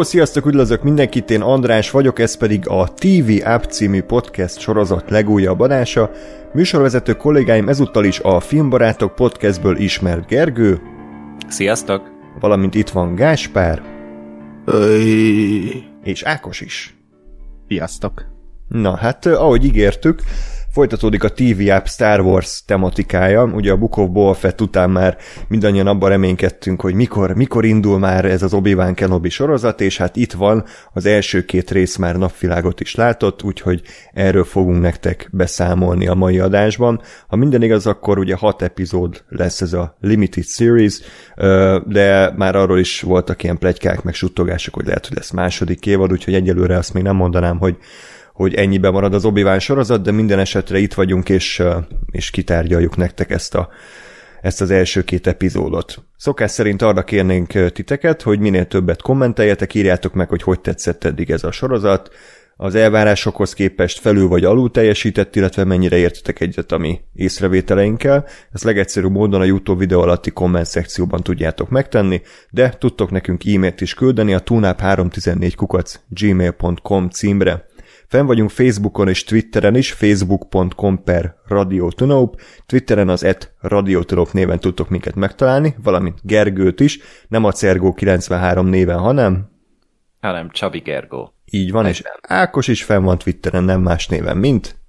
Hello, sziasztok, üdvözlök mindenkit, én András vagyok, ez pedig a TV App című podcast sorozat legújabb adása. Műsorvezető kollégáim ezúttal is a Filmbarátok podcastből ismert Gergő. Sziasztok! Valamint itt van Gáspár. Öy. És Ákos is. Sziasztok! Na hát, ahogy ígértük, Folytatódik a TV App Star Wars tematikája, ugye a Book of Boba Fett után már mindannyian abban reménykedtünk, hogy mikor, mikor indul már ez az Obi-Wan Kenobi sorozat, és hát itt van, az első két rész már napvilágot is látott, úgyhogy erről fogunk nektek beszámolni a mai adásban. Ha minden igaz, akkor ugye hat epizód lesz ez a Limited Series, de már arról is voltak ilyen plegykák, meg suttogások, hogy lehet, hogy lesz második évad, úgyhogy egyelőre azt még nem mondanám, hogy hogy ennyibe marad az obi sorozat, de minden esetre itt vagyunk, és, és kitárgyaljuk nektek ezt, a, ezt az első két epizódot. Szokás szerint arra kérnénk titeket, hogy minél többet kommenteljetek, írjátok meg, hogy hogy tetszett eddig ez a sorozat, az elvárásokhoz képest felül vagy alul teljesített, illetve mennyire értetek egyet a mi észrevételeinkkel. Ezt legegyszerűbb módon a YouTube videó alatti komment szekcióban tudjátok megtenni, de tudtok nekünk e-mailt is küldeni a tunap314 kukac gmail.com címre. Fenn vagyunk Facebookon és Twitteren is, facebook.com per radiotunop, Twitteren az et radiotunop néven tudtok minket megtalálni, valamint Gergőt is, nem a Cergó93 néven, hanem... Hanem Csabi Gergó. Így van, és Ákos is fenn van Twitteren, nem más néven, mint...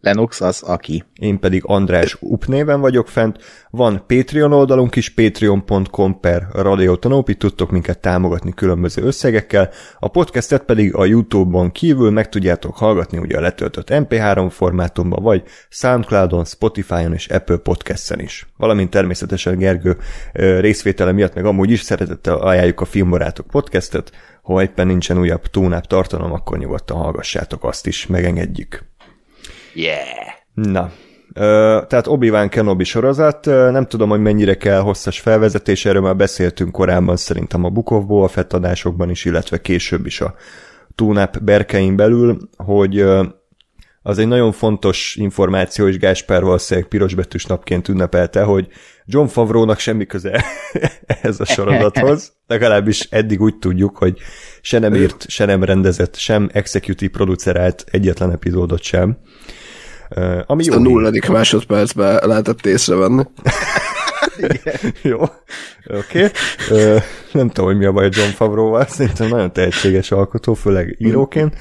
Lennox az aki. Én pedig András Up néven vagyok fent. Van Patreon oldalunk is, patreon.com per radiotanóp, itt tudtok minket támogatni különböző összegekkel. A podcastet pedig a Youtube-on kívül meg tudjátok hallgatni ugye a letöltött MP3 formátumban, vagy Soundcloudon, Spotify-on és Apple Podcast-en is. Valamint természetesen Gergő részvétele miatt meg amúgy is szeretettel ajánljuk a Filmbarátok podcastet, ha éppen nincsen újabb túnáp tartalom, akkor nyugodtan hallgassátok azt is, megengedjük. Yeah! Na, tehát Obi-Wan Kenobi sorozat, nem tudom, hogy mennyire kell hosszas felvezetés, erről már beszéltünk korábban szerintem a Book of Boba Fett adásokban is, illetve később is a Túnap berkein belül, hogy az egy nagyon fontos információ, és Gáspár valószínűleg pirosbetűs napként ünnepelte, hogy John Favrónak semmi köze ehhez a sorozathoz. Legalábbis eddig úgy tudjuk, hogy se nem írt, se nem rendezett, sem executive producerált egyetlen epizódot sem. Ami Ezt jó a nulladik hír. másodpercben lehetett észrevenni. jó, oké. Okay. Nem tudom, hogy mi a baj John Favróval, szerintem nagyon tehetséges alkotó, főleg íróként.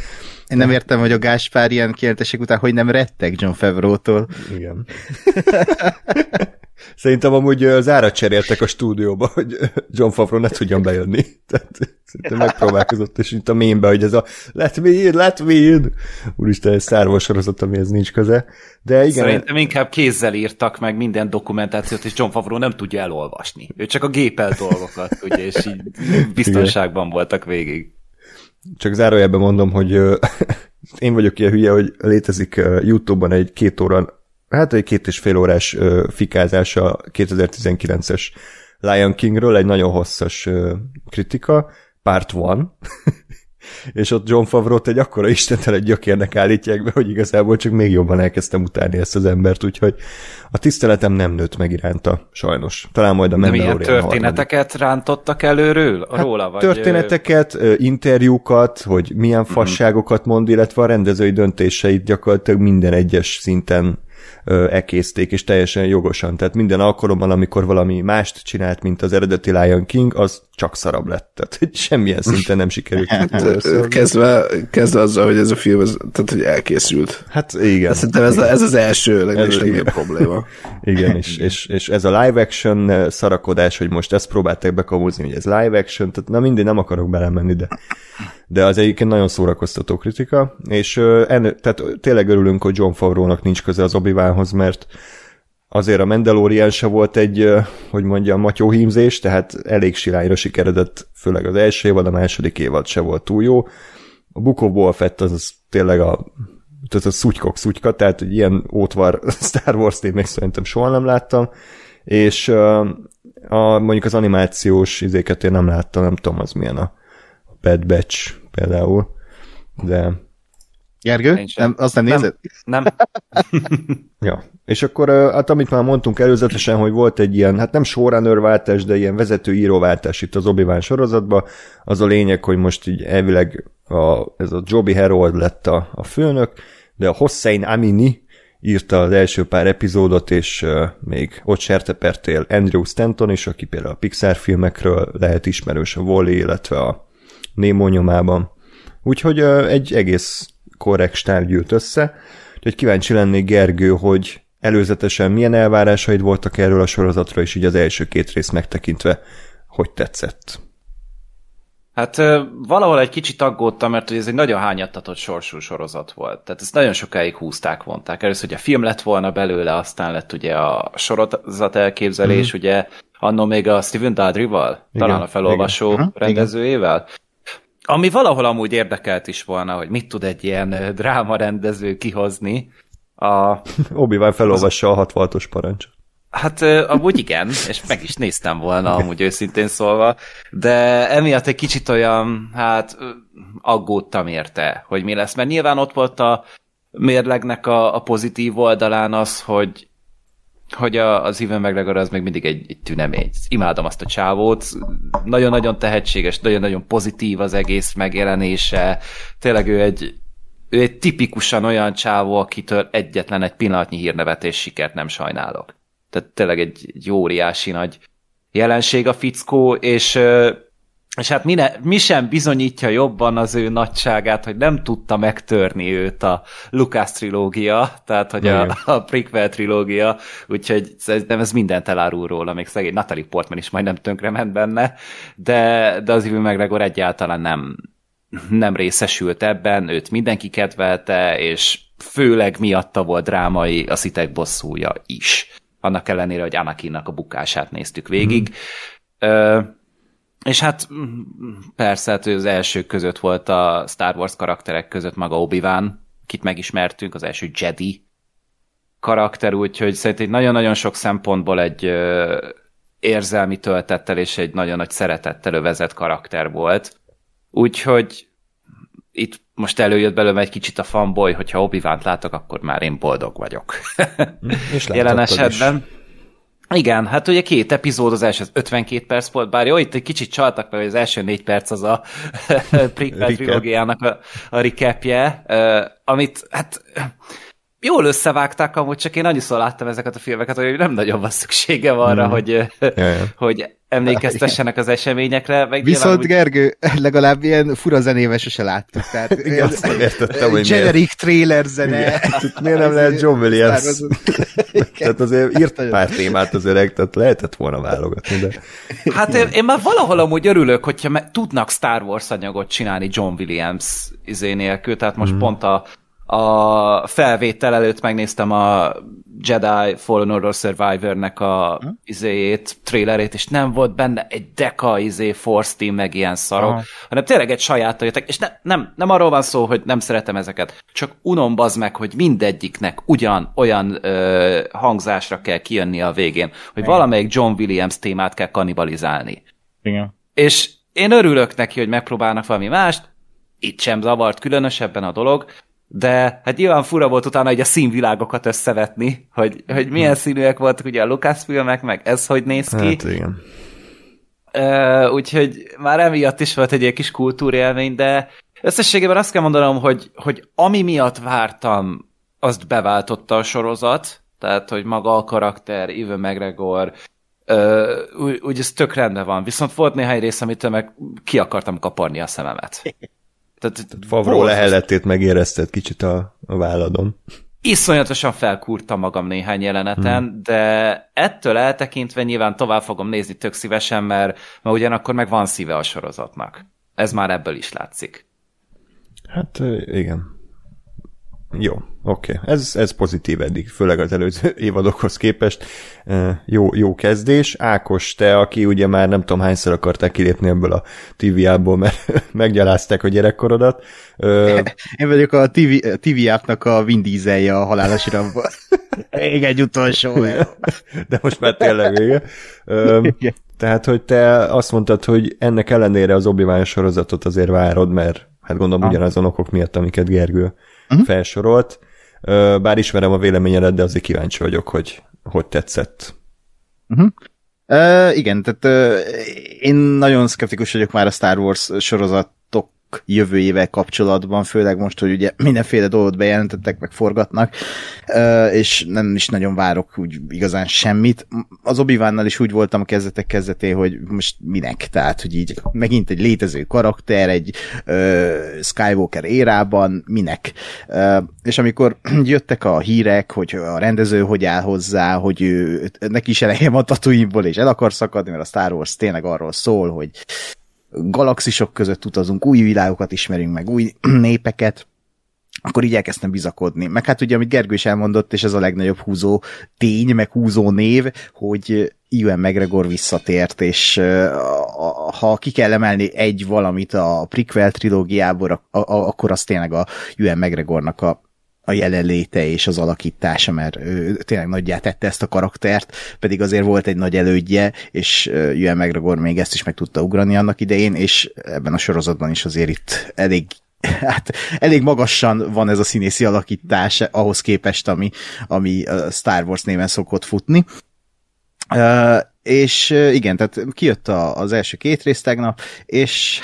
Én nem értem, hogy a Gáspár ilyen kijelentések után, hogy nem rettek John Favreau-tól. Igen. Szerintem amúgy zárat cseréltek a stúdióba, hogy John Favreau ne tudjon bejönni. Tehát szerintem megpróbálkozott, és itt a mémbe, hogy ez a let me in, let me in. Úristen, ez Star Wars sorozat, amihez nincs köze. De igen. Szerintem inkább kézzel írtak meg minden dokumentációt, és John Favreau nem tudja elolvasni. Ő csak a gépel dolgokat tudja, és így biztonságban igen. voltak végig. Csak zárójelben mondom, hogy én vagyok ilyen hülye, hogy létezik YouTube-ban egy két óra hát egy két és fél órás uh, fikázás a 2019-es Lion Kingről, egy nagyon hosszas uh, kritika, part one, és ott John Favreau-t egy akkora istentelen gyökérnek állítják be, hogy igazából csak még jobban elkezdtem utálni ezt az embert, úgyhogy a tiszteletem nem nőtt meg iránta, sajnos. Talán majd a Mandalorian milyen történeteket harmadik. rántottak előről? Hát róla, vagy... Történeteket, interjúkat, hogy milyen mhm. fasságokat mond, illetve a rendezői döntéseit gyakorlatilag minden egyes szinten ekészték, és teljesen jogosan. Tehát minden alkalommal, amikor valami mást csinált, mint az eredeti Lion King, az csak szarabb lett. Tehát semmilyen szinten nem sikerült. Hát, kezdve, kezdve azzal, hogy ez a film, ez, tehát hogy elkészült. Hát igen. Hát szerintem ez, ez az első legnagyobb probléma. Igen, és, és, és, ez a live action szarakodás, hogy most ezt próbálták bekamúzni, hogy ez live action, tehát na mindig nem akarok belemenni, de de az egyébként nagyon szórakoztató kritika, és enne, tehát tényleg örülünk, hogy John Favreau-nak nincs köze az obi mert azért a Mandalorian se volt egy, hogy mondjam, matyóhímzés, tehát elég sirányra sikeredett, főleg az első évad, a második évad se volt túl jó. A Book Fett az, az tényleg a tehát a szutykok szutyka, tehát egy ilyen ótvar Star Wars-t én még szerintem soha nem láttam, és a, mondjuk az animációs izéket én nem láttam, nem tudom az milyen a Bad Batch például, de... Gergő? Nem, azt nem nézed? Nem. ja, És akkor, hát amit már mondtunk előzetesen, hogy volt egy ilyen, hát nem showrunner váltás, de ilyen vezető íróváltás itt az obi sorozatban, az a lényeg, hogy most így elvileg a, ez a Joby Harold lett a, a főnök, de a Hossein Amini írta az első pár epizódot, és uh, még ott sertepertél Andrew Stanton is, aki például a Pixar filmekről lehet ismerős a Wall-E, illetve a Nemo nyomában. Úgyhogy uh, egy egész korrekt stáb gyűlt össze, úgyhogy kíváncsi lennék Gergő, hogy előzetesen milyen elvárásaid voltak erről a sorozatra, és így az első két rész megtekintve, hogy tetszett. Hát valahol egy kicsit aggódtam, mert ez egy nagyon hányattatott sorsú sorozat volt. Tehát ezt nagyon sokáig húzták, vonták. Először ugye a film lett volna belőle, aztán lett ugye a sorozat elképzelés, mm. ugye annó még a Steven Daldry-val, talán a felolvasó igen. rendezőjével. Igen. Ami valahol amúgy érdekelt is volna, hogy mit tud egy ilyen dráma rendező kihozni. A... Obi-Wan felolvassa a 66 os parancsot. Hát amúgy igen, és meg is néztem volna, amúgy őszintén szólva, de emiatt egy kicsit olyan, hát aggódtam érte, hogy mi lesz, mert nyilván ott volt a mérlegnek a, a pozitív oldalán az, hogy hogy a, az Ivan McGregor az még mindig egy, egy tünemény. Imádom azt a csávót, nagyon-nagyon tehetséges, nagyon-nagyon pozitív az egész megjelenése, tényleg ő egy, ő egy tipikusan olyan csávó, akitől egyetlen egy pillanatnyi hírnevet és sikert nem sajnálok. Tehát tényleg egy, egy óriási nagy jelenség a fickó, és, és hát mi, ne, mi sem bizonyítja jobban az ő nagyságát, hogy nem tudta megtörni őt a Lucas trilógia, tehát hogy a, a prequel trilógia, úgyhogy szerintem ez mindent elárul róla, még szegény Natalie Portman is majdnem ment benne, de, de az Ivan McGregor egyáltalán nem, nem részesült ebben, őt mindenki kedvelte, és főleg miatta volt drámai a szitek bosszúja is annak ellenére, hogy Anakinnak a bukását néztük végig. Mm. Ö, és hát persze, hát az elsők között volt a Star Wars karakterek között maga Obi-Wan, kit megismertünk, az első Jedi karakter, úgyhogy szerintem nagyon-nagyon sok szempontból egy ö, érzelmi töltettel és egy nagyon nagy szeretettel övezett karakter volt. Úgyhogy itt most előjött belőle egy kicsit a fanboy, hogyha obi látok, akkor már én boldog vagyok. És Jelen esetben. Is. Igen, hát ugye két epizód, az első az 52 perc volt, bár jó, itt egy kicsit csaltak meg, hogy az első négy perc az a prequel trilógiának a, a recapje, amit hát jól összevágták amúgy, csak én annyiszor láttam ezeket a filmeket, hogy nem nagyon van szükségem arra, mm. hogy, ja, ja. hogy emlékeztessenek az eseményekre. Meg Viszont úgy... Gergő, legalább ilyen fura zenével sose láttuk. Tehát, Igen, azt nem értettem, hogy Generic miért. trailer zene. Hát, miért nem lehet John Williams? tehát azért írt pár témát az öreg, tehát lehetett volna válogatni, de... Hát én, én már valahol amúgy örülök, hogyha me- tudnak Star Wars anyagot csinálni John Williams izé nélkül, tehát most mm. pont a a felvétel előtt megnéztem a Jedi Fallen Order Survivor-nek a hm? izéjét, trailerét, és nem volt benne egy deka izé Force Team, meg ilyen szarok, Aha. hanem tényleg egy saját jöttek, és ne, nem, nem arról van szó, hogy nem szeretem ezeket, csak unom bazd meg, hogy mindegyiknek ugyan olyan ö, hangzásra kell kijönni a végén, hogy Igen. valamelyik John Williams témát kell kannibalizálni. Igen. És én örülök neki, hogy megpróbálnak valami mást, itt sem zavart különösebben a dolog, de hát nyilván fura volt utána hogy a színvilágokat összevetni, hogy, hogy milyen hmm. színűek voltak ugye a Lucas filmek, meg ez hogy néz ki. Hát igen. Uh, úgyhogy már emiatt is volt egy ilyen kis kultúrélmény, de összességében azt kell mondanom, hogy, hogy ami miatt vártam, azt beváltotta a sorozat, tehát, hogy maga a karakter, Ivan McGregor, uh, úgy, úgy ez tök rendben van. Viszont volt néhány rész, amit meg ki akartam kaparni a szememet. Tehát, Favró lehelletét megérezted kicsit a, a válladon. Iszonyatosan felkúrtam magam néhány jeleneten, hmm. de ettől eltekintve nyilván tovább fogom nézni tök szívesen, mert, mert ugyanakkor meg van szíve a sorozatnak. Ez már ebből is látszik. Hát igen. Jó, oké. Okay. Ez, ez pozitív eddig, főleg az előző évadokhoz képest. Jó, jó kezdés. Ákos, te, aki ugye már nem tudom hányszor akarták kilépni ebből a TVA-ból, mert meggyalázták a gyerekkorodat. Én vagyok a TV, TV app-nak a Vin Dieselje a halálos iramból. Még egy utolsó. De most már tényleg vége. Tehát, hogy te azt mondtad, hogy ennek ellenére az obi sorozatot azért várod, mert hát gondolom ugyanazon okok miatt, amiket Gergő uh-huh. felsorolt. Bár ismerem a véleményedet, de azért kíváncsi vagyok, hogy hogy tetszett. Uh, igen, tehát uh, én nagyon szkeptikus vagyok már a Star Wars sorozatok jövőjével kapcsolatban, főleg most, hogy ugye mindenféle dolgot bejelentettek, meg forgatnak, és nem is nagyon várok úgy igazán semmit. Az obi is úgy voltam a kezdetek kezdetén, hogy most minek, tehát, hogy így megint egy létező karakter, egy Skywalker érában, minek. És amikor jöttek a hírek, hogy a rendező hogy áll hozzá, hogy ő, neki is elege van Tatooine-ból, és el akar szakadni, mert a Star Wars tényleg arról szól, hogy galaxisok között utazunk, új világokat ismerünk meg, új népeket, akkor így elkezdtem bizakodni. Meg hát ugye, amit Gergő is elmondott, és ez a legnagyobb húzó tény, meg húzó név, hogy Ewan McGregor visszatért, és ha ki kell emelni egy valamit a prequel trilógiából, akkor az tényleg a Ewan McGregornak a a jelenléte és az alakítása, mert ő tényleg nagyjá tette ezt a karaktert, pedig azért volt egy nagy elődje, és Ewan McGregor még ezt is meg tudta ugrani annak idején, és ebben a sorozatban is azért itt elég hát elég magasan van ez a színészi alakítás ahhoz képest, ami, ami Star Wars néven szokott futni. És igen, tehát kijött a, az első két rész tegnap, és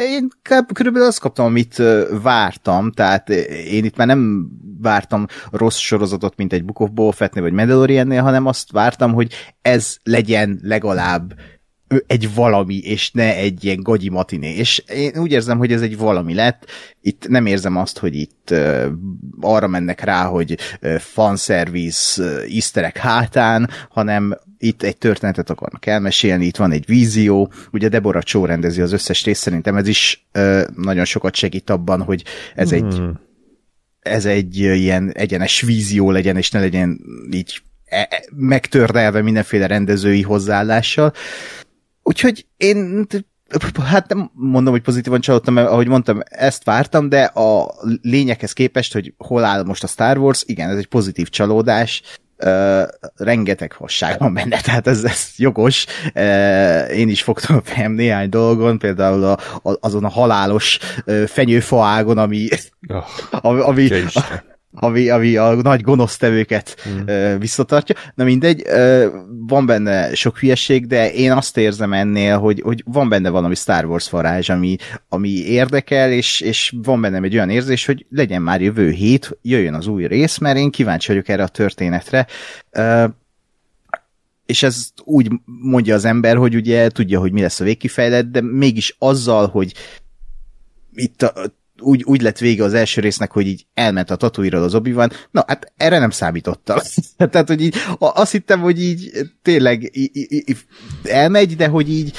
én körülbelül azt kaptam, amit vártam, tehát én itt már nem vártam rossz sorozatot, mint egy Book of Boba vagy Mandaloriannél, hanem azt vártam, hogy ez legyen legalább egy valami, és ne egy ilyen gagyi matiné. És én úgy érzem, hogy ez egy valami lett. Itt nem érzem azt, hogy itt uh, arra mennek rá, hogy uh, fanservice uh, easter hátán, hanem itt egy történetet akarnak elmesélni, itt van egy vízió, ugye Deborah Cho rendezi az összes részt, szerintem ez is uh, nagyon sokat segít abban, hogy ez hmm. egy ez egy ilyen egyenes vízió legyen, és ne legyen így e, e, megtördelve mindenféle rendezői hozzáállással. Úgyhogy én hát nem mondom, hogy pozitívan csalódtam, mert ahogy mondtam, ezt vártam, de a lényekhez képest, hogy hol áll most a Star Wars, igen, ez egy pozitív csalódás, Uh, rengeteg hasság van benne, tehát ez, ez jogos. Uh, én is fogtam a fejem néhány dolgon, például a, a, azon a halálos uh, fenyőfaágon, ami, oh, ami, ami ami, ami a nagy gonosztevőket mm. visszatartja. Na mindegy, van benne sok hülyeség, de én azt érzem ennél, hogy, hogy van benne valami Star Wars varázs, ami, ami érdekel, és, és van bennem egy olyan érzés, hogy legyen már jövő hét, jöjjön az új rész, mert én kíváncsi vagyok erre a történetre. És ez úgy mondja az ember, hogy ugye tudja, hogy mi lesz a végkifejlet, de mégis azzal, hogy itt a, úgy, úgy lett vége az első résznek, hogy így elment a tatuíról az obi -Wan. Na, hát erre nem számítottam. Tehát, hogy így azt hittem, hogy így tényleg elmegy, de hogy így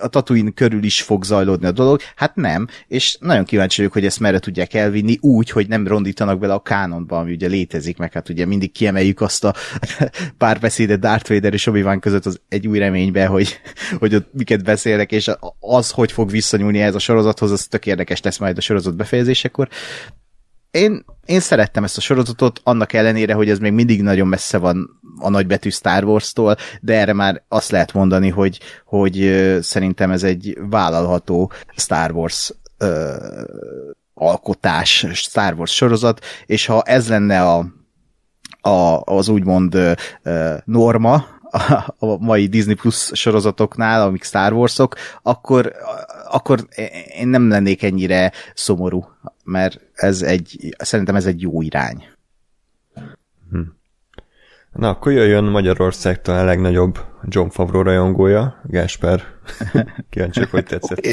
a tatuin körül is fog zajlódni a dolog. Hát nem, és nagyon kíváncsi vagyok, hogy ezt merre tudják elvinni úgy, hogy nem rondítanak bele a kánonba, ami ugye létezik, meg hát ugye mindig kiemeljük azt a párbeszédet Darth Vader és obi között az egy új reménybe, hogy, hogy ott miket beszélnek, és az, hogy fog visszanyúlni ez a sorozathoz, az tök érdekes lesz majd a sorozat befejezésekor. Én, én szerettem ezt a sorozatot, annak ellenére, hogy ez még mindig nagyon messze van a nagybetű Star Wars-tól, de erre már azt lehet mondani, hogy, hogy szerintem ez egy vállalható Star Wars ö, alkotás, Star Wars sorozat, és ha ez lenne a, a, az úgymond ö, norma, a mai Disney Plus sorozatoknál, amik Star Warsok, akkor, akkor én nem lennék ennyire szomorú, mert ez egy, szerintem ez egy jó irány. Hm. Na, akkor jöjjön Magyarországtól a legnagyobb John Favreau rajongója, Gásper. Kíváncsi, hogy tetszett.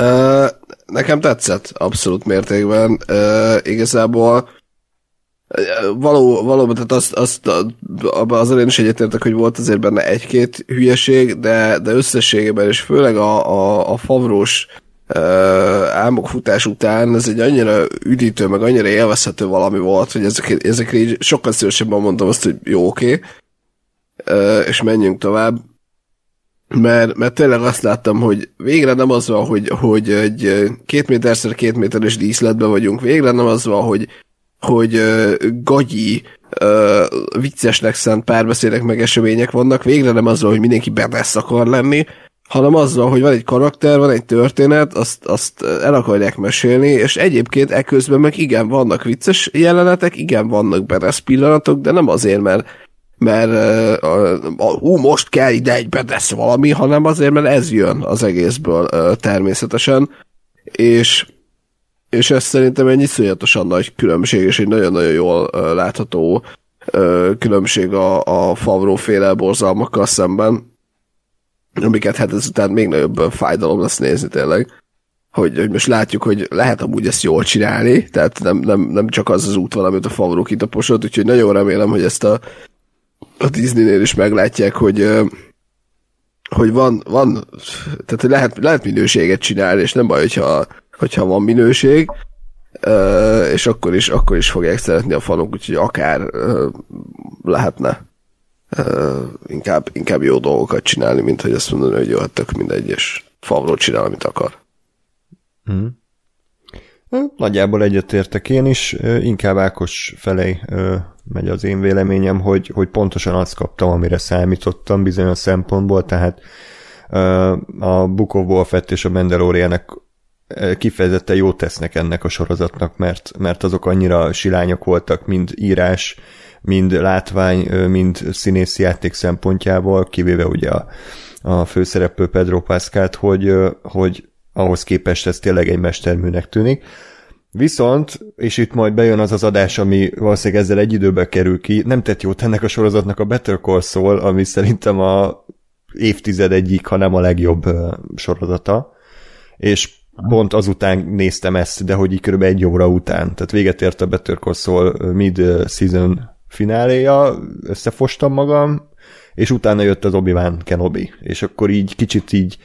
uh, nekem tetszett, abszolút mértékben. Uh, igazából Való, valóban, tehát azt, azt az én is egyetértek, hogy volt azért benne egy-két hülyeség, de, de összességében, és főleg a, a, a favrós uh, álmokfutás után ez egy annyira üdítő, meg annyira élvezhető valami volt, hogy ezek, ezekre így sokkal szívesebben mondtam azt, hogy jó, oké, okay, és menjünk tovább. Mert, mert tényleg azt láttam, hogy végre nem az van, hogy, hogy egy két méterszer két méteres díszletben vagyunk, végre nem az van, hogy hogy uh, gagyi, uh, viccesnek szánt párbeszédek meg események vannak, végre nem az, hogy mindenki bedesz akar lenni, hanem azzal, hogy van egy karakter, van egy történet, azt, azt el akarják mesélni, és egyébként ekközben meg igen, vannak vicces jelenetek, igen, vannak bedesz pillanatok, de nem azért, mert mert uh, uh, uh, most kell ide egy bedesz valami, hanem azért, mert ez jön az egészből uh, természetesen, és és ez szerintem egy iszonyatosan nagy különbség, és egy nagyon-nagyon jól látható különbség a, a Favro féle borzalmakkal szemben, amiket hát ezután még nagyobb fájdalom lesz nézni tényleg. Hogy, hogy most látjuk, hogy lehet amúgy ezt jól csinálni, tehát nem, nem, nem csak az az út van, amit a Favro kitaposott, úgyhogy nagyon remélem, hogy ezt a, a Disney-nél is meglátják, hogy hogy van, van tehát lehet, lehet minőséget csinálni, és nem baj, hogyha, hogyha van minőség, és akkor is, akkor is fogják szeretni a fanok, úgyhogy akár lehetne inkább, inkább jó dolgokat csinálni, mint hogy azt mondani, hogy jó, hát tök mindegy, és Favro csinál, amit akar. Hmm. Nagyjából egyetértek én is, inkább Ákos felé megy az én véleményem, hogy, hogy pontosan azt kaptam, amire számítottam bizonyos szempontból, tehát a Book of Boba Fett és a Mandalorianek kifejezetten jót tesznek ennek a sorozatnak, mert, mert azok annyira silányok voltak, mind írás, mind látvány, mind színészi játék szempontjából, kivéve ugye a, a főszereplő Pedro Pascalt, hogy, hogy ahhoz képest ez tényleg egy mesterműnek tűnik. Viszont, és itt majd bejön az az adás, ami valószínűleg ezzel egy időbe kerül ki, nem tett jót ennek a sorozatnak a Better Call Saul, ami szerintem a évtized egyik, ha nem a legjobb sorozata, és pont azután néztem ezt, de hogy így körülbelül egy óra után. Tehát véget ért a Better Call Saul mid-season fináléja, összefostam magam, és utána jött az Obi-Wan Kenobi, és akkor így kicsit így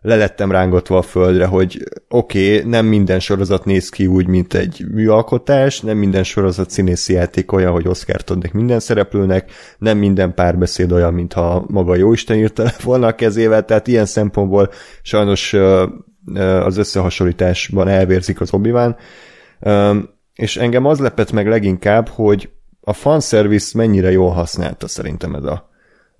lelettem rángatva a földre, hogy oké, okay, nem minden sorozat néz ki úgy, mint egy műalkotás, nem minden sorozat színészi játék olyan, hogy Oscar-t adnak minden szereplőnek, nem minden párbeszéd olyan, mintha maga Jóisten írta volna a kezével, tehát ilyen szempontból sajnos az összehasonlításban elvérzik az obi és engem az lepett meg leginkább, hogy a fanservice mennyire jól használta szerintem ez a,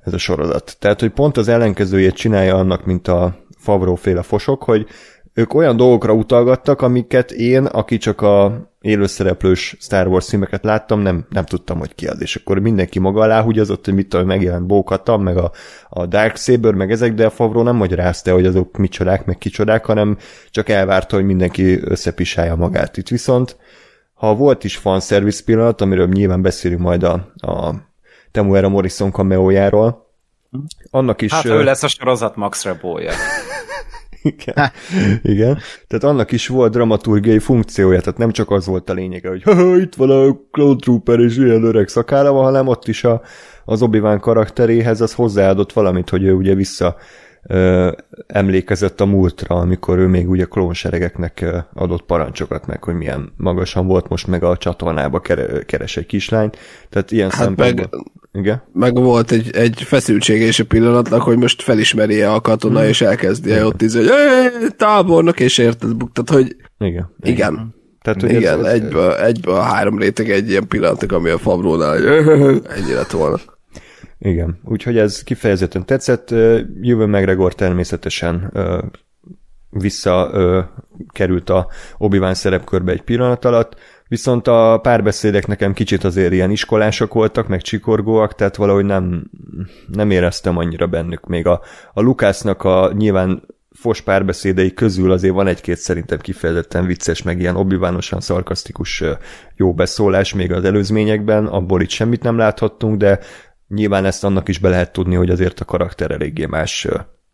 ez a sorozat. Tehát, hogy pont az ellenkezőjét csinálja annak, mint a Favreau féle fosok, hogy ők olyan dolgokra utalgattak, amiket én, aki csak a élőszereplős Star Wars címeket láttam, nem, nem tudtam, hogy ki az. És akkor mindenki maga alá húgyazott, hogy mit tudom, megjelent Bókatam, meg a, a Dark Saber, meg ezek, de a Favreau nem magyarázta, hogy azok micsodák, meg kicsodák, hanem csak elvárta, hogy mindenki összepisálja magát. Itt viszont, ha volt is fanservice pillanat, amiről nyilván beszélünk majd a, a Temuera Morrison cameójáról, annak is... Hát ő lesz a sorozat Max Rebója. Igen. Igen. Tehát annak is volt dramaturgiai funkciója, tehát nem csak az volt a lényege, hogy itt van a Cloud Trooper és ilyen öreg szakála van, hanem ott is a, az obi karakteréhez az hozzáadott valamit, hogy ő ugye vissza ö, emlékezett a múltra, amikor ő még ugye klónseregeknek adott parancsokat meg, hogy milyen magasan volt most meg a csatornába keres egy kislányt. Tehát ilyen hát szempontból... Meg, igen? meg volt egy, egy feszültsége és a pillanatnak, hogy most felismeri a katona, hmm. és elkezdi el ott ízni, hogy tábornok, és érted, buktat, hogy igen. Igen. igen. Tehát, hogy igen, ez, egyből, egyből a három réteg egy ilyen pillanatok, ami a Favrónál, hogy ennyi lett volna. Igen, úgyhogy ez kifejezetten tetszett. Jövő McGregor természetesen vissza került a Obi-Wan szerepkörbe egy pillanat alatt, viszont a párbeszédek nekem kicsit azért ilyen iskolások voltak, meg csikorgóak, tehát valahogy nem, nem éreztem annyira bennük. Még a, a Lukásznak a nyilván fos párbeszédei közül azért van egy-két szerintem kifejezetten vicces, meg ilyen obbiványosan szarkasztikus jó beszólás még az előzményekben, abból itt semmit nem láthattunk, de nyilván ezt annak is be lehet tudni, hogy azért a karakter eléggé más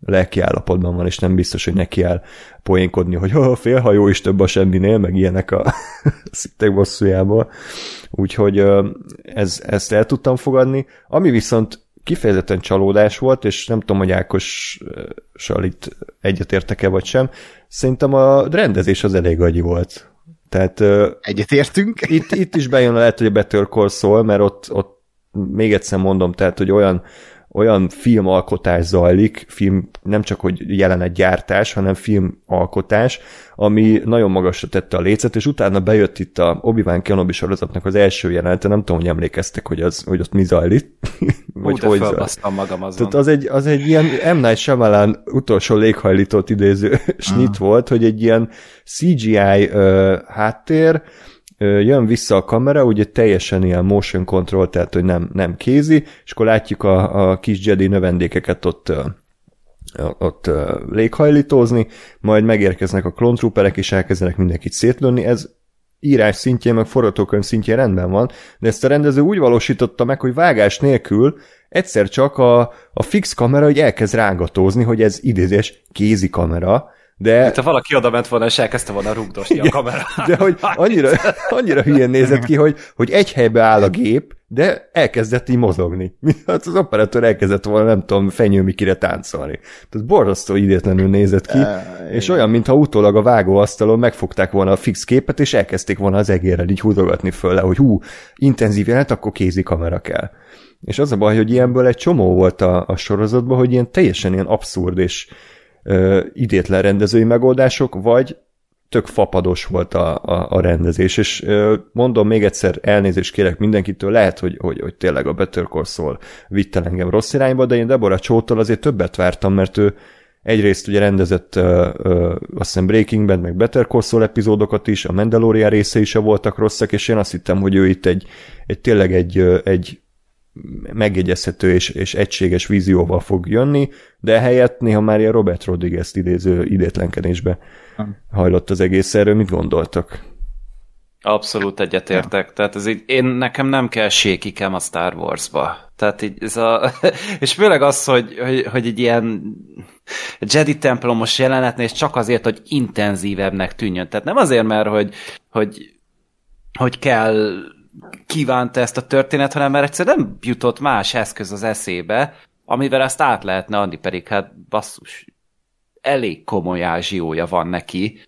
lelki állapotban van, és nem biztos, hogy neki áll poénkodni, hogy oh, félhajó is több a semminél, meg ilyenek a szittek bosszújából. Úgyhogy ez, ezt el tudtam fogadni. Ami viszont kifejezetten csalódás volt, és nem tudom, hogy Ákossal itt egyetértek-e vagy sem, szerintem a rendezés az elég agyi volt. Tehát, Egyetértünk? Itt, itt is bejön lehet, hogy a Better Call Saul, mert ott, ott még egyszer mondom, tehát, hogy olyan olyan filmalkotás zajlik, film nem csak hogy jelenetgyártás, hanem filmalkotás, ami nagyon magasra tette a lécet, és utána bejött itt a Obi-Wan Kenobi sorozatnak az első jelenete, nem tudom, hogy emlékeztek, hogy, az, hogy ott mi zajlik. Vagy Hú, hogy zajlik. magam azon. Tehát az egy, az egy ilyen M. Night Shyamalan utolsó léghajlítót idéző snit volt, hogy egy ilyen CGI uh, háttér, jön vissza a kamera, ugye teljesen ilyen motion control, tehát hogy nem, nem kézi, és akkor látjuk a, a kis Jedi növendékeket ott ott léghajlítózni, majd megérkeznek a klontrooperek, és elkezdenek mindenkit szétlőni. Ez írás szintjén, meg forgatókönyv szintjén rendben van, de ezt a rendező úgy valósította meg, hogy vágás nélkül egyszer csak a, a fix kamera hogy elkezd rángatózni, hogy ez idézés kézi kamera, de... Hát, ha valaki oda ment volna, és elkezdte volna rugdosni a kamerát. De hogy annyira, annyira hülyén nézett ki, hogy, hogy egy helybe áll a gép, de elkezdett így mozogni. Hát az operatőr elkezdett volna, nem tudom, fenyőmikire táncolni. Tehát borzasztó idétlenül nézett ki, és olyan, mintha utólag a vágóasztalon megfogták volna a fix képet, és elkezdték volna az egérrel így húzogatni föl, hogy hú, intenzív jelent, akkor kézi kamera kell. És az a baj, hogy ilyenből egy csomó volt a, a sorozatban, hogy ilyen teljesen ilyen abszurd és ö, idétlen rendezői megoldások, vagy tök fapados volt a, a, a rendezés, és ö, mondom még egyszer, elnézést kérek mindenkitől, lehet, hogy, hogy, hogy tényleg a Better Call Saul vitt engem rossz irányba, de én Deborah Csótól azért többet vártam, mert ő egyrészt ugye rendezett ö, ö, azt hiszem Breaking Bad, meg Better Call Saul epizódokat is, a Mandalorian részei is voltak rosszak, és én azt hittem, hogy ő itt egy, egy tényleg egy, egy megjegyezhető és, és egységes vízióval fog jönni, de helyett néha már ilyen Robert Rodriguez idéző idétlenkedésbe hajlott az egész erről. Mit gondoltak? Abszolút egyetértek. Ja. Tehát ez így, én nekem nem kell sékikem a Star Wars-ba. Tehát így ez a, és főleg az, hogy, hogy, hogy egy ilyen Jedi templomos jelenetnél, és csak azért, hogy intenzívebbnek tűnjön. Tehát nem azért, mert hogy, hogy, hogy kell kívánta ezt a történet, hanem mert egyszer nem jutott más eszköz az eszébe, amivel ezt át lehetne adni, pedig hát basszus, elég komoly ázsiója van neki,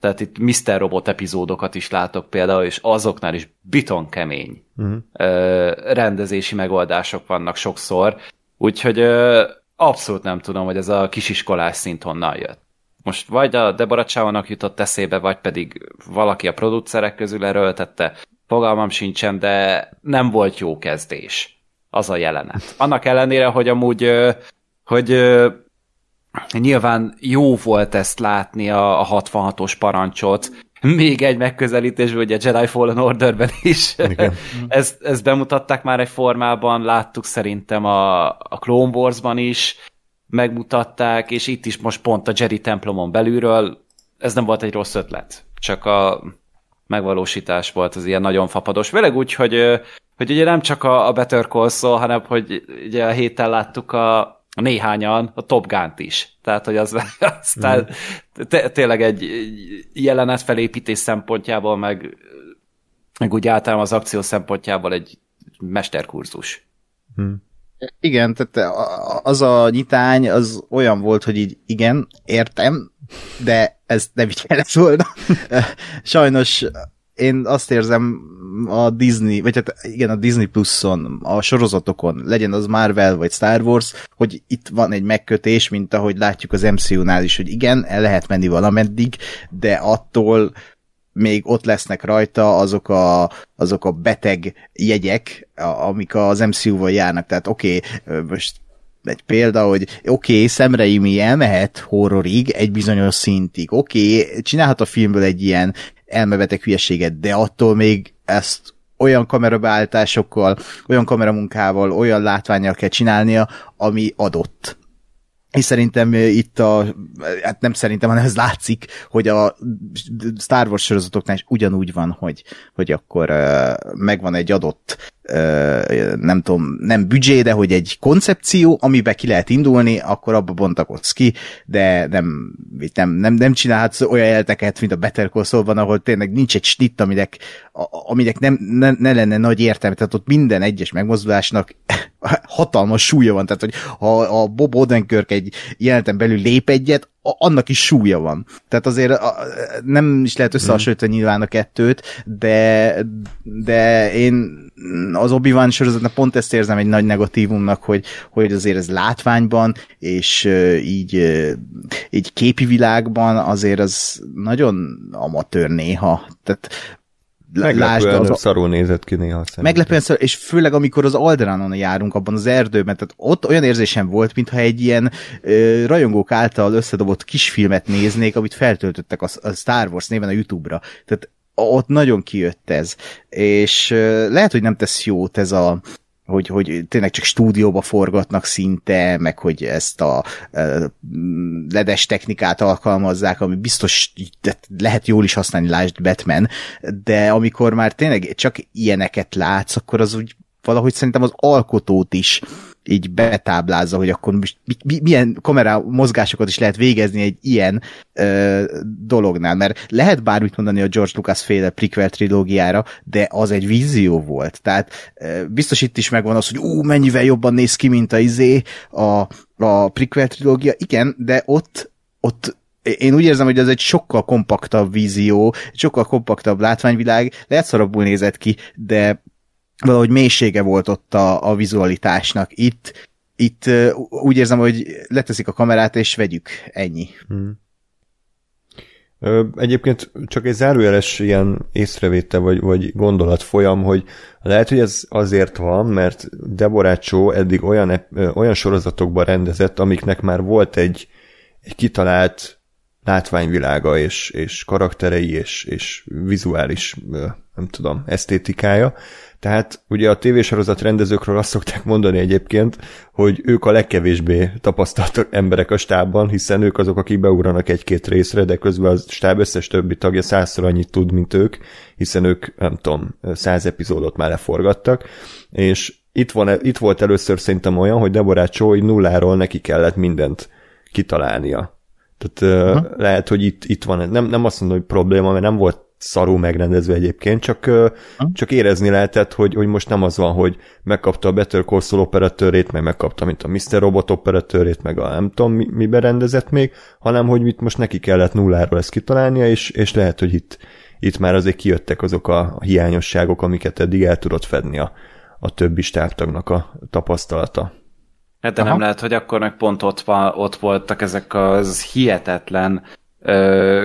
tehát itt Mr. Robot epizódokat is látok például, és azoknál is biton kemény uh-huh. ö, rendezési megoldások vannak sokszor, úgyhogy ö, abszolút nem tudom, hogy ez a kisiskolás szint honnan jött. Most vagy a Deborah jutott eszébe, vagy pedig valaki a producerek közül erőltette, Fogalmam sincsen, de nem volt jó kezdés az a jelenet. Annak ellenére, hogy amúgy, hogy nyilván jó volt ezt látni a, a 66-os parancsot, még egy megközelítés, ugye Jedi Fallen Orderben is. ezt, ezt bemutatták már egy formában, láttuk szerintem a, a Clone Wars-ban is, megmutatták, és itt is most pont a Jedi templomon belülről, ez nem volt egy rossz ötlet. Csak a megvalósítás volt az ilyen nagyon fapados. Főleg úgy, hogy, hogy ugye nem csak a, Better Call Saul, hanem hogy ugye a héten láttuk a, a néhányan a Top Gun-t is. Tehát, hogy az aztán mm. tényleg egy jelenet felépítés szempontjából, meg, meg úgy általában az akció szempontjából egy mesterkurzus. Mm. Igen, tehát az a nyitány az olyan volt, hogy így igen, értem, de ez nem így kellett volna. Sajnos én azt érzem a Disney, vagy hát igen, a Disney Plus-on, a sorozatokon, legyen az Marvel vagy Star Wars, hogy itt van egy megkötés, mint ahogy látjuk az MCU-nál is, hogy igen, el lehet menni valameddig, de attól még ott lesznek rajta azok a, azok a beteg jegyek, amik az MCU-val járnak. Tehát oké, okay, most egy példa, hogy oké, okay, szemreimi elmehet horrorig egy bizonyos szintig, oké, okay, csinálhat a filmből egy ilyen elmebeteg hülyeséget, de attól még ezt olyan kamerabeállításokkal, olyan kameramunkával, olyan látványjal kell csinálnia, ami adott. És szerintem itt a, hát nem szerintem, hanem ez látszik, hogy a Star Wars sorozatoknál is ugyanúgy van, hogy, hogy akkor uh, megvan egy adott nem tudom, nem büdzsé, de hogy egy koncepció, amiben ki lehet indulni, akkor abba bontakodsz ki, de nem, nem, nem, nem csinálhatsz olyan jelteket, mint a Better Call Saul-ban, ahol tényleg nincs egy snitt, aminek, aminek nem, ne, ne lenne nagy értelme, tehát ott minden egyes megmozdulásnak hatalmas súlya van, tehát hogy ha a Bob Odenkirk egy jeleneten belül lép egyet, annak is súlya van. Tehát azért a, nem is lehet összehasonlítani nyilván a kettőt, de, de én az Obi-Wan sorozatnak pont ezt érzem egy nagy negatívumnak, hogy, hogy azért ez látványban, és így, így képi világban azért az nagyon amatőr néha. Tehát Meglepően az, szarul nézett ki néha szerintem. Meglepően szarul, és főleg amikor az Alderanon járunk abban az erdőben, tehát ott olyan érzésem volt, mintha egy ilyen ö, rajongók által összedobott kisfilmet néznék, amit feltöltöttek a, a Star Wars néven a YouTube-ra. Tehát ott nagyon kijött ez. És ö, lehet, hogy nem tesz jót ez a hogy, hogy tényleg csak stúdióba forgatnak szinte, meg hogy ezt a ledes technikát alkalmazzák, ami biztos lehet jól is használni, lásd Batman, de amikor már tényleg csak ilyeneket látsz, akkor az úgy valahogy szerintem az alkotót is így betáblázza, hogy akkor most mi, milyen kamera mozgásokat is lehet végezni egy ilyen ö, dolognál, mert lehet bármit mondani a George Lucas féle prequel trilógiára, de az egy vízió volt, tehát ö, biztos itt is megvan az, hogy ú, mennyivel jobban néz ki, mint a izé, a, a prequel trilógia, igen, de ott, ott én úgy érzem, hogy ez egy sokkal kompaktabb vízió, sokkal kompaktabb látványvilág, lehet szarabbul nézett ki, de valahogy mélysége volt ott a, a vizualitásnak. Itt, itt úgy érzem, hogy leteszik a kamerát, és vegyük. Ennyi. Hmm. Egyébként csak egy zárójeles ilyen észrevétel vagy, vagy gondolat folyam, hogy lehet, hogy ez azért van, mert Deborácsó eddig olyan, olyan sorozatokban rendezett, amiknek már volt egy, egy kitalált látványvilága és, és karakterei és, és vizuális, nem tudom, esztétikája, tehát ugye a tévésorozat rendezőkről azt szokták mondani egyébként, hogy ők a legkevésbé tapasztalt emberek a stábban, hiszen ők azok, akik beugranak egy-két részre, de közben a stáb összes többi tagja százszor annyit tud, mint ők, hiszen ők, nem tudom, száz epizódot már leforgattak, és itt, van, itt volt először szerintem olyan, hogy Deborah Choi nulláról neki kellett mindent kitalálnia. Tehát uh-huh. lehet, hogy itt, itt van, nem, nem azt mondom, hogy probléma, mert nem volt szarú megrendezve egyébként, csak, csak érezni lehetett, hogy, hogy most nem az van, hogy megkapta a Better Call Saul operatőrét, meg megkapta, mint a Mr. Robot operatőrét, meg a nem tudom, mi, mibe rendezett még, hanem hogy mit most neki kellett nulláról ezt kitalálnia, és, és lehet, hogy itt, itt már azért kijöttek azok a hiányosságok, amiket eddig el tudott fedni a, a többi stábtagnak a tapasztalata. Hát de Aha. nem lehet, hogy akkor meg pont ott, van, ott voltak ezek az hihetetlen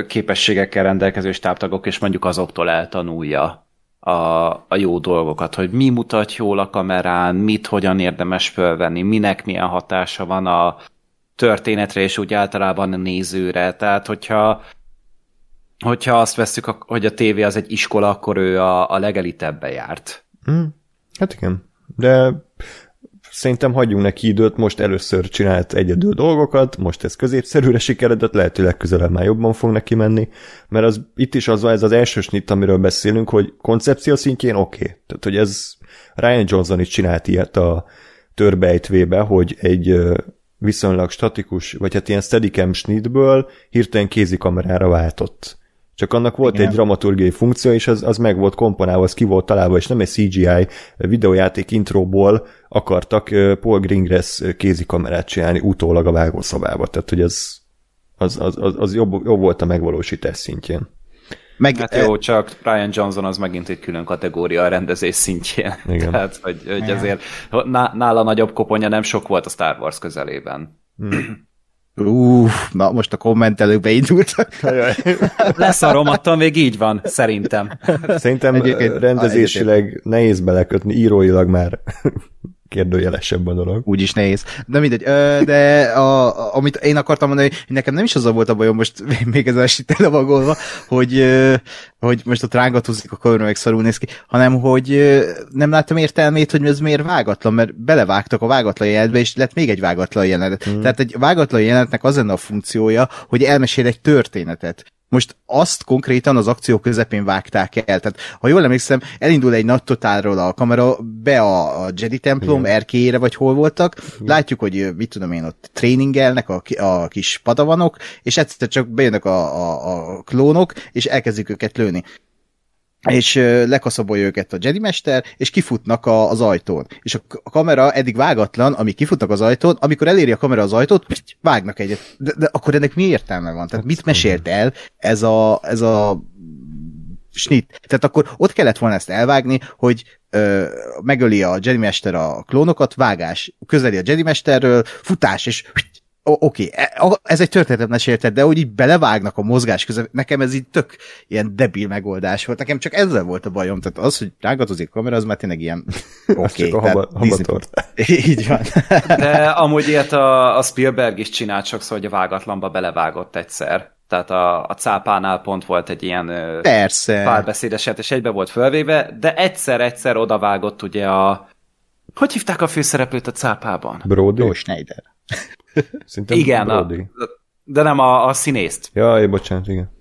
képességekkel rendelkező stábtagok, és mondjuk azoktól eltanulja a, a jó dolgokat, hogy mi mutat jól a kamerán, mit hogyan érdemes fölvenni, minek milyen hatása van a történetre, és úgy általában a nézőre. Tehát, hogyha hogyha azt veszük, hogy a tévé az egy iskola, akkor ő a, a legelitebbe járt. Hmm. Hát igen. De Szerintem hagyjunk neki időt, most először csinált egyedül dolgokat, most ez középszerűre sikeredett, lehet, hogy legközelebb már jobban fog neki menni, mert az, itt is az ez az első snit, amiről beszélünk, hogy koncepció szintjén oké. Okay. Tehát, hogy ez Ryan Johnson is csinált ilyet a törbejtvébe, hogy egy viszonylag statikus, vagy hát ilyen steadicam snitből hirtelen kézikamerára váltott csak annak volt Igen. egy dramaturgiai funkció, és az, az meg volt komponálva, az ki volt találva, és nem egy CGI videójáték intróból akartak Paul Greengrass kézikamerát csinálni utólag a vágószobába. Tehát, hogy az, az, az, az, az jobb, jobb volt a megvalósítás szintjén. Meg, hát jó, csak Brian Johnson az megint egy külön kategória a rendezés szintjén. Igen. Tehát, hogy, hogy azért nála nagyobb koponya nem sok volt a Star Wars közelében. Hmm. Uff, na most a kommentelők beindultak. Leszarom, attól még így van, szerintem. Szerintem Egyébként, rendezésileg nehéz belekötni, íróilag már kérdőjelesebb a dolog. Úgyis nehéz. De mindegy, de a, a, amit én akartam mondani, hogy nekem nem is az a volt a bajom, most még ez esit elevagolva, hogy, hogy most ott rángatózik a kamera, meg szarul néz ki, hanem hogy nem láttam értelmét, hogy ez miért vágatlan, mert belevágtak a vágatlan jelenetbe, és lett még egy vágatlan jelenet. Hmm. Tehát egy vágatlan jelenetnek az lenne a funkciója, hogy elmesél egy történetet. Most azt konkrétan az akció közepén vágták el. Tehát, ha jól emlékszem, elindul egy nagy totálról a kamera be a, a Jedi templom Igen. erkélyére, vagy hol voltak. Igen. Látjuk, hogy mit tudom én, ott tréningelnek a, a kis padavanok, és egyszer csak bejönnek a, a, a klónok, és elkezdik őket lőni és lekaszabolja őket a Jedi Mester, és kifutnak a, az ajtón. És a, kamera eddig vágatlan, amíg kifutnak az ajtón, amikor eléri a kamera az ajtót, pst, vágnak egyet. De, de akkor ennek mi értelme van? Tehát mit mesélt el ez a, ez a snit. Tehát akkor ott kellett volna ezt elvágni, hogy ö, megöli a Jedi Mester a klónokat, vágás, közeli a Jedi Mesterről, futás, és oké, okay, ez egy történetet mesélted, de hogy így belevágnak a mozgás közben, nekem ez így tök ilyen debil megoldás volt. Nekem csak ezzel volt a bajom, tehát az, hogy rágatozik a kamera, az már tényleg ilyen oké. Okay, okay, Disney... így van. De amúgy ilyet a, a Spielberg is csinált sokszor, hogy a vágatlanba belevágott egyszer. Tehát a, a cápánál pont volt egy ilyen Persze. párbeszédeset, és egybe volt fölvéve, de egyszer-egyszer odavágott ugye a... Hogy hívták a főszereplőt a cápában? Brody? Schneider. Szerintem igen, a, de nem a, a színészt. Ja, bocsánat, igen.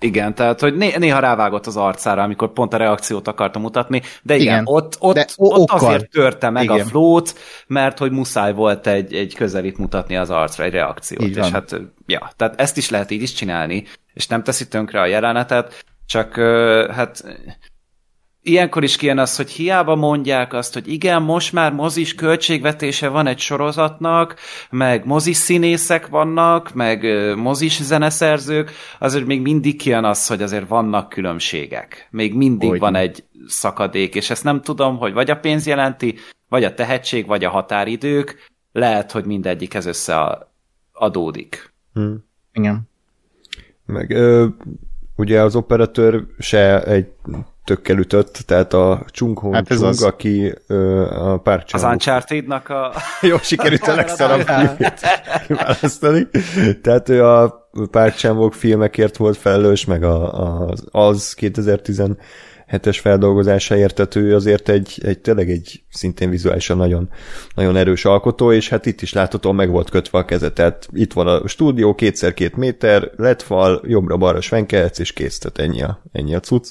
Igen, tehát hogy né- néha rávágott az arcára, amikor pont a reakciót akarta mutatni, de igen, igen ott, ott, de ott okkal. azért törte meg igen. a flót, mert hogy muszáj volt egy, egy közelít mutatni az arcra, egy reakciót. Így és van. hát, ja, tehát ezt is lehet így is csinálni, és nem teszi tönkre a jelenetet, csak hát ilyenkor is kijön az, hogy hiába mondják azt, hogy igen, most már mozis költségvetése van egy sorozatnak, meg mozis színészek vannak, meg mozis zeneszerzők, azért még mindig kijön az, hogy azért vannak különbségek. Még mindig Hogy van egy szakadék, és ezt nem tudom, hogy vagy a pénz jelenti, vagy a tehetség, vagy a határidők, lehet, hogy mindegyik ez összeadódik. Hm. Igen. Meg ö, ugye az operatőr se egy tökkel ütött, tehát a Chung Hong Hát Chung, az. aki ö, a Az párcsán Uncharted-nak a... Jó, sikerült a legszarabb kiválasztani. Tehát ő a Párcsámok filmekért volt felelős, meg a, a, az 2017-es feldolgozásáért, tehát ő azért egy, egy tényleg egy szintén vizuálisan nagyon, nagyon erős alkotó, és hát itt is láthatóan meg volt kötve a keze, tehát itt van a stúdió, kétszer két méter, lett fal, jobbra-balra svenkelhetsz, és kész, tehát ennyi a, ennyi a cucc.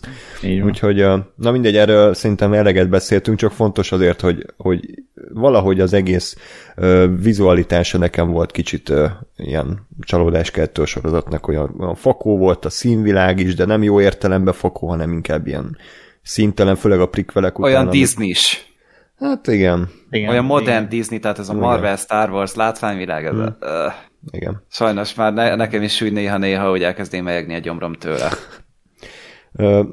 Úgyhogy, na mindegy, erről szerintem eleget beszéltünk, csak fontos azért, hogy, hogy valahogy az egész ö, vizualitása nekem volt kicsit ö, ilyen csalódáskeltő sorozatnak, olyan, olyan fakó volt a színvilág is, de nem jó értelemben fakó, hanem inkább ilyen szintelen, főleg a prikvelek után. Olyan ami- Disney-s. Hát igen, Igen, Olyan modern igen. Disney, tehát ez a Igen. Marvel, Star Wars, látványvilág, ez Hmm. a, uh, igen. sajnos már ne, nekem is súly néha-néha, hogy elkezdém melyegni a gyomrom tőle.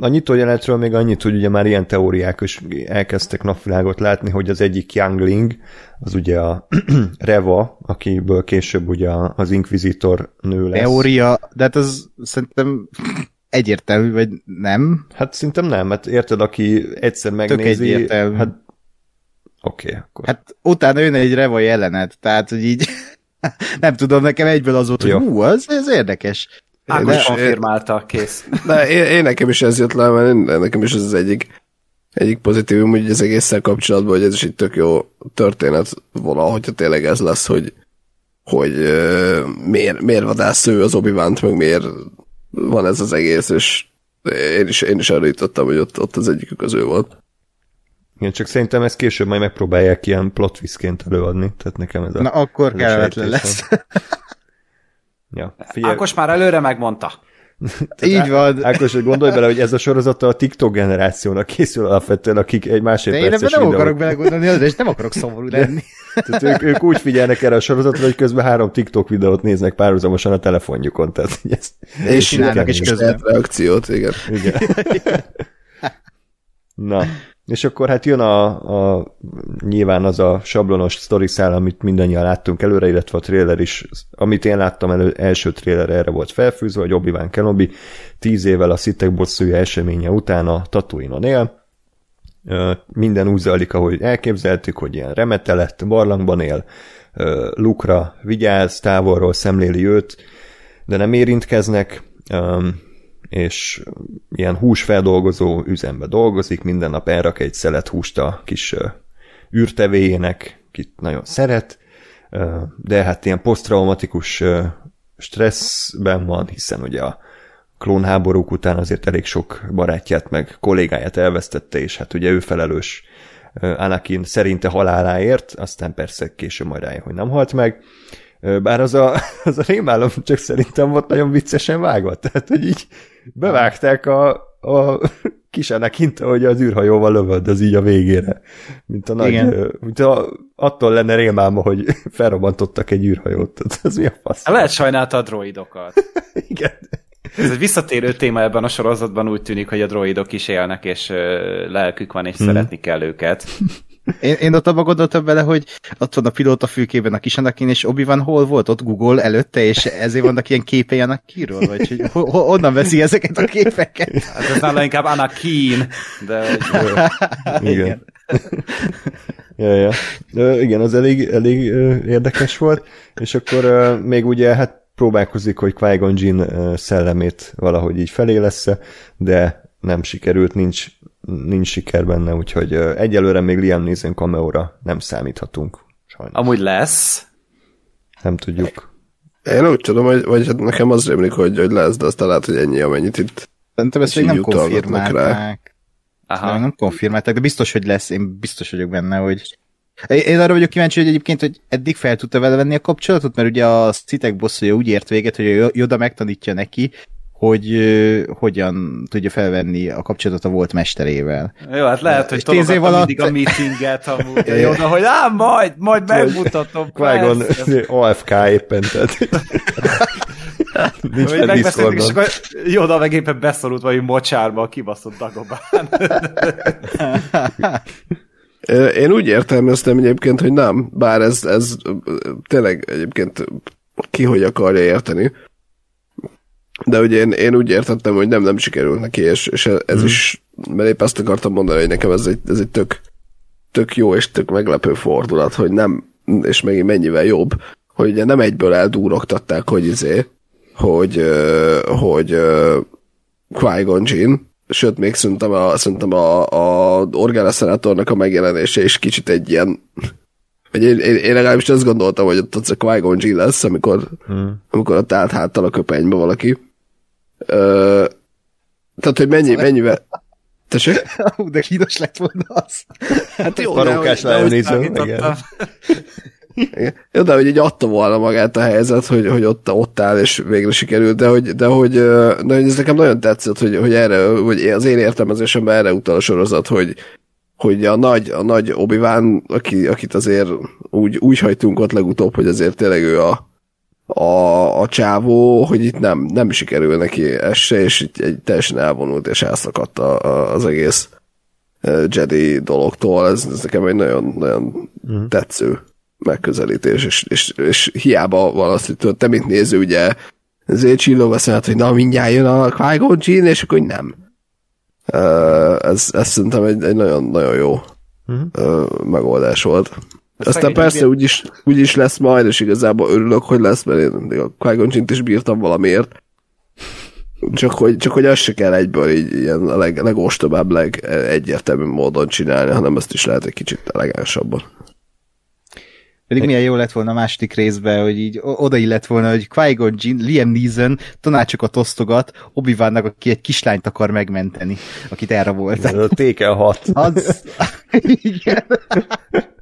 A nyitójelenetről még annyit, hogy ugye már ilyen teóriák is elkezdtek napvilágot látni, hogy az egyik Youngling, az ugye a Reva, akiből később ugye az Inquisitor nő lesz. Teória, de hát az szerintem egyértelmű, vagy nem? Hát szerintem nem, mert érted, aki egyszer megnézi, egyértelmű. hát oké, okay, akkor. Hát, Hát utána jön egy Reva jelenet, tehát hogy így nem tudom, nekem egyből az volt, hogy hú, az, ez érdekes. Ákos De- konfirmálta, kész. De én, én, nekem is ez jött le, mert én, nekem is ez az egyik, egyik pozitívum, hogy az egésszel kapcsolatban, hogy ez is egy tök jó történet vonal, hogyha tényleg ez lesz, hogy, hogy euh, miért, miért vadász ő az obi meg miért van ez az egész, és én is, én is arra jutottam, hogy ott, ott az egyikük az ő volt. igen, csak szerintem ezt később majd megpróbálják ilyen plot twistként előadni, tehát nekem ez a... Na akkor kellemetlen lesz. Ja, figyelj, Ákos már előre megmondta. Így van. Ákos, hogy gondolj bele, hogy ez a sorozat a TikTok generációnak készül alapvetően, akik egy De én ebben másodperces nem videót akarok belegondolni, és nem akarok szomorú lenni. Tehát ők, ők úgy figyelnek erre a sorozatra, hogy közben három TikTok videót néznek párhuzamosan a telefonjukon. Tehát ez, És csinálnak is közben. reakciót, igen. igen. Na, és akkor hát jön a, a nyilván az a sablonos sztoriszál, amit mindannyian láttunk előre, illetve a trailer is, amit én láttam elő, első trailer erre volt felfűzve, hogy Obi-Wan Kenobi tíz évvel a szitek bosszúja eseménye után a Tatooine-on él, minden úgy zajlik, ahogy elképzeltük, hogy ilyen remetelett, barlangban él, Lukra vigyáz, távolról szemléli őt, de nem érintkeznek, és ilyen húsfeldolgozó üzembe dolgozik, minden nap elrak egy szelet húst a kis űrtevéjének, kit nagyon szeret, de hát ilyen posztraumatikus stresszben van, hiszen ugye a klónháborúk után azért elég sok barátját meg kollégáját elvesztette, és hát ugye ő felelős Anakin szerinte haláláért, aztán persze később majd rájön, hogy nem halt meg. Bár az a, az a rémálom csak szerintem volt nagyon viccesen vágva. Tehát, hogy így bevágták a, a kis Anakin, hogy az űrhajóval lövöld, az így a végére. Mint a nagy, Igen. mint a, attól lenne rémálma, hogy felrobbantottak egy űrhajót. Ez mi a fasz? Lehet sajnálta a droidokat. Igen. Ez egy visszatérő téma ebben a sorozatban úgy tűnik, hogy a droidok is élnek, és lelkük van, és hmm. szeretni kell őket. Én, én ott abba gondoltam bele, hogy ott van a pilóta fülkében a kis Anakin, és obi van hol volt? Ott Google előtte, és ezért vannak ilyen képei Anakinról? Vagy hogy ho, ho, honnan veszi ezeket a képeket? Hát ez nála inkább Anakin, de Igen. ja, ja. Ö, igen, az elég, elég ö, érdekes volt, és akkor ö, még ugye hát próbálkozik, hogy Qui-Gon Jinn szellemét valahogy így felé lesz de nem sikerült, nincs, nincs siker benne, úgyhogy egyelőre még Liam Neeson cameo nem számíthatunk. Sajnos. amúgy lesz. Nem tudjuk. Én úgy tudom, hogy, vagy hát nekem az rémlik, hogy, hogy lesz, de aztán lehet, hogy ennyi, amennyit itt Szerintem ezt még nem konfirmálták. Aha. Nem, nem konfirmálták, de biztos, hogy lesz, én biztos vagyok benne, hogy én arra vagyok kíváncsi, hogy egyébként, hogy eddig fel tudta vele venni a kapcsolatot, mert ugye a szitek bosszúja úgy ért véget, hogy a Yoda megtanítja neki, hogy ö, hogyan tudja felvenni a kapcsolatot a volt mesterével. Jó, hát lehet, hogy És tíz év tologatta alatt- mindig a meetinget amúgy a Yoda, hogy á, majd, majd megmutatom. Qui-Gon. AFK éppen, tehát nincs megbeszéltük, és akkor Yoda meg éppen beszorult valami mocsárba a kibaszott Dagobán. Én úgy értelmeztem egyébként, hogy nem, bár ez, ez tényleg egyébként ki hogy akarja érteni. De ugye én, én úgy értettem, hogy nem, nem sikerült neki, és, és ez hmm. is, mert épp ezt akartam mondani, hogy nekem ez egy, ez egy tök, tök jó és tök meglepő fordulat, hogy nem, és megint mennyivel jobb, hogy ugye nem egyből eldúrogtatták, hogy izé, hogy, hogy ö, Qui-Gon Jinn, sőt, még szerintem a, szerintem a, a Organa Szenátornak a megjelenése is kicsit egy ilyen vagy én, én, én legalábbis azt gondoltam, hogy ott, a Qui-Gon Jinn lesz, amikor, hmm. amikor ott állt háttal a köpenybe valaki. Ö, tehát, hogy mennyi, mennyivel... Tessék? De kínos lett volna az. Hát jó, Parókás de, hogy- de, hogy- leelnéző, igen. Jó, de hogy így adta volna magát a helyzet, hogy, hogy ott, ott áll, és végre sikerült, de hogy, de hogy, de hogy ez nekem nagyon tetszett, hogy, hogy erre, vagy az én értelmezésemben erre utal a sorozat, hogy, hogy a nagy, a nagy obi aki, akit azért úgy, úgy hagytunk ott legutóbb, hogy azért tényleg ő a, a, a csávó, hogy itt nem, nem sikerül neki ez se, és itt egy teljesen elvonult, és elszakadt a, a, az egész Jedi dologtól, ez, ez nekem egy nagyon, nagyon mm. tetsző megközelítés, és, és, és hiába van az, hogy te mint néző, ugye ezért csillog azt mondod, hogy na mindjárt jön a Jinn, és akkor nem. Ez, ez szerintem egy, egy nagyon, nagyon jó ö, megoldás volt. Aztán persze úgyis, úgyis lesz majd, és igazából örülök, hogy lesz, mert én mindig a Jinn-t is bírtam valamiért. Csak hogy, csak hogy azt se kell egyből így ilyen a leg, legostobább, legegyértelmű módon csinálni, hanem ezt is lehet egy kicsit elegánsabban. Pedig milyen jó lett volna a második részben, hogy így oda illett volna, hogy Qui-Gon Jinn, Liam Neeson tanácsokat osztogat obi aki egy kislányt akar megmenteni, akit erre volt. Ez a Téken 6. Az... Igen.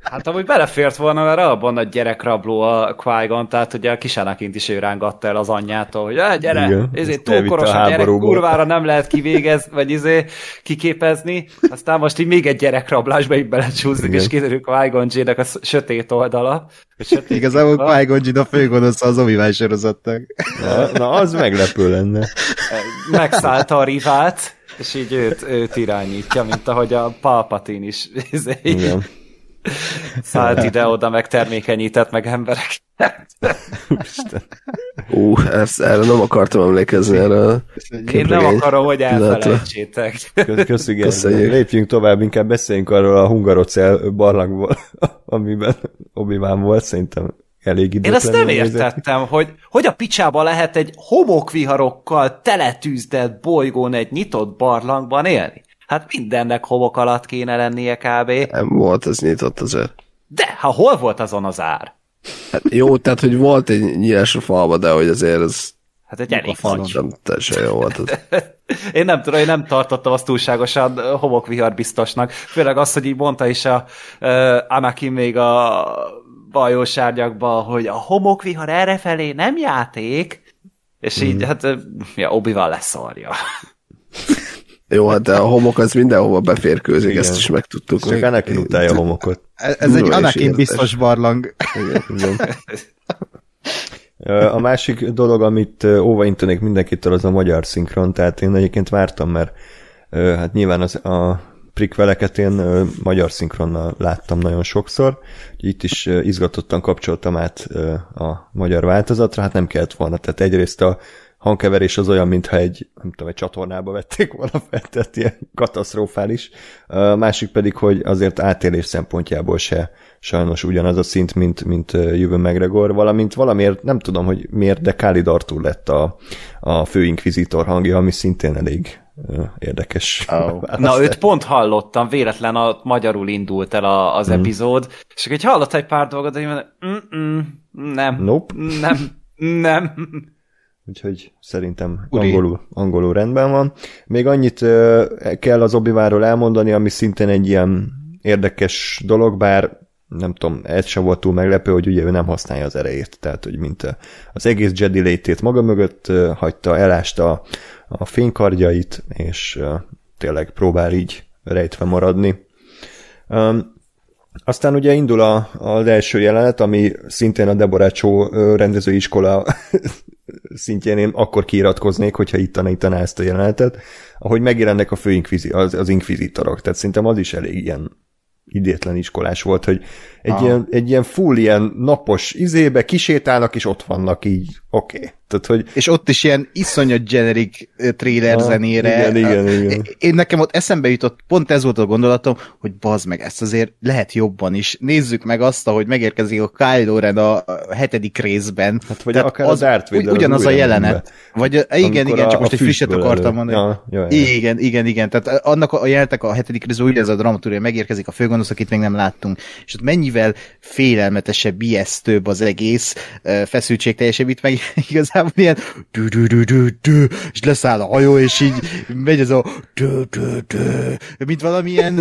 Hát amúgy belefért volna, mert abban a gyerekrabló a qui tehát ugye a kis Anakint is ő rángatta el az anyjától, hogy "Á, gyere, Igen, izé, ezt túl elvitte koros a a gyerek, háborúba." kurvára nem lehet kivégez, vagy izé kiképezni, aztán most így még egy gyerekrablásba így belecsúszik, és kiderül Jinn-nek a sötét oldala. vagy sötét Igazából Jinn a főgonosz az obi sorozatnak. Na, na, az meglepő lenne. megszállta a rivát, és így őt, őt irányítja, mint ahogy a Palpatine is izé, Igen. Szállt ide-oda, meg termékenyített meg emberek. Ú, ezt, erre nem akartam emlékezni, erre a Én nem akarom, hogy elfelejtsétek. Kö- Köszönjük. Köszönjük. Lépjünk tovább, inkább beszéljünk arról a hungarocel barlangból, amiben obi volt, szerintem elég Én időtlenül ezt nem értettem, hogy hogy a picsába lehet egy homokviharokkal teletűzdett bolygón egy nyitott barlangban élni? Hát mindennek homok alatt kéne lennie kb. Nem volt, ez nyitott azért. De, ha hol volt azon az ár? Hát jó, tehát, hogy volt egy nyílás a falba, de hogy azért ez Hát egy elég falon. nem teljesen jó volt. Az. Én nem tudom, én nem tartottam azt túlságosan homokvihar biztosnak. Főleg azt, hogy így mondta is a uh, Anakin még a bajós árnyakban, hogy a homokvihar errefelé nem játék, és így, hát, ö, ja, Obi-Wan leszarja. Jó, hát de a homok az mindenhova beférkőzik, Igen. ezt is megtudtuk. Csak Anakin utálja a homokot. Ez ez egy Anakin biztos barlang. Igen, A másik dolog, amit ö, óvaintenék mindenkitől, az a magyar szinkron, tehát én egyébként vártam, mert hát nyilván az, a prikveleket én magyar szinkronnal láttam nagyon sokszor, itt is izgatottan kapcsoltam át a magyar változatra, hát nem kellett volna, tehát egyrészt a hangkeverés az olyan, mintha egy, nem tudom, egy csatornába vették volna fel, tehát ilyen katasztrofális. A másik pedig, hogy azért átélés szempontjából se sajnos ugyanaz a szint, mint, mint Jövő McGregor, valamint valamiért, nem tudom, hogy miért, de Khalid Arthur lett a, a főinkvizitor hangja, ami szintén elég érdekes. Oh. Na, őt pont hallottam, véletlen a magyarul indult el a, az epizód, és akkor egy hallott egy pár dolgot, hogy mondom, "Mm-mm, nem, Nope. nem, nem. Úgyhogy szerintem Uri. angolul, angolul rendben van. Még annyit ö, kell az obi elmondani, ami szintén egy ilyen érdekes dolog, bár nem tudom, ez sem volt túl meglepő, hogy ugye ő nem használja az erejét, tehát hogy mint az egész Jedi létét maga mögött ö, hagyta, elásta a fénykardjait, és ö, tényleg próbál így rejtve maradni. Um, aztán ugye indul a, az első jelenet, ami szintén a Deborácsó rendezőiskola szintjén én akkor kiiratkoznék, hogyha itt tanítaná ezt a jelenetet, ahogy megjelennek a főinkvizi, az, az inkvizitorok. Tehát szerintem az is elég ilyen idétlen iskolás volt, hogy egy, Ah. ilyen, egy ilyen full ilyen napos izébe kisétálnak, és ott vannak így, oké. Okay. Tehát, hogy És ott is ilyen iszonyat generic ö, trailer Ah, zenére. igen, igen, igen. Én nekem ott eszembe jutott, pont ez volt a gondolatom, hogy bazd meg, ezt azért lehet jobban is. Nézzük meg azt, ahogy megérkezik a Kylo Ren a hetedik részben. Hát vagy akár a Darth Vader Ugyanaz az a jelenet. elembe. Vagy igen, Amikor igen, a- csak most a egy frisset akartam mondani. Ja, ja, ja. Igen, igen, igen. Tehát annak a jelentek a hetedik részben úgy ez a dramaturgia megérkezik a főgonosz, akit még nem láttunk. És ott mennyivel félelmetesebb, ijesztőbb az egész, feszültségteljesebb itt meg igazából ilyen dü dü dü dü dü, és leszáll a hajó, és így megy ez a dü dü dü, mint valamilyen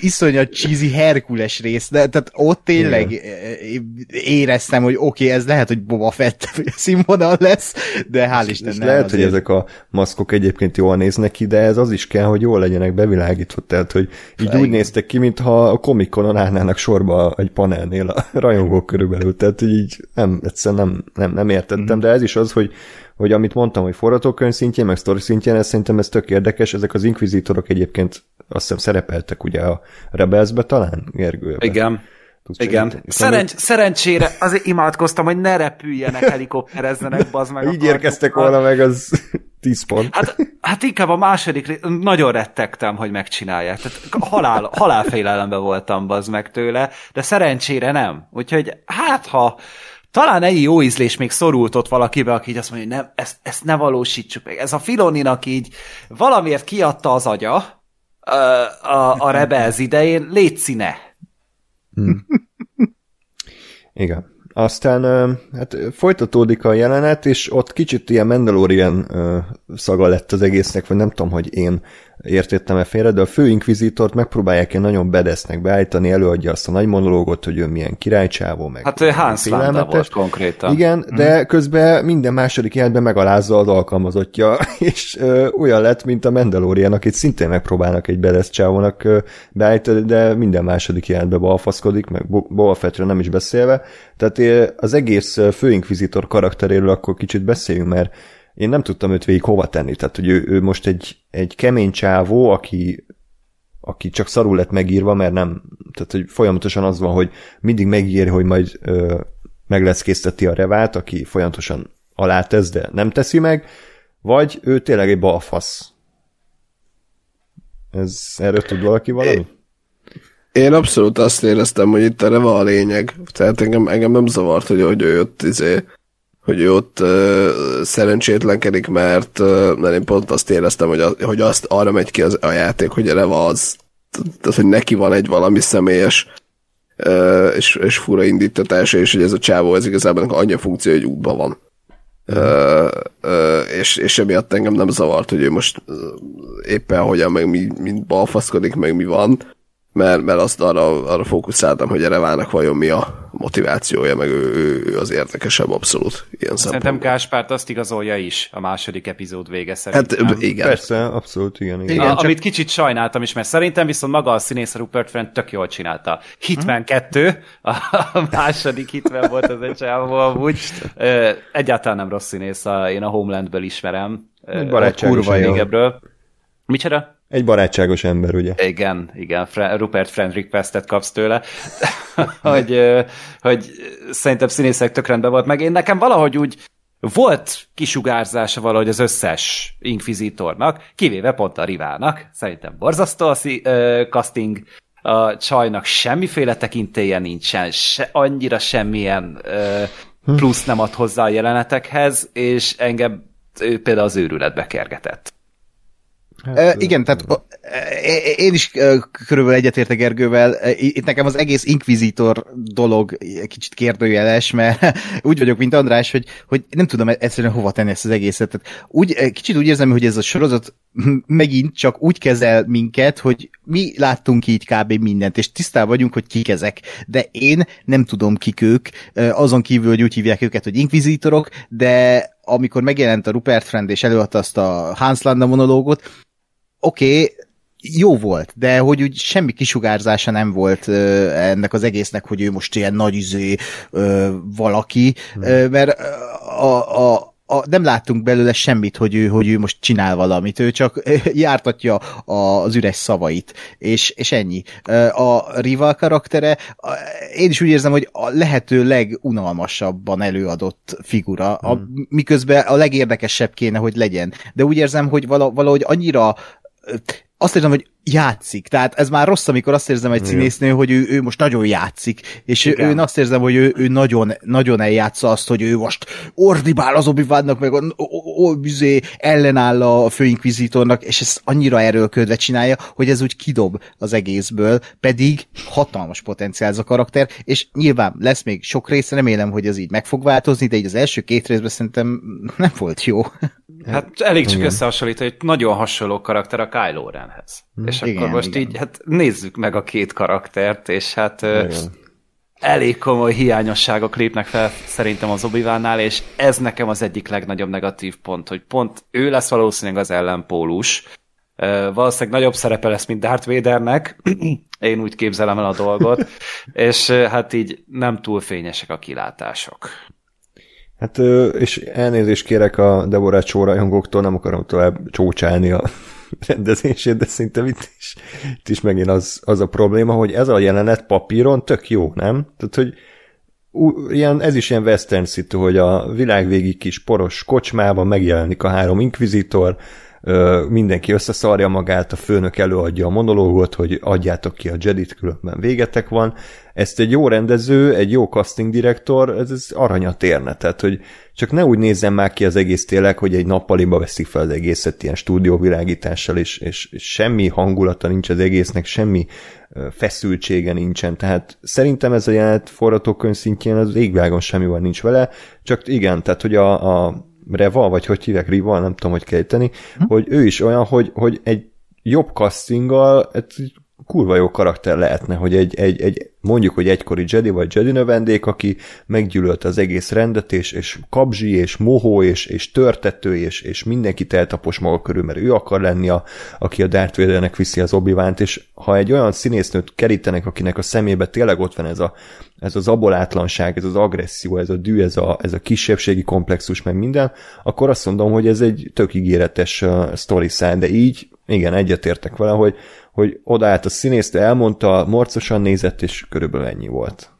iszonyat cheesy Herkules rész, de tehát ott tényleg ö, éreztem, hogy oké, okay, ez lehet, hogy Boba Fett színvonal lesz, de hál' Isten És nem. lehet, hogy azért. ezek a maszkok egyébként jól néznek ki, de ez az is kell, hogy jól legyenek bevilágítva. Tehát, hogy így Igen. úgy néztek ki, mintha a komikonon állnának sorba egy panelnél a rajongók körülbelül. Tehát, hogy így nem, egyszerűen nem, nem, nem értettem, de ez is az, hogy hogy amit mondtam, hogy forgatókönyv szintjén, meg sztori szintjén, ez szerintem ez tök érdekes, ezek az inkvizitorok egyébként azt hiszem szerepeltek ugye a Rebelsbe talán, Gergő? Igen. tudsz Igen. Szerencs, szerencsére azért imádkoztam, hogy ne repüljenek, helikopterezzenek, bazd meg. Így érkeztek volna meg, az 10 pont. Hát, hát inkább a második, nagyon rettegtem, hogy megcsinálják. Tehát halál, halálfélelemben voltam bazd meg tőle, de szerencsére nem. Úgyhogy hát ha talán egy jó ízlés még szorult ott valakibe, aki így azt mondja, hogy nem, ezt, ezt ne valósítsuk meg. Ez a Filoninak így valamiért kiadta az agya ö, a, a Rebels idején, légy színe. Igen. Aztán hát folytatódik a jelenet, és ott kicsit ilyen Mandalorian szaga lett az egésznek, vagy nem tudom, hogy én értettem-e félre, de a fő inkvizitort megpróbálják ilyen nagyon bedesznek beállítani, előadja azt a nagy monológot, hogy ő milyen királycsávó, meg Hát ő Hans Landa volt konkrétan. Igen, de közben minden második jelentben megalázza az alkalmazottja, és ö, olyan lett, mint a Mandalorian, akit szintén megpróbálnak egy bedesz csávónak ö, beállítani, de minden második jelentben balfaszkodik, meg Bo- Boba Fettről nem is beszélve. Tehát ö, az egész ö, főinkvizitor karakteréről akkor kicsit beszéljünk, mert én nem tudtam őt végig hova tenni. Tehát, hogy ő, ő most egy, egy kemény csávó, aki aki csak szarul lett megírva, mert nem, tehát hogy folyamatosan az van, hogy mindig megír, hogy majd ö, megleszkészteti a revát, aki folyamatosan alátesz, de nem teszi meg, vagy ő tényleg egy balfasz. Ez, erről tud valaki valami? Én abszolút azt éreztem, hogy itt erre van a lényeg. Tehát engem, engem nem zavart, hogy, hogy ő ott izé, hogy ott uh, szerencsétlenkedik, mert, uh, mert én pont azt éreztem, hogy, az, hogy azt arra megy ki az, a játék, hogy van az, tehát, hogy neki van egy valami személyes uh, és, és fura indítatása, és hogy ez a csávó, ez igazából annyi a funkció, hogy útban van. Uh, uh, és, és emiatt engem nem zavart, hogy ő most éppen hogyan, meg mi, mint balfaszkodik, meg mi van, mert, mert azt arra, arra fókuszáltam, hogy erre válnak vajon mi a motivációja, meg ő, ő, ő az érdekesebb abszolút ilyen Szerintem. Gáspárt azt igazolja is a második epizód vége szerint. Hát igen. Persze, abszolút, igen. igen. Igen, a, csak- Amit kicsit sajnáltam is, mert szerintem viszont maga a színész a Rupert Friend tök jól csinálta. Hitman 2, a második Hitman volt az egy csávó amúgy. Egyáltalán nem rossz színész, a, én a Homelandből ismerem. Ö, Egy barátságos kurva ember. régebről. Micsoda? Egy barátságos ember, ugye? Igen, igen, Fre- Rupert Friend requestet kapsz tőle, hogy, hogy szerintem színészek tök rendben volt, meg én nekem valahogy úgy volt kisugárzása valahogy az összes inkvizitornak, kivéve pont a rivának. Szerintem borzasztó a szí- ö, casting, a csajnak semmiféle tekintélye nincsen, se, annyira semmilyen ö, plusz nem ad hozzá a jelenetekhez, és engem ő például az őrületbe kergetett. Hát, igen, tehát én is körülbelül egyetértek Gergővel. E, Itt nekem az egész Inquisitor dolog kicsit kérdőjeles, mert úgy vagyok, mint András, hogy, hogy nem tudom egyszerűen hova tenni ezt az egészet. Tehát úgy, e, kicsit úgy érzem, hogy ez a sorozat megint csak úgy kezel minket, hogy mi láttunk így kb. mindent, és tisztában vagyunk, hogy kik ezek, de én nem tudom kik ők, azon kívül, hogy úgy hívják őket, hogy inkvizitorok, de amikor megjelent a Rupert Friend és előadta azt a Hans Landa monológot, oké, okay, jó volt, de hogy úgy semmi kisugárzása nem volt ö, ennek az egésznek, hogy ő most ilyen nagy izé ö, valaki, ö, mert a, a, a, nem láttunk belőle semmit, hogy ő, hogy ő most csinál valamit, ő csak jártatja az üres szavait, és, és ennyi. A rival karaktere, én is úgy érzem, hogy a lehető legunalmasabban előadott figura, a, miközben a legérdekesebb kéne, hogy legyen. De úgy érzem, hogy vala, valahogy annyira azt érzem, hogy játszik. Tehát ez már rossz, amikor azt érzem egy színésznő, hogy ő, ő most nagyon játszik, és Igen. én azt érzem, hogy ő, ő nagyon, nagyon eljátsza azt, hogy ő most ordibál az obi meg o- o- o- bizé ellenáll a főinkvizitornak, és ezt annyira erőlködve csinálja, hogy ez úgy kidob az egészből, pedig hatalmas potenciál ez a karakter, és nyilván lesz még sok része, remélem, hogy ez így meg fog változni, de így az első két részben szerintem nem volt jó. Hát elég csak Igen. összehasonlítani, hogy nagyon hasonló karakter a Kylo Renhez. És Igen, akkor most igen. így, hát nézzük meg a két karaktert, és hát Igen. elég komoly hiányosságok lépnek fel szerintem az obi és ez nekem az egyik legnagyobb negatív pont, hogy pont ő lesz valószínűleg az ellenpólus, valószínűleg nagyobb szerepe lesz, mint Darth Vadernek, én úgy képzelem el a dolgot, és hát így nem túl fényesek a kilátások. Hát, és elnézést kérek a Deborah Csó rajongóktól, nem akarom tovább csócsálni a rendezését, de szinte itt is, itt is megint az, az a probléma, hogy ez a jelenet papíron tök jó, nem? Tehát, hogy ilyen, ez is ilyen western szitu, hogy a világvégi kis poros kocsmában megjelenik a három inkvizitor, mindenki összeszarja magát, a főnök előadja a monológot, hogy adjátok ki a Jedit, különben végetek van. Ezt egy jó rendező, egy jó casting direktor, ez, ez aranyat érne, tehát hogy csak ne úgy nézzen már ki az egész tényleg, hogy egy nappaliba veszik fel az egészet ilyen stúdióvilágítással, és, és, és semmi hangulata nincs az egésznek, semmi feszültsége nincsen, tehát szerintem ez a jelenet forgatókönyv szintjén az égvágon semmi van nincs vele, csak igen, tehát hogy a, a Reva, vagy hogy hívják, Riva, nem tudom, hogy kejteni, hm. hogy ő is olyan, hogy, hogy egy jobb castinggal kurva jó karakter lehetne, hogy egy, egy, egy mondjuk, hogy egykori Jedi vagy Jedi növendék, aki meggyűlölte az egész rendet, és, és kabzsi, és mohó, és, és törtető, és, és mindenkit eltapos maga körül, mert ő akar lenni, a, aki a Darth Vadernek viszi az obi és ha egy olyan színésznőt kerítenek, akinek a szemébe tényleg ott van ez, a, ez az abolátlanság, ez az agresszió, ez a dű, ez a, ez a kisebbségi komplexus, meg minden, akkor azt mondom, hogy ez egy tök ígéretes uh, sztori de így, igen, egyetértek vele, hogy, hogy odaállt a színésznő, elmondta, morcosan nézett, és körülbelül ennyi volt.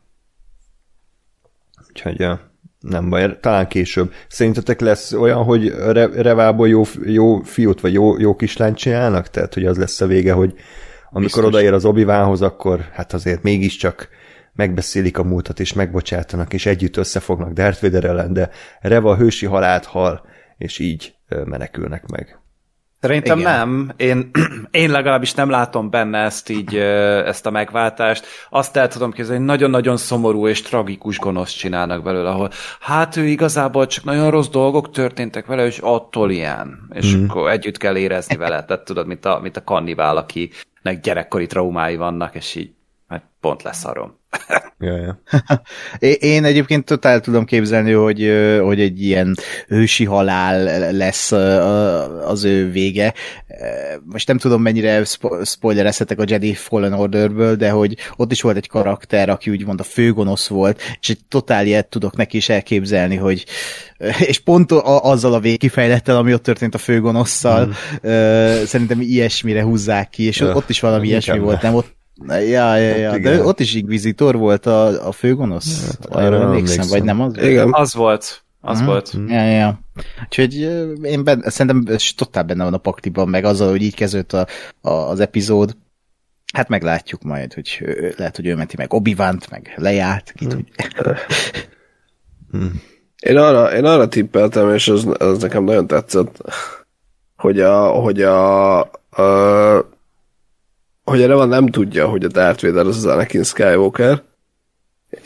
Úgyhogy nem baj, talán később. Szerintetek lesz olyan, hogy Re- Revából jó, jó fiút, vagy jó, jó kislányt csinálnak? Tehát, hogy az lesz a vége, hogy amikor Biztos. odaér az obi akkor hát azért mégiscsak megbeszélik a múltat, és megbocsátanak, és együtt összefognak Darth Vader ellen, de Reva hősi halált hal, és így menekülnek meg. Szerintem Igen. nem. Én, én legalábbis nem látom benne ezt így, ezt a megváltást. Azt el tudom képzelni, hogy nagyon-nagyon szomorú és tragikus gonosz csinálnak belőle, ahol hát ő igazából csak nagyon rossz dolgok történtek vele, és attól ilyen. És mm. akkor együtt kell érezni vele. Tehát tudod, mint a, mint a kannibál, akinek gyerekkori traumái vannak, és így hát pont leszarom. Ja, ja. Én egyébként totál tudom képzelni, hogy, hogy egy ilyen ősi halál lesz az ő vége. Most nem tudom, mennyire spoilerezhetek a Jedi Fallen Orderből, de hogy ott is volt egy karakter, aki úgymond a főgonosz volt, és egy totál ilyet tudok neki is elképzelni, hogy és pont azzal a végkifejlettel, ami ott történt a főgonosszal, mm. szerintem ilyesmire húzzák ki, és ott is valami ilyesmi volt, nem? Ott Ja, ja, ja, de ott is Inquisitor volt a, a főgonosz? Hát, arra emlékszem, vagy nem az? Igen. Az volt. Az uh-huh. volt. Ja, ja. Úgyhogy én ben, szerintem totál benne van a pakliban, meg azzal, hogy így kezdődött a, a, az epizód. Hát meglátjuk majd, hogy lehet, hogy ő menti meg obi meg lejárt, ki hmm. tudja. hmm. Én arra, én arra tippeltem, és az, az nekem nagyon tetszett, hogy a, hogy a, a hogy a van nem tudja, hogy a Darth Vader az az Anakin Skywalker,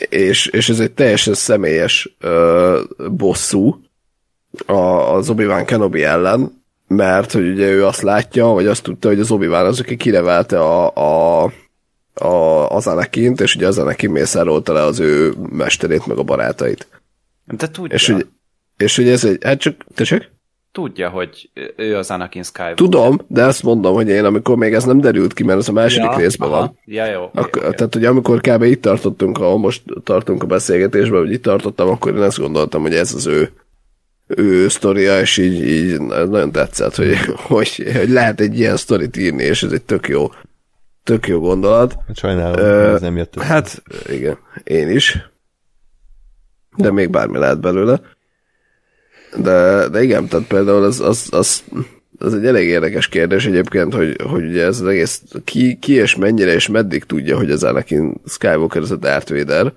és, és ez egy teljesen személyes ö, bosszú a, az Obi-Wan Kenobi ellen, mert hogy ugye ő azt látja, vagy azt tudta, hogy az Obi-Wan az, aki kirevelte a, a, a, az anakin és ugye az Anakin mészárolta le az ő mesterét, meg a barátait. De tudja. És hogy, és hogy ez egy, hát csak, tessék? Tudja, hogy ő az Anakin Skywalker. Tudom, de azt mondom, hogy én amikor még ez nem derült ki, mert ez a második ja, részben aha. van. Ja, jó. Ak- okay, tehát, hogy amikor kb. itt tartottunk, ahol most tartunk a beszélgetésben, hogy itt tartottam, akkor én azt gondoltam, hogy ez az ő ő sztoria, és így, így nagyon tetszett, hogy, hogy, hogy lehet egy ilyen sztorit írni, és ez egy tök jó, tök jó gondolat. Sajnálom, uh, ez nem jött össze. Hát, igen, én is. De még bármi lehet belőle. De, de igen, tehát például az, az, az, az egy elég érdekes kérdés egyébként, hogy, hogy ugye ez az egész, ki, ki és mennyire és meddig tudja, hogy az Anakin Skywalker az a Darth Vader.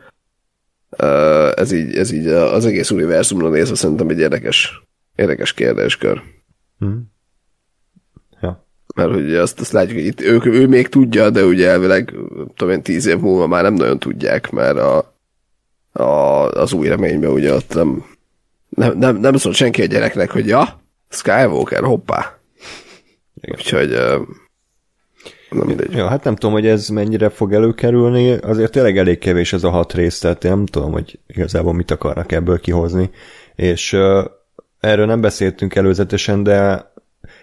Ez így, ez így az egész univerzumra nézve szerintem egy érdekes, érdekes kérdéskör. Hmm. Ja. Mert hogy azt, azt látjuk, hogy itt ő, ő még tudja, de ugye elvileg tudom én tíz év múlva már nem nagyon tudják, mert a, a, az új reményben ugye ott nem, nem, nem, nem szólt senki a gyereknek, hogy ja, Skywalker, hoppá. Igen. Úgyhogy nem mindegy. Ja, hát nem tudom, hogy ez mennyire fog előkerülni, azért tényleg elég kevés ez a hat rész, tehát én nem tudom, hogy igazából mit akarnak ebből kihozni, és uh, erről nem beszéltünk előzetesen, de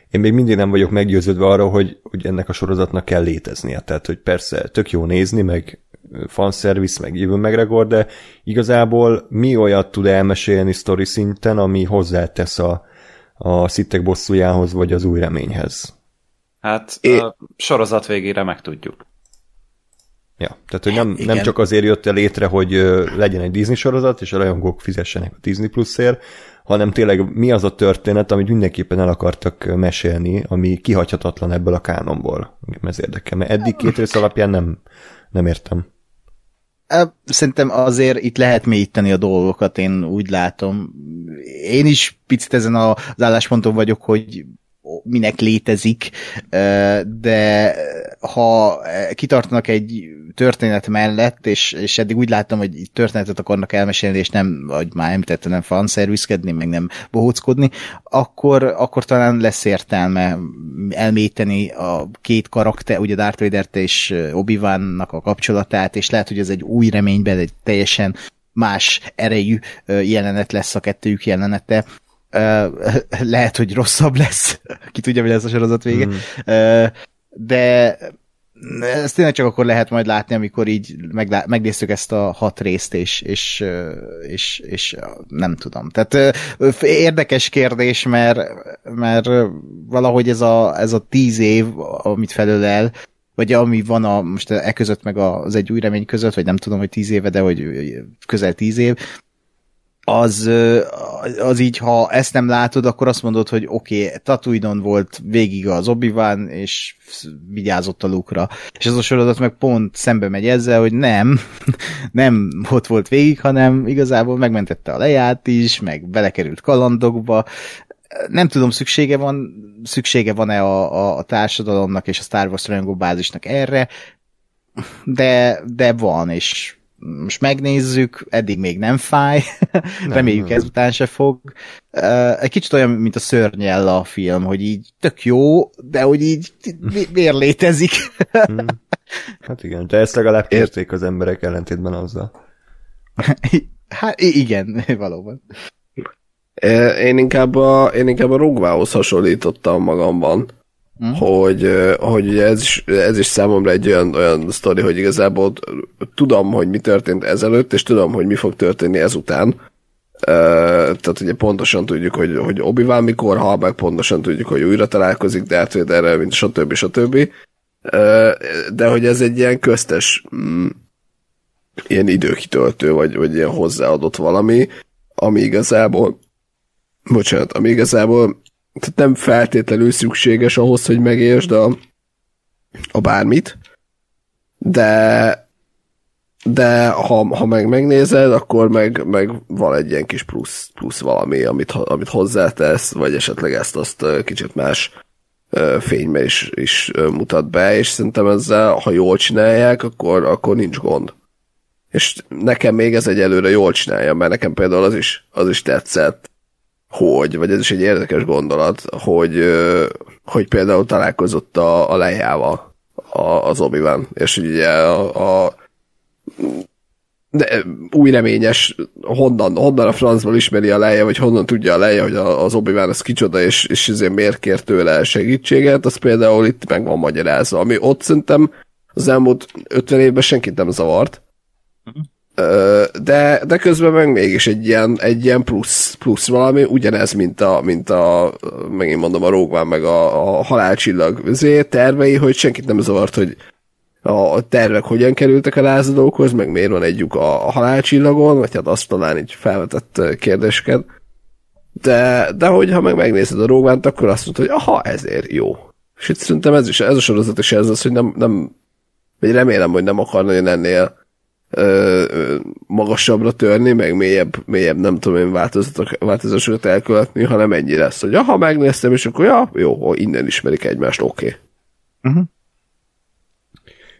én még mindig nem vagyok meggyőződve arra, hogy, hogy ennek a sorozatnak kell léteznie. Tehát, hogy persze tök jó nézni, meg fanservice, meg Ewan McGregor, de igazából mi olyat tud elmesélni sztori szinten, ami hozzátesz a, a szittek bosszújához, vagy az új reményhez? Hát é... a sorozat végére megtudjuk. Ja, tehát hogy nem, nem csak azért jött el létre, hogy legyen egy Disney sorozat, és a rajongók fizessenek a Disney Plus-ért, hanem tényleg mi az a történet, amit mindenképpen el akartak mesélni, ami kihagyhatatlan ebből a kánonból. Ez érdekel, mert eddig két rész alapján nem, nem értem. Szerintem azért itt lehet mélyíteni a dolgokat, én úgy látom. Én is picit ezen az állásponton vagyok, hogy minek létezik, de ha kitartanak egy történet mellett, és, és eddig úgy láttam, hogy történetet akarnak elmesélni, és nem, vagy már említette, nem fanszervizkedni, meg nem bohóckodni, akkor, akkor talán lesz értelme elméteni a két karakter, ugye Darth vader és obi a kapcsolatát, és lehet, hogy ez egy új reményben egy teljesen más erejű jelenet lesz a kettőjük jelenete, lehet, hogy rosszabb lesz, ki tudja, mi lesz a sorozat vége, mm. de ezt tényleg csak akkor lehet majd látni, amikor így meglá- megnéztük ezt a hat részt, és, és, és, és nem tudom. Tehát érdekes kérdés, mert, mert valahogy ez a, ez a tíz év, amit felölel, vagy ami van a, most e között meg az egy új remény között, vagy nem tudom, hogy tíz éve, de hogy közel tíz év, az, az így, ha ezt nem látod, akkor azt mondod, hogy oké, okay, Tatooine-on volt végig az obi és vigyázott a lukra. És ez a sorozat meg pont szembe megy ezzel, hogy nem, nem ott volt végig, hanem igazából megmentette a leját is, meg belekerült kalandokba. Nem tudom, szüksége van, szüksége van-e a, a, a társadalomnak és a Star Wars rajongó bázisnak erre, de, de van, és most megnézzük, eddig még nem fáj, nem, reméljük nem. ezután se fog. Egy kicsit olyan, mint a Szörnyella film, hogy így tök jó, de hogy így miért létezik. Hmm. Hát igen, de ezt legalább kérték az emberek ellentétben azzal. Hát igen, valóban. Én inkább a, én inkább a Rogvához hasonlítottam magamban, Hm? hogy, hogy ugye ez is, ez is számomra egy olyan, olyan sztori, hogy igazából tudom, hogy mi történt ezelőtt, és tudom, hogy mi fog történni ezután. Uh, tehát ugye pontosan tudjuk, hogy, hogy obi mikor hal meg, pontosan tudjuk, hogy újra találkozik Darth Vaderrel, mint stb. stb. Uh, de hogy ez egy ilyen köztes mm, ilyen időkitöltő, vagy, vagy ilyen hozzáadott valami, ami igazából bocsánat, ami igazából nem feltétlenül szükséges ahhoz, hogy megértsd a, a bármit, de de ha, ha meg megnézed, akkor meg, meg van egy ilyen kis plusz, plusz valami, amit, amit hozzátesz, vagy esetleg ezt azt kicsit más fényben is, is mutat be, és szerintem ezzel, ha jól csinálják, akkor, akkor nincs gond. És nekem még ez egyelőre jól csinálja, mert nekem például az is, az is tetszett, hogy, vagy ez is egy érdekes gondolat, hogy, hogy például találkozott a, a lejával a, az obi és ugye a, a de új reményes, honnan, honnan a francból ismeri a leje, vagy honnan tudja a leje, hogy az obi az kicsoda, és, és ezért miért kér tőle segítséget, az például itt meg van magyarázva, ami ott szerintem az elmúlt 50 évben senkit nem zavart. De, de közben meg mégis egy ilyen, egy ilyen plusz, plusz valami, ugyanez, mint a, mint a megint mondom, a One, meg a, a halálcsillag azért tervei, hogy senkit nem zavart, hogy a tervek hogyan kerültek a lázadókhoz, meg miért van egy lyuk a, halálcsillagon, vagy hát azt talán így felvetett ö, kérdéseket. De, de hogyha meg megnézed a Rogue akkor azt mondod, hogy aha, ezért jó. És itt szerintem ez is, ez a sorozat is ez az, hogy nem, nem vagy remélem, hogy nem akar nagyon ennél ö, ö, magasabbra törni, meg mélyebb, mélyebb nem tudom én változásokat elkövetni, hanem ennyi lesz, hogy aha, megnéztem, és akkor ja, jó, innen ismerik egymást, oké. Okay.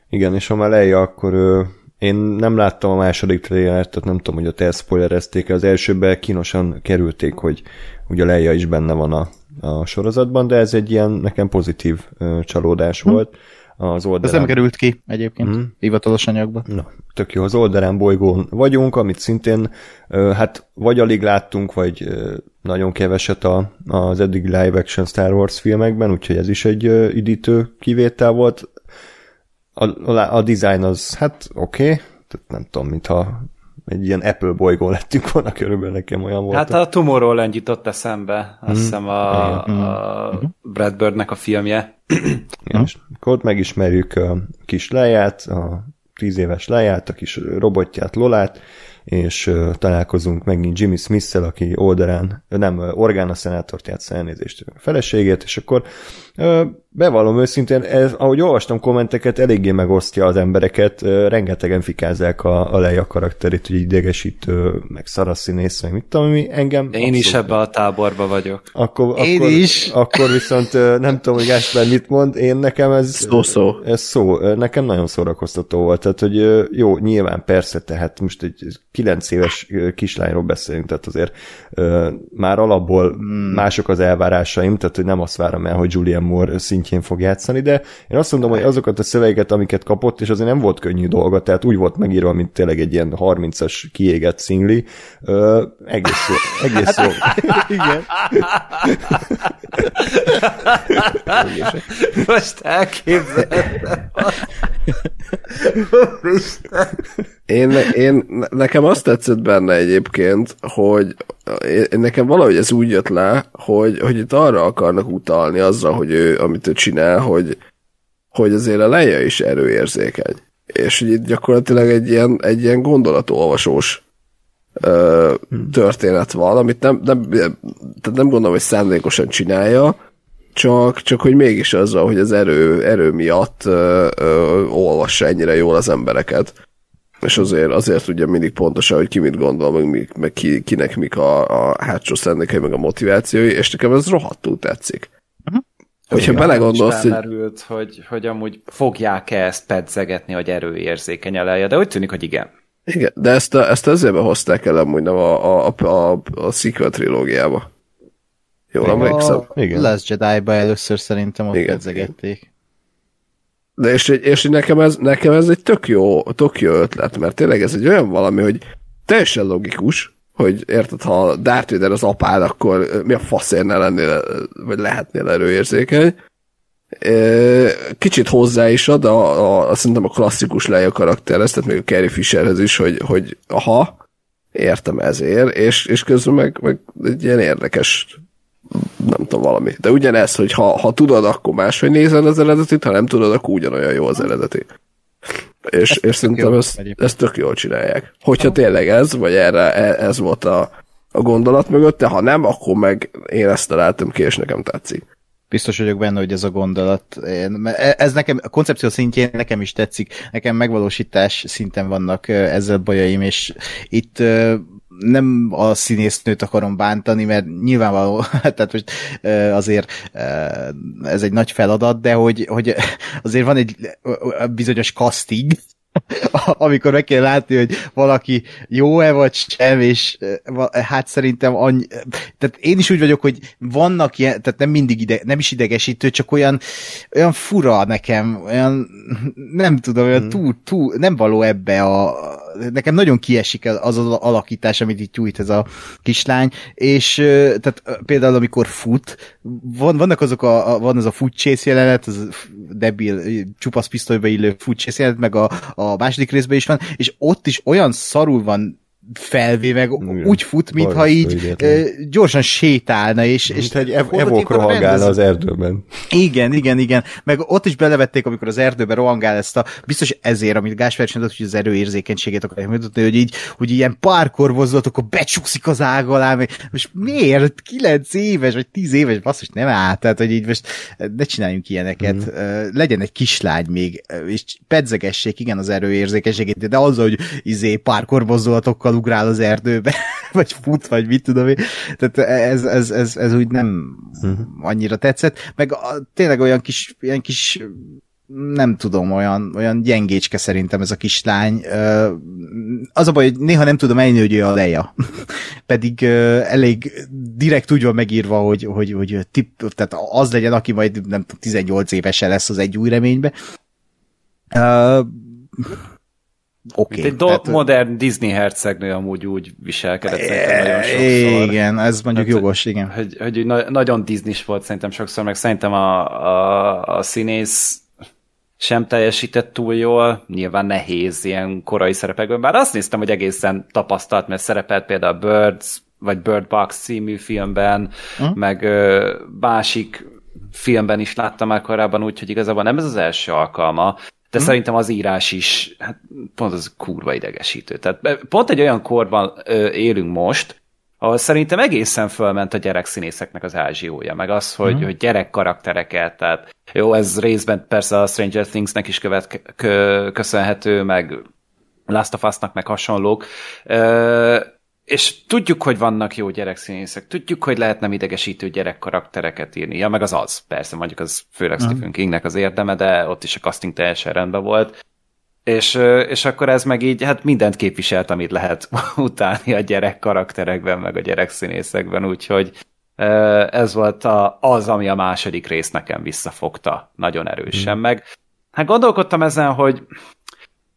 Igen, és ha már leje, akkor ö, én nem láttam a második trailert, tehát nem tudom, hogy ott elspoilerezték az elsőben kínosan kerülték, hogy ugye Leia is benne van a, a sorozatban, de ez egy ilyen nekem pozitív ö, csalódás hm. volt az Ez oldalán. nem került ki egyébként, Mhm. hivatalos anyagba. Na, tök jó, az oldalán bolygón vagyunk, amit szintén hát vagy alig láttunk, vagy nagyon keveset a, az eddig live action Star Wars filmekben, úgyhogy ez is egy üdítő kivétel volt. A, a, a design az, hát oké, okay, tehát nem tudom, mintha egy ilyen Apple bolygón lettünk volna, körülbelül nekem olyan volt. Hát a Tomorrowland jutott eszembe, azt hiszem a, a Brad Birdnek a filmje. Igen, és akkor ott megismerjük a kis leját, a tíz éves leját, a kis robotját Lolát, és találkozunk megint Jimmy Smith-szel, aki oldalán, nem, Organa szenátort játsz elnézést a feleségét, és akkor bevallom őszintén, ez, ahogy olvastam kommenteket, eléggé megosztja az embereket, rengetegen fikázzák a, a Leia karakterét, hogy idegesítő, meg szaraszínész, meg mit tudom, ami engem Én is abszolút ebbe a táborba vagyok. akkor, Én akkor, is. Akkor viszont nem tudom, hogy Gáspár mit mond, én nekem ez... Szó-szó. Ez szó, nekem nagyon szórakoztató volt, tehát hogy jó, nyilván persze, tehát most egy 9 éves kislányról beszélünk, tehát azért már alapból hmm. mások az elvárásaim, tehát hogy nem azt várom el, hogy Julian Moore szintjén fog játszani, de én azt mondom, hogy azokat a szövegeket, amiket kapott, és azért nem volt könnyű dolga, tehát úgy volt megírva, mint tényleg egy ilyen 30-as kiégett szingli, ö, egész jó, egész jó. Igen. Most elképzeltem. Úristen. Én, én, nekem azt tetszett benne egyébként, hogy én, nekem valahogy ez úgy jött le, hogy, hogy itt arra akarnak utalni azzal, hogy ő, amit ő csinál, hogy, hogy azért a leje is erőérzékeny. És hogy itt gyakorlatilag egy ilyen, egy ilyen gondolatolvasós ö, történet van, amit nem, nem, tehát nem gondolom, hogy szándékosan csinálja, csak, csak hogy mégis azzal, hogy az erő, erő miatt ö, ö, olvassa ennyire jól az embereket. És azért, azért tudja mindig pontosan, hogy ki mit gondol, meg, mi, meg ki, kinek mik a, a hátsó szándékai, meg a motivációi, és nekem ez rohadtul tetszik. Hogyha belegondolsz, hogy Felmerült, hogy, hogy amúgy fogják-e ezt pedzegetni, hogy erőérzékeny eleje, de úgy tűnik, hogy igen. igen, de ezt, a, ezt azért hozták el amúgy nem a, a, a, a, a sequel trilógiába. Jól emlékszem? A Igen. Last Jedi-ba először szerintem ott Igen. pedzegették. De és, és nekem, ez, nekem ez egy tök jó, tök jó ötlet, mert tényleg ez egy olyan valami, hogy teljesen logikus, hogy érted, ha Darth Vader az apád, akkor mi a faszért ne lennél, vagy lehetnél erőérzékeny. Kicsit hozzá is ad, a, a, a, szerintem a klasszikus Leia karakterhez, tehát még a Carrie Fisherhez is, hogy, hogy aha, értem ezért, és, és közben meg, meg egy ilyen érdekes nem tudom, valami. De ugyanez, hogy ha, ha tudod, akkor máshogy nézel az eredetit, ha nem tudod, akkor ugyanolyan jó az eredeti. És, és szerintem ezt, ezt tök jól csinálják. Hogyha tényleg ez, vagy erre e, ez volt a, a gondolat mögött, de ha nem, akkor meg én ezt találtam ki, és nekem tetszik. Biztos vagyok benne, hogy ez a gondolat. Ez nekem, a koncepció szintjén nekem is tetszik. Nekem megvalósítás szinten vannak ezzel bajaim, és itt nem a színésznőt akarom bántani, mert nyilvánvaló, tehát most azért ez egy nagy feladat, de hogy, hogy azért van egy bizonyos casting, amikor meg kell látni, hogy valaki jó-e vagy sem, és hát szerintem annyi, tehát én is úgy vagyok, hogy vannak ilyen, tehát nem mindig ide, nem is idegesítő, csak olyan, olyan fura nekem, olyan nem tudom, olyan hmm. túl, túl, nem való ebbe a, nekem nagyon kiesik az az alakítás, amit itt nyújt ez a kislány, és tehát például amikor fut, van, vannak azok a, a van az a futcsész jelenet, az debil, csupasz pisztolyba illő futcsész jelenet, meg a, a második részben is van, és ott is olyan szarul van felvéve, Igen. úgy fut, mintha így uh, gyorsan sétálna, és... Mint és egy ev- evok rohangálna az erdőben. Igen, igen, igen. Meg ott is belevették, amikor az erdőben rohangál ezt a... Biztos ezért, amit Gáspár csinált, hogy az erőérzékenységét akarják mutatni, hogy így, hogy ilyen párkor akkor becsúszik az ág alá, meg most miért? Kilenc éves, vagy tíz éves, basszus, nem áll. Tehát, hogy így most ne csináljunk ilyeneket. Mm. Legyen egy kislány még, és pedzegessék, igen, az erőérzékenységét, de azzal, hogy izé párkor ugrál az erdőbe, vagy fut, vagy mit tudom én. Tehát ez, ez, ez, ez úgy nem uh-huh. annyira tetszett. Meg a, tényleg olyan kis, ilyen kis nem tudom, olyan, olyan gyengécske szerintem ez a kislány. Az a baj, hogy néha nem tudom elni, hogy ő a leja. Pedig elég direkt úgy van megírva, hogy, hogy, hogy tip, tehát az legyen, aki majd nem tudom, 18 évesen lesz az egy új reménybe oké. Okay, egy do- tehát, modern Disney hercegnő amúgy úgy viselkedett szerintem nagyon sokszor. Igen, ez mondjuk hát, jogos, igen. Hogy, hogy na- nagyon disney volt szerintem sokszor, meg szerintem a, a, a színész sem teljesített túl jól, nyilván nehéz ilyen korai szerepekben, bár azt néztem, hogy egészen tapasztalt, mert szerepelt például a Birds, vagy Bird Box című filmben, uh-huh. meg ö, másik filmben is láttam már korábban, úgyhogy igazából nem ez az első alkalma, de hmm. szerintem az írás is, hát pont az kurva idegesítő. Tehát pont egy olyan korban ö, élünk most, ahol szerintem egészen fölment a gyerekszínészeknek az ázsiója, meg az, hogy, hmm. hogy gyerek karaktereket, tehát jó, ez részben persze a Stranger Things-nek is követ, kö, köszönhető, meg Last of Us-nak, meg hasonlók, ö, és tudjuk, hogy vannak jó gyerekszínészek, tudjuk, hogy lehet nem idegesítő gyerek karaktereket írni. Ja, meg az az, persze, mondjuk az főleg uh-huh. Stephen Kingnek az érdeme, de ott is a casting teljesen rendben volt. És, és akkor ez meg így, hát mindent képviselt, amit lehet utáni a gyerek karakterekben, meg a gyerek színészekben, úgyhogy ez volt a, az, ami a második rész nekem visszafogta nagyon erősen, hmm. meg hát gondolkodtam ezen, hogy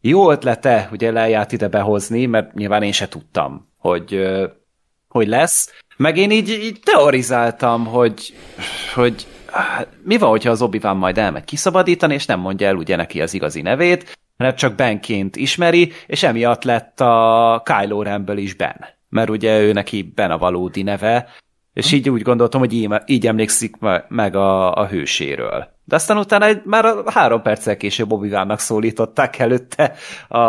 jó ötlete, ugye leját ide behozni, mert nyilván én se tudtam, hogy, hogy lesz. Meg én így, így teorizáltam, hogy, hogy mi van, hogyha az obi majd elmegy kiszabadítani, és nem mondja el ugye neki az igazi nevét, hanem csak Benként ismeri, és emiatt lett a Kylo Renből is Ben. Mert ugye ő neki Ben a valódi neve, és így úgy gondoltam, hogy így, így emlékszik meg a, a hőséről. De aztán utána egy, már három perccel később obi szólították előtte a,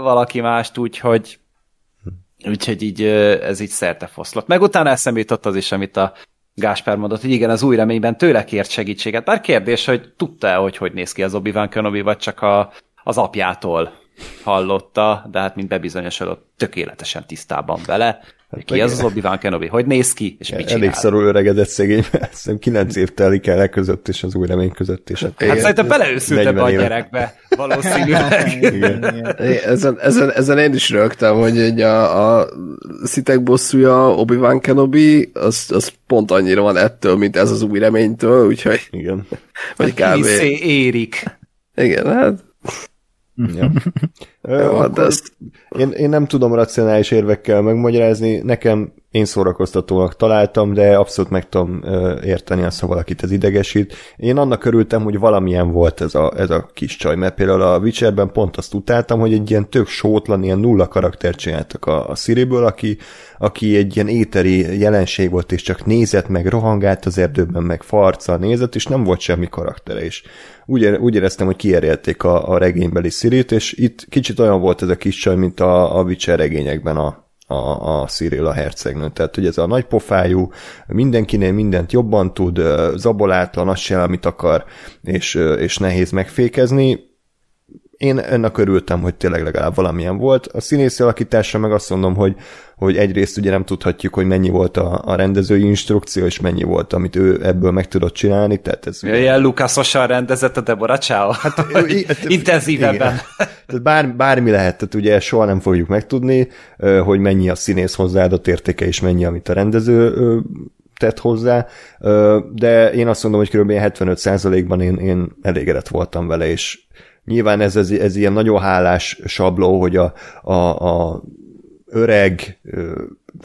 valaki mást, úgyhogy Úgyhogy így ez így szerte foszlott. Meg utána eszembe jutott az is, amit a Gáspár mondott, hogy igen, az új reményben tőle kért segítséget. Bár kérdés, hogy tudta-e, hogy hogy néz ki az Obi-Wan Kenobi, vagy csak a, az apjától hallotta, de hát mint bebizonyosodott, tökéletesen tisztában vele. Hát ki az az Obi-Wan Kenobi? Hogy néz ki, és mit csinál? Elég szarul öregedett szegény, mert hiszem 9 év telik el e között és az új remény között. És hát, hát szerintem beleőszült ebbe a gyerekbe, valószínűleg. ezen, ezen, ezen, én is rögtem, hogy egy a, a szitek bosszúja Obi-Wan Kenobi, az, az pont annyira van ettől, mint ez az új reménytől, úgyhogy... Igen. Vagy kb. érik. Igen, hát Ja. Jó, de akkor ezt- én, én nem tudom racionális érvekkel megmagyarázni, nekem én szórakoztatónak találtam, de abszolút meg tudom érteni azt, ha valakit ez idegesít. Én annak örültem, hogy valamilyen volt ez a, ez a kis csaj, mert például a Witcherben pont azt utáltam, hogy egy ilyen tök sótlan, ilyen nulla karaktert csináltak a, a Siriből, aki, aki egy ilyen éteri jelenség volt, és csak nézett, meg rohangált az erdőben, meg farccal nézett, és nem volt semmi karaktere is. Úgy, ére- úgy éreztem, hogy kierjelték a, a regénybeli Sirit, és itt kicsit olyan volt ez a kis csaj, mint a, a Witcher regényekben a, a, a Cyril a hercegnő. Tehát, hogy ez a nagy pofájú, mindenkinél mindent jobban tud, zabolátlan, azt se, amit akar, és, és nehéz megfékezni. Én ennek örültem, hogy tényleg legalább valamilyen volt. A színészi alakításra meg azt mondom, hogy, hogy egyrészt ugye nem tudhatjuk, hogy mennyi volt a, a rendezői instrukció, és mennyi volt, amit ő ebből meg tudott csinálni, tehát ez... Ilyen Lukasosan rendezett a Deborah Chow? Hát, hát, intenzívebben. Tehát bár, bármi lehet, tehát ugye soha nem fogjuk megtudni, hogy mennyi a színész hozzáadott értéke, és mennyi, amit a rendező tett hozzá, de én azt mondom, hogy kb. 75%-ban én, én elégedett voltam vele, és nyilván ez, ez, ez ilyen nagyon hálás sabló, hogy a, a, a öreg,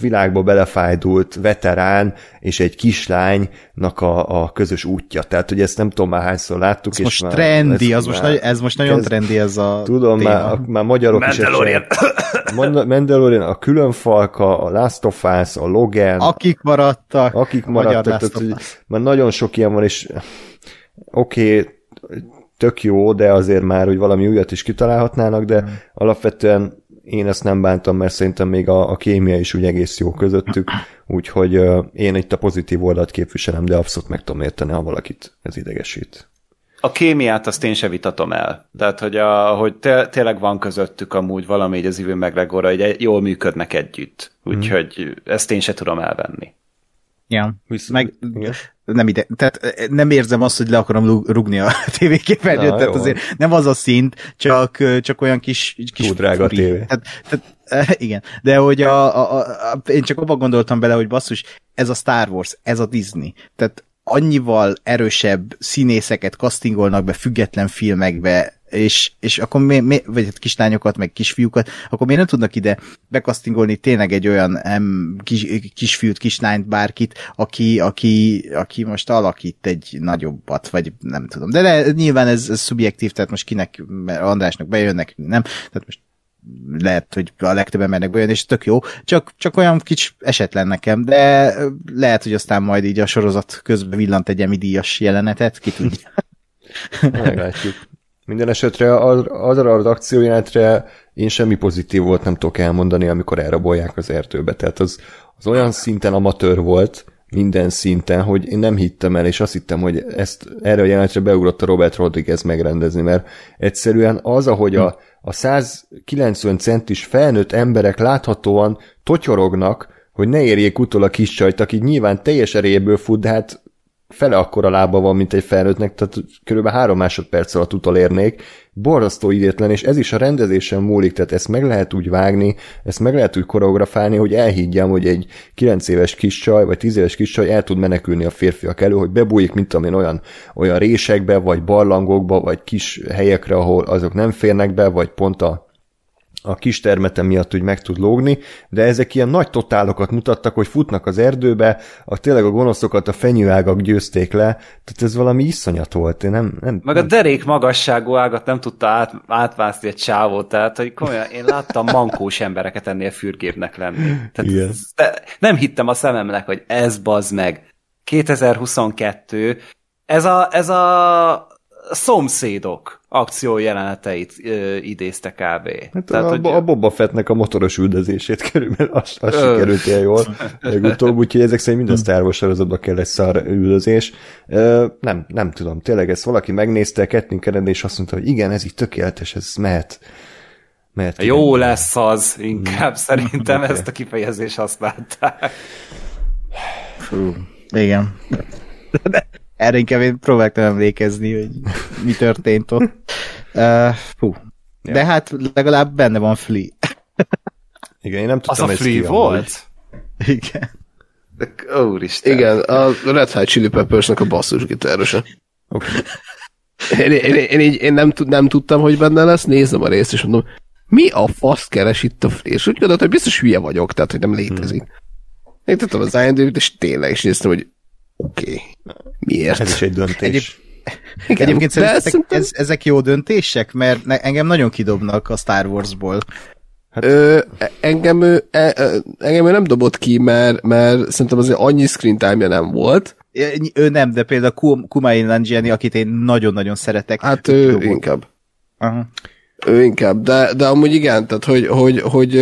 világba belefájdult veterán és egy kislánynak a, a közös útja. Tehát, hogy ezt nem tudom már hányszor láttuk. Ez és most már- trendi, ez az most, már- nagy, ez most nagyon kezd- trendi ez a Tudom, téma. már, már magyarok is Mandalorian. ezt Mand- Mandalorian, a különfalka, a Last of Us, a Logan, Akik maradtak, akik maradtak, tehát, hogy már nagyon sok ilyen van, és oké, okay, tök jó, de azért már, hogy valami újat is kitalálhatnának, de Hmm. alapvetően én ezt nem bántam, mert szerintem még a, a kémia is úgy egész jó közöttük, úgyhogy uh, én itt a pozitív oldalt képviselem, de abszolút meg tudom érteni, ha valakit ez idegesít. A kémiát azt én se vitatom el. Tehát, hogy, a, hogy té- tényleg van közöttük amúgy valami így az Ivő McGregorra, hogy egy- jól működnek együtt. Úgyhogy ezt én se tudom elvenni. Ja. Visz- Meg igen. nem ide, tehát eh, nem érzem azt, hogy le akarom rugni a tévéképernyőt, tehát jó. azért nem az a szint, csak, csak olyan kis, kis Túl drága a furi. tévé. Tehát, tehát, eh, igen, de hogy a, a, a, a, én csak abban gondoltam bele, hogy basszus, ez a Star Wars, ez a Disney, tehát annyival erősebb színészeket castingolnak be független filmekbe, és, és akkor mi, mi, vagy hát kislányokat, meg kisfiúkat, akkor miért nem tudnak ide bekasztingolni tényleg egy olyan em, kis, kisfiút, kislányt, bárkit, aki, aki, aki most alakít egy nagyobbat, vagy nem tudom. De le, nyilván ez, ez szubjektív, tehát most kinek, mert Andrásnak bejönnek, nem, tehát most lehet, hogy a legtöbb embernek bejön, és tök jó, csak, csak olyan kicsi esetlen nekem, de lehet, hogy aztán majd így a sorozat közben villant egy Emmy díjas jelenetet, ki tudja. Meglátjuk. Minden esetre az- arra az akciójelentre én semmi pozitív volt nem tudok elmondani, amikor elrabolják az erdőbe. Tehát az, az olyan szinten amatőr volt, minden szinten, hogy én nem hittem el, és azt hittem, hogy ezt erre a jelenetre beugrott a Robert Rodriguez megrendezni, mert egyszerűen az, ahogy a, a 190 centis felnőtt emberek láthatóan totyorognak, hogy ne érjék utol a kis csajt, aki nyilván teljes erejéből fut, de hát fele akkora lába van, mint egy felnőttnek, tehát kb. három másodperc alatt utolérnék. Borzasztó idétlen, és ez is a rendezésen múlik, tehát ezt meg lehet úgy vágni, ezt meg lehet úgy koreografálni, hogy elhiggyem, hogy egy 9 éves kis csaj, vagy 10 éves kis csaj el tud menekülni a férfiak elő, hogy bebújik, mint amilyen olyan, olyan résekbe, vagy barlangokba, vagy kis helyekre, ahol azok nem férnek be, vagy pont a a kis termete miatt úgy meg tud lógni, de ezek ilyen nagy totálokat mutattak, hogy futnak az erdőbe, a tényleg a gonoszokat a fenyőágak győzték le, tehát ez valami iszonyat volt, én nem... nem Meg a derék magasságú ágat nem tudta át, átvászni egy csávó, tehát hogy komolyan, én láttam mankós embereket ennél fürgépnek lenni. Tehát Igen. ez- de nem hittem a szememnek, hogy ez bazd meg. 2022, ez a, ez a szomszédok akció jeleneteit ö, idézte kb. Hát Tehát, a, hogy... a Boba Fettnek a motoros üldözését körülbelül az, az Ö. sikerült ilyen jól legutóbb, úgyhogy ezek szerint minden Star Wars sorozatban kell egy szar üldözés. Ö, nem, nem tudom, tényleg ezt valaki megnézte, Kathleen Kennedy, és azt mondta, hogy igen, ez így tökéletes, ez mehet. mehet Jó lesz az, inkább szerintem Oké. ezt a kifejezést használták. Fú, igen. De erre inkább én próbáltam emlékezni, hogy mi történt ott. Uh, fú. De hát legalább benne van Flea. Igen, én nem Az tudtam, a ez free ki amúgy. volt? Igen. De, úristen. Igen, a Red Hot Chili Peppersnek a basszusgitárosa. Okay. Én, én, én, így, én nem, tud- nem tudtam, hogy benne lesz, nézem a részt, és mondom, mi a fasz keres itt a Flea? És úgy gondoltam, hogy biztos hülye vagyok, tehát, hogy nem létezik. Hmm. Én tudtam az IMDb-t, és tényleg is néztem, hogy oké, okay, miért? Ez is egy döntés. Egyéb, Igen, Egyébként szerintetek szerintem- ez, ezek jó döntések? Mert ne, engem nagyon kidobnak a Star Warsból. Ö, engem, ő, e, e, engem ő nem dobott ki, mert, mert szerintem azért annyi screen time nem volt. Ő nem, de például Kum- Kumail Nanjiani, akit én nagyon-nagyon szeretek. Hát ő ő inkább. Aha. Ő inkább, de, de amúgy igen, tehát hogy, hogy, hogy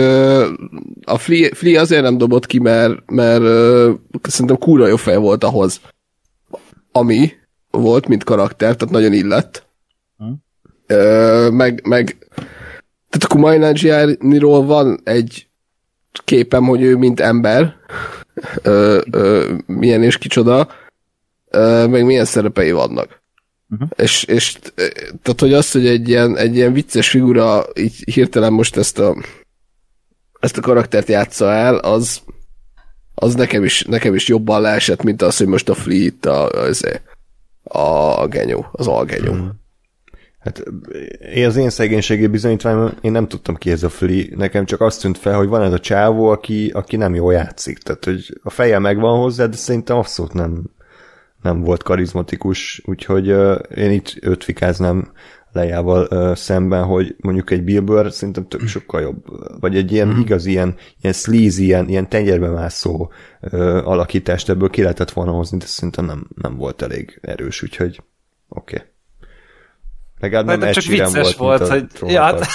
a Flea, Flea azért nem dobott ki, mert, mert szerintem kúra jó fej volt ahhoz, ami volt, mint karakter, tehát nagyon illett. Hm. Ö, meg, meg tehát a Kumail Nanjianiról van egy képem, hogy ő mint ember, ö, ö, milyen és kicsoda, ö, meg milyen szerepei vannak. Uh-huh. És, és eh, tehát, hogy az, hogy egy ilyen, egy ilyen vicces figura így hirtelen most ezt a ezt a karaktert játsza el, az az nekem is, nekem is jobban leesett, mint az, hogy most a Flea itt a, az, a genyó, az algenyó. Mm. Hát az én szegénységi bizonyítványom, én nem tudtam ki ez a Flea, nekem csak azt tűnt fel, hogy van ez a csávó, aki, aki nem jól játszik, tehát hogy a feje megvan hozzá, de szerintem abszolút nem, nem volt karizmatikus, úgyhogy én itt őt fikáznám lejával uh, szemben, hogy mondjuk egy Bill Burr szerintem tök sokkal jobb, vagy egy ilyen igaz, ilyen, ilyen sleazy, ilyen, ilyen tenyerbe mászó uh, alakítást ebből ki lehetett volna hozni, de szerintem nem, nem volt elég erős, úgyhogy oké. Okay. Legalább nem csak vicces volt, volt, hogy ja, hát,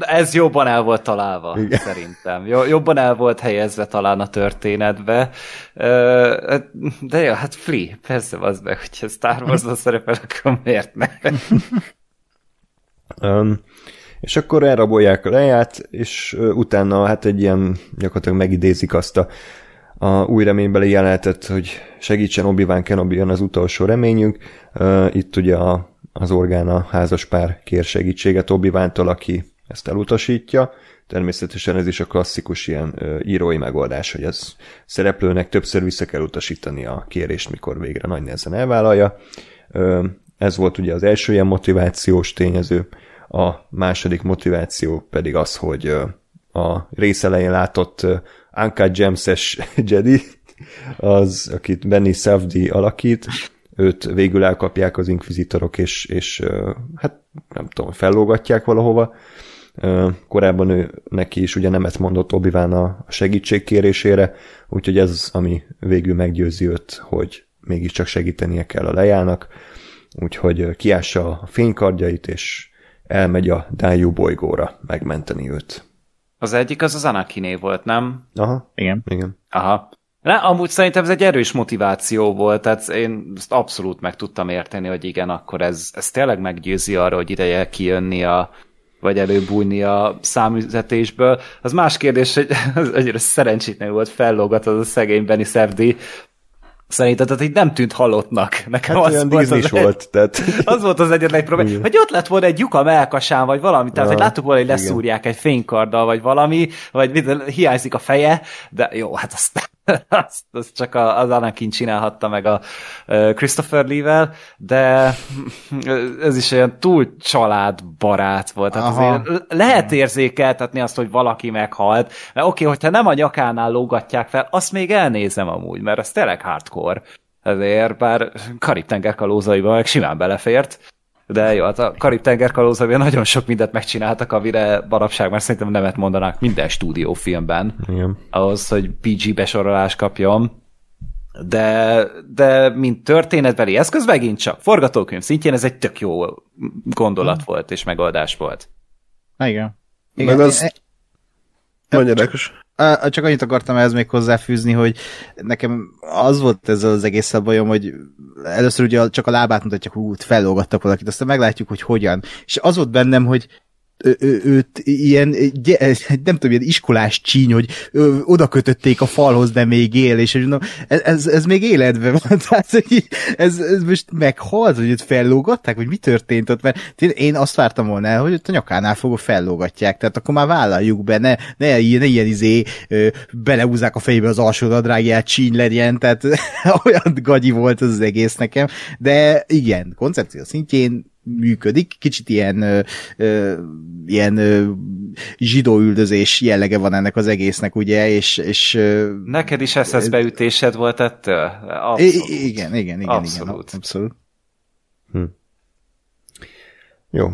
ez jobban el volt találva, Igen. szerintem. Jo- Jobban el volt helyezve talán a történetbe. Ö, De jó, hát Flea, persze az meg, hogyha Star Wars-ban szerepel, akkor miért ne? Um, és akkor elrabolják a leját, és utána hát egy ilyen gyakorlatilag megidézik azt a, a új reménybeli jelenetet, hogy segítsen Obi-Wan Kenobi jön az utolsó reményünk. Uh, itt ugye a, az Orgána házaspár kér segítséget obi aki ezt elutasítja. Természetesen ez is a klasszikus ilyen uh, írói megoldás, hogy ez szereplőnek többször vissza kell utasítani a kérést, mikor végre nagy nehezen elvállalja. Uh, ez volt ugye az első ilyen motivációs tényező. A második motiváció pedig az, hogy ö, a rész elején látott ö, Uncut Gems-es Jedi, az, akit Benny Safdie alakít, őt végül elkapják az inkvizitorok, és, és hát nem tudom, fellógatják valahova. Korábban ő neki is ugye nemet mondott obi a segítség kérésére, úgyhogy ez, ami végül meggyőzi őt, hogy mégiscsak segítenie kell a lejának, úgyhogy kiássa a fénykardjait, és elmegy a Dájú bolygóra megmenteni őt. Az egyik az az Anakiné volt, nem? Aha, Igen. igen. Aha. Ne, amúgy szerintem ez egy erős motiváció volt, tehát én ezt abszolút meg tudtam érteni, hogy igen, akkor ez, ez tényleg meggyőzi arra, hogy ideje kijönni a, vagy előbújni a számüzetésből. Az más kérdés, hogy az annyira szerencsétlen volt fellógat az a szegény Benny Safdie. Szerintem, tehát így nem tűnt halottnak. Nekem Hát az olyan volt Disney az volt, tehát az volt az egyetlen probléma, Igen. hogy ott lett volna egy lyuk a melkasán, vagy valami, tehát Ja, hogy láttuk volna, hogy igen. leszúrják egy fénykarddal, vagy valami, vagy mit, hiányzik a feje, de jó, hát azt, azt, azt csak az Anakin csinálhatta meg a Christopher Lee-vel, de ez is olyan túl családbarát volt. Tehát Aha. azért lehet érzékeltetni azt, hogy valaki meghalt, mert oké, okay, hogyha nem a nyakánál lógatják fel, azt még elnézem amúgy, mert az tényleg hardcore. Ezért, bár Karib-tenger kalózaiban meg simán belefért, de jó, hát a Karib-tenger nagyon sok mindent megcsináltak, amire barapság már szerintem nemet mondanák minden stúdiófilmben, igen. ahhoz, hogy PG besorolást kapjon. De, de mint történetbeli eszköz, megint csak forgatókönyv szintjén ez egy tök jó gondolat volt és megoldás volt. Na igen. Meg az- Nagyon érdekes. Csak annyit akartam ehhez még hozzáfűzni, hogy nekem az volt ez az egész bajom, hogy először ugye csak a lábát mutatják, út fellógattak valakit, aztán meglátjuk, hogy hogyan. És az volt bennem, hogy ő, őt ilyen, nem tudom, ilyen iskolás csíny, hogy oda kötötték a falhoz, de még él, és mondom, ez, ez, ez még életben van, tehát hogy ez, ez most meghalt, hogy őt fellógatták, vagy mi történt ott, mert én azt vártam volna hogy ott a nyakánál fogva fellógatják, tehát akkor már vállaljuk be, ne, ne, ilyen, ne ilyen izé, belehúzzák a fejbe az alsó nadrágját, csíny legyen, tehát olyan gagyi volt az, az egész nekem, de igen, koncepció szintjén működik, kicsit ilyen, ö, ö, ilyen ö, zsidóüldözés jellege van ennek az egésznek, ugye, és... és Neked is SS beütésed volt ettől? Abszolút. Igen, igen, igen, abszolút. igen, abszolút. Hm. Jó.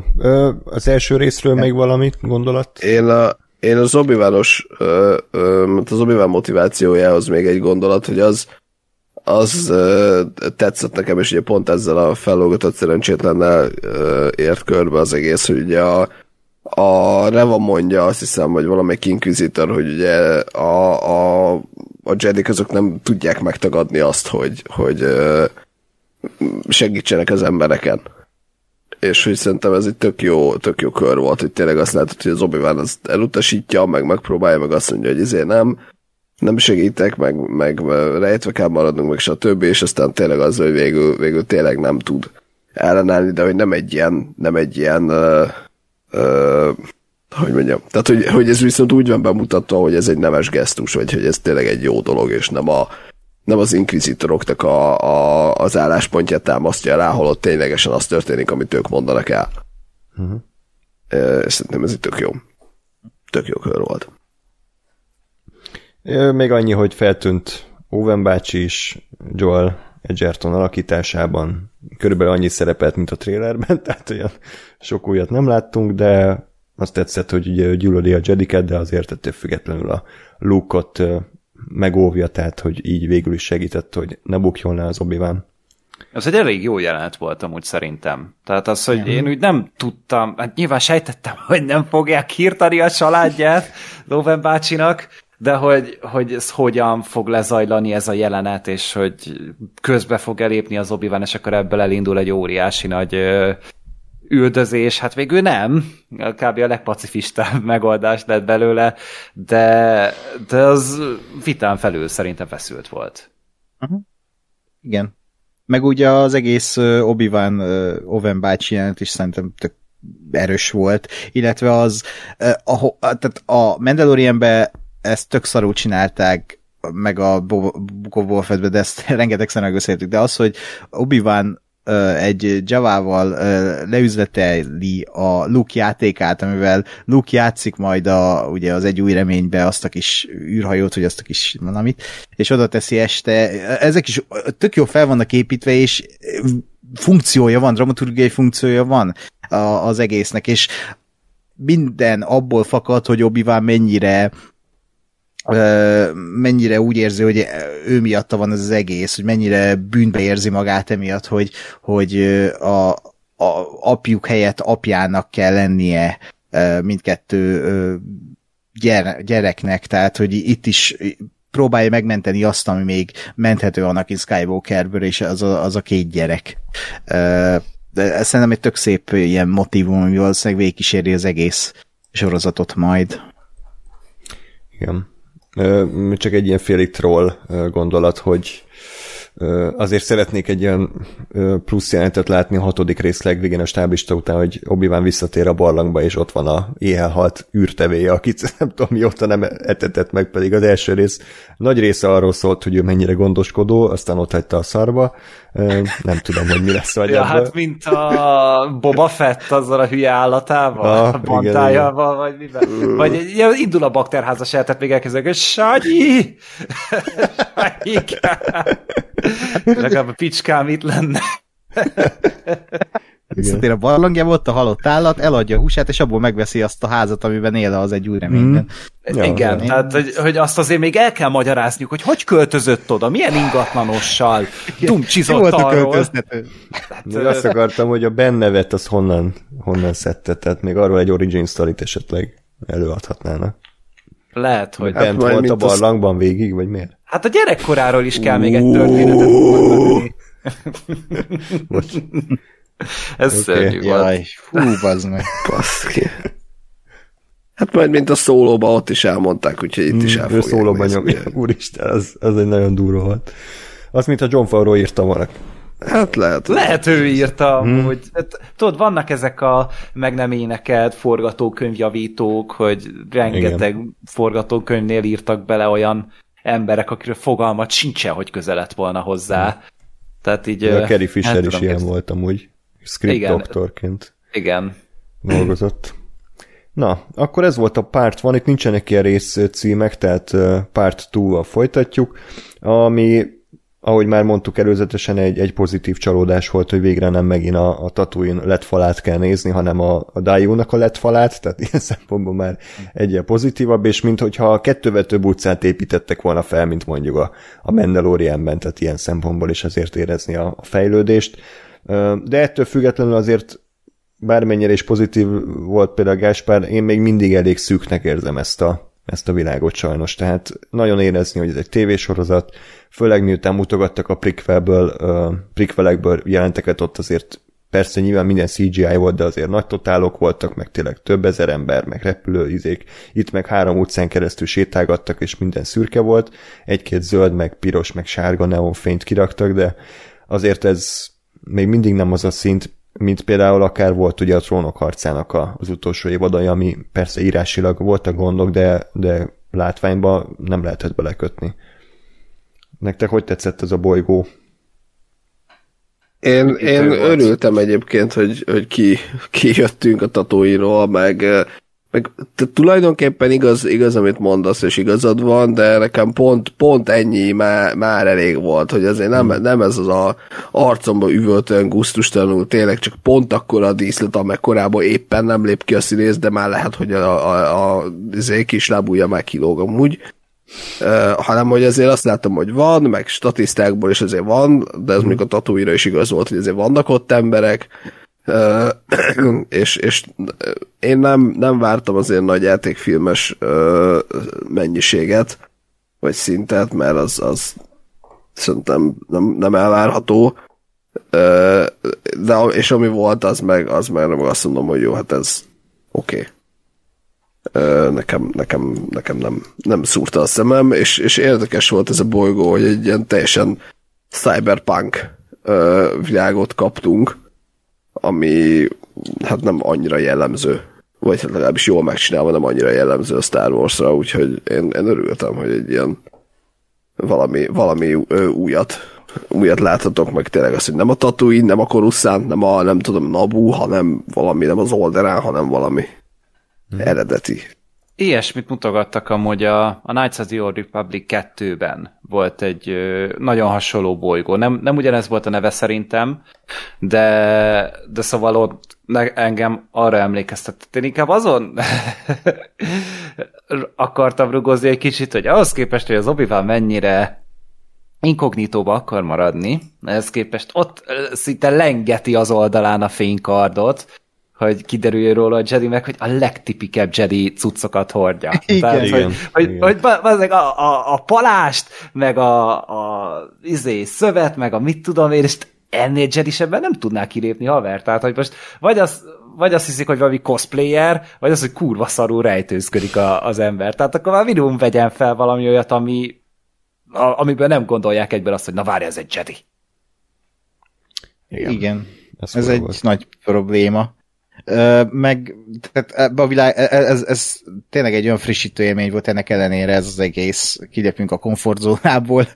Az első részről még valamit gondolat? Én a, én az obivános, az obiván motivációjához még egy gondolat, hogy az, az tetszett nekem, és ugye pont ezzel a fellógatott szerencsétlennel ért körbe az egész, hogy ugye a, a Reva mondja, azt hiszem, hogy valamelyik Inquisitor, hogy ugye a, a, a Jedik azok nem tudják megtagadni azt, hogy, hogy segítsenek az embereken. És hogy szerintem ez egy tök jó, tök jó kör volt, hogy tényleg azt látod, hogy az obi az elutasítja, meg megpróbálja, meg azt mondja, hogy izé nem, nem segítek, meg, meg rejtve kell maradnunk, meg stb. És aztán tényleg az, hogy végül, végül tényleg nem tud ellenállni, de hogy nem egy ilyen, nem egy ilyen uh, uh, hogy mondjam, tehát hogy, hogy ez viszont úgy van bemutatva, hogy ez egy nemes gesztus, vagy hogy ez tényleg egy jó dolog, és nem a nem az inkvizitoroknak a, a, az álláspontját támasztja rá, holott ténylegesen az történik, amit ők mondanak el. Uh-huh. Szerintem ez egy tök jó. Tök jó kör volt. Még annyi, hogy feltűnt Owen bácsi is Joel Edgerton alakításában. Körülbelül annyi szerepelt, mint a trailerben, tehát olyan sok újat nem láttunk, de azt tetszett, hogy ugye gyűlöli a Jediket, de azért ettől függetlenül a Luke-ot megóvja, tehát hogy így végül is segített, hogy ne bukjon le az obi -Wan. Ez egy elég jó jelenet volt amúgy szerintem. Tehát az, hogy én úgy nem tudtam, hát nyilván sejtettem, hogy nem fogják hírtani a családját Lóven bácsinak, de hogy, hogy ez hogyan fog lezajlani ez a jelenet, és hogy közbe fog elépni az obi és akkor ebből elindul egy óriási nagy üldözés, hát végül nem, kb. a legpacifistább megoldás lett belőle, de, de az vitán felül szerintem feszült volt. Uh-huh. Igen. Meg ugye az egész Obi-Wan Oven bácsi jelent is szerintem tök erős volt, illetve az a, tehát a Mandalorianbe ezt tök szarul csinálták, meg a Book of Boba de ezt rengetegszer megbeszéltük, de az, hogy Obi-Wan egy Javával leüzleteli a Luke játékát, amivel Luke játszik majd a, ugye az egy új reménybe azt a kis űrhajót, vagy azt a kis valamit, és oda teszi este. Ezek is tök jó fel vannak építve, és funkciója van, dramaturgiai funkciója van az egésznek, és minden abból fakad, hogy obi mennyire mennyire úgy érzi, hogy ő miatta van ez az egész, hogy mennyire bűnbe érzi magát emiatt, hogy, hogy a, a apjuk helyett apjának kell lennie mindkettő gyereknek, tehát hogy itt is próbálja megmenteni azt, ami még menthető Anakin Skywalkerből, és az a, az a két gyerek. De szerintem egy tök szép ilyen motivum, ami valószínűleg végigkíséri az egész sorozatot majd. Igen csak egy ilyen félig troll gondolat, hogy azért szeretnék egy ilyen plusz jelentet látni a hatodik rész legvégén a stáblista után, hogy obi visszatér a barlangba, és ott van a éhelhalt űrtevéje, akit nem tudom mióta nem etetett meg, pedig az első rész nagy része arról szólt, hogy ő mennyire gondoskodó, aztán ott hagyta a szarba. Nem tudom, hogy mi lesz vagy ja, hát mint a Boba Fett azzal a hülye állatával, ah, a bantájával, vagy mivel. Vagy ja, indul a bakterházas tehát még elkezdődik, hogy Sanyi! Legalább a picskám itt lenne. Visszatér a barlangja, ott a halott állat, eladja a húsát, és abból megveszi azt a házat, amiben él az egy új reményben. Mm. Ja, Igen, én... tehát hogy, hogy azt azért még el kell magyarázniuk, hogy hogy költözött oda, milyen ingatlanossal, dumcsizott arról. Hát, azt akartam, hogy a Ben nevet az honnan, honnan szedte, tehát még arról egy origin story esetleg előadhatnának. Lehet, hogy... Bent hát, volt a barlangban az... végig, vagy miért? Hát a gyerekkoráról is kell még egy történetet mondani. Ez okay. szörnyű volt. Jaj, fú, bazd meg. Baszki. Hát majd, mint a szólóba, ott is elmondták, úgyhogy itt is el Mm, ő szólóban nyomja. Úristen, az, az egy nagyon durva volt. Az, mint a John Favreau írta volna. Hát lehet. Lehet ő írta, hmm. hogy hát, tudod, vannak ezek a meg nem énekelt forgatókönyvjavítók, hogy rengeteg Igen. forgatókönyvnél írtak bele olyan emberek, akiről fogalmat sincsen, hogy közel lett volna hozzá. Hmm. Tehát így... A Kerry Fisher is ilyen volt amúgy, script Igen. doktorként. Igen. Dolgozott. Na, akkor ez volt a part van, itt nincsenek ilyen rész címek, tehát part 2 folytatjuk, ami ahogy már mondtuk előzetesen, egy, egy pozitív csalódás volt, hogy végre nem megint a, a Tatooine lett falát kell nézni, hanem a, a Dajú-nak a lett falát, tehát ilyen szempontból már egyel pozitívabb, és mintha a kettővel több utcát építettek volna fel, mint mondjuk a, a Mandalorianben, tehát ilyen szempontból is azért érezni a, a fejlődést. De ettől függetlenül azért bármennyire is pozitív volt például Gáspár, én még mindig elég szűknek érzem ezt a, ezt a világot sajnos. Tehát nagyon érezni, hogy ez egy tévésorozat, főleg miután mutogattak a prequelből, uh, prequelekből jelenteket ott azért persze nyilván minden CGI volt, de azért nagy totálok voltak, meg tényleg több ezer ember, meg repülőizék. Itt meg három utcán keresztül sétálgattak, és minden szürke volt. Egy-két zöld, meg piros, meg sárga neonfényt kiraktak, de azért ez még mindig nem az a szint, mint például akár volt ugye a trónok harcának az utolsó évadai, ami persze írásilag voltak gondok, de, de látványba nem lehetett belekötni. Nektek hogy tetszett ez a bolygó? Én, én örültem egyébként, hogy, hogy ki, ki jöttünk a tatóiról, meg meg tulajdonképpen igaz, igaz, amit mondasz, és igazad van, de nekem pont, pont ennyi már, már elég volt, hogy azért nem, hmm. nem ez az a arcomba üvöltően gusztustalanul, tényleg csak pont akkor a díszlet, amekkorában éppen nem lép ki a színész, de már lehet, hogy a, a, a, a izé kis lábúja már kilóg amúgy. Uh, hanem hogy azért azt látom, hogy van, meg statisztákból is azért van, de ez hmm. mondjuk a tatúira is igaz volt, hogy azért vannak ott emberek, és, és én nem, nem vártam az ilyen nagy játékfilmes mennyiséget, vagy szintet, mert az, az szerintem nem, nem elvárható. De, és ami volt, az meg, az meg nem azt mondom, hogy jó, hát ez oké. Okay. Nekem, nekem, nekem nem, nem szúrta a szemem, és, és érdekes volt ez a bolygó, hogy egy ilyen teljesen cyberpunk világot kaptunk, ami hát nem annyira jellemző, vagy hát legalábbis jól megcsinálva nem annyira jellemző a Star Wars-ra, úgyhogy én, én örültem, hogy egy ilyen valami, valami ö, újat, újat láthatok, meg tényleg az, hogy nem a Tatooine, nem a Coruscant, nem a, nem tudom, Nabu, hanem valami, nem az Olderán, hanem valami hmm. eredeti. Ilyesmit mutogattak amúgy a, a Knights of the Old Republic 2-ben volt egy ö, nagyon hasonló bolygó. Nem, nem ugyanez volt a neve szerintem, de, de szóval ott ne, engem arra emlékeztetett. Én inkább azon akartam rugozni egy kicsit, hogy ahhoz képest, hogy az obi mennyire inkognitóba akar maradni, ehhez képest ott szinte lengeti az oldalán a fénykardot, hogy kiderüljön róla a Jedi meg, hogy a legtipikebb Jedi cuccokat hordja. Igen, Tehát, igen, hogy, igen. hogy, hogy a, a, a palást, meg a, a izé, szövet, meg a mit tudom én, és ennél Jedi-sebben nem tudná kilépni haver. Tehát, hogy most vagy az, vagy azt hiszik, hogy valami cosplayer, vagy az, hogy kurva szarul rejtőzködik a, az ember. Tehát akkor már minimum vegyen fel valami olyat, ami, a, amiből nem gondolják egyből azt, hogy na várj, ez egy Jedi. Igen. Igen. Ez, ez egy volt. nagy probléma meg tehát ebbe a világ, e, e, ez, ez tényleg egy olyan frissítő élmény volt ennek ellenére ez az egész, kilépünk a komfortzónából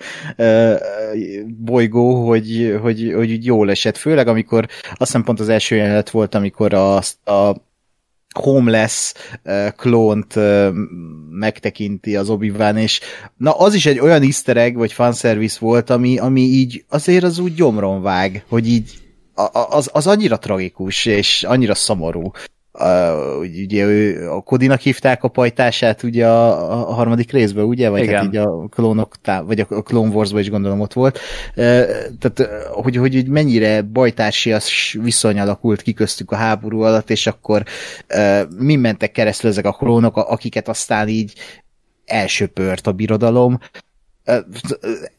bolygó, hogy, hogy, hogy jól esett. Főleg amikor azt hiszem pont az első jelenet volt, amikor a, a homeless klónt megtekinti az obi és na az is egy olyan easter egg, vagy fanservice volt, ami, ami így azért az úgy gyomron vág, hogy így az, az annyira tragikus, és annyira szomorú. Uh, ugye ő, a Kodinak hívták a pajtását ugye a, a harmadik részben, ugye? Vagy hát Igen. hát így a klónok, vagy a Clone wars is gondolom ott volt. Uh, tehát, hogy, hogy, hogy mennyire bajtársias viszony alakult ki köztük a háború alatt, és akkor uh, mi mentek keresztül ezek a klónok, akiket aztán így elsöpört a birodalom,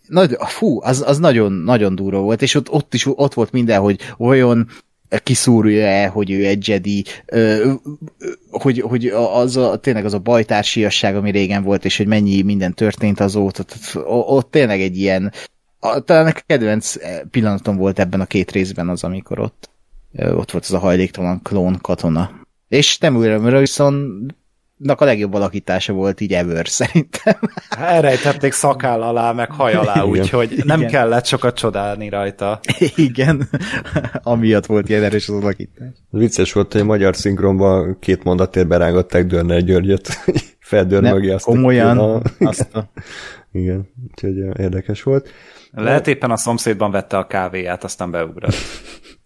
nagy, fú, az, az nagyon, nagyon durva volt, és ott, ott is ott volt minden, hogy olyan kiszúrja-e, hogy ő egy Jedi, hogy, hogy az a, tényleg az a bajtársiasság, ami régen volt, és hogy mennyi minden történt azóta, ott tényleg egy ilyen, talán a kedvenc pillanatom volt ebben a két részben az, amikor ott, ott volt az a hajléktalan klón katona. És Temuera Morrison a legjobb alakítása volt így ever, szerintem. Elrejtették szakáll alá, meg haj alá, úgyhogy nem Igen. kellett sokat csodálni rajta. Igen, amiatt volt ilyen erős az alakítás. Vicces volt, hogy a magyar szinkronban két mondatért berágatták Dörner Györgyöt, feldör mögé azt komolyan, a... azt a... Igen, úgyhogy érdekes volt. Lehet éppen a szomszédban vette a kávéját, aztán beugrott.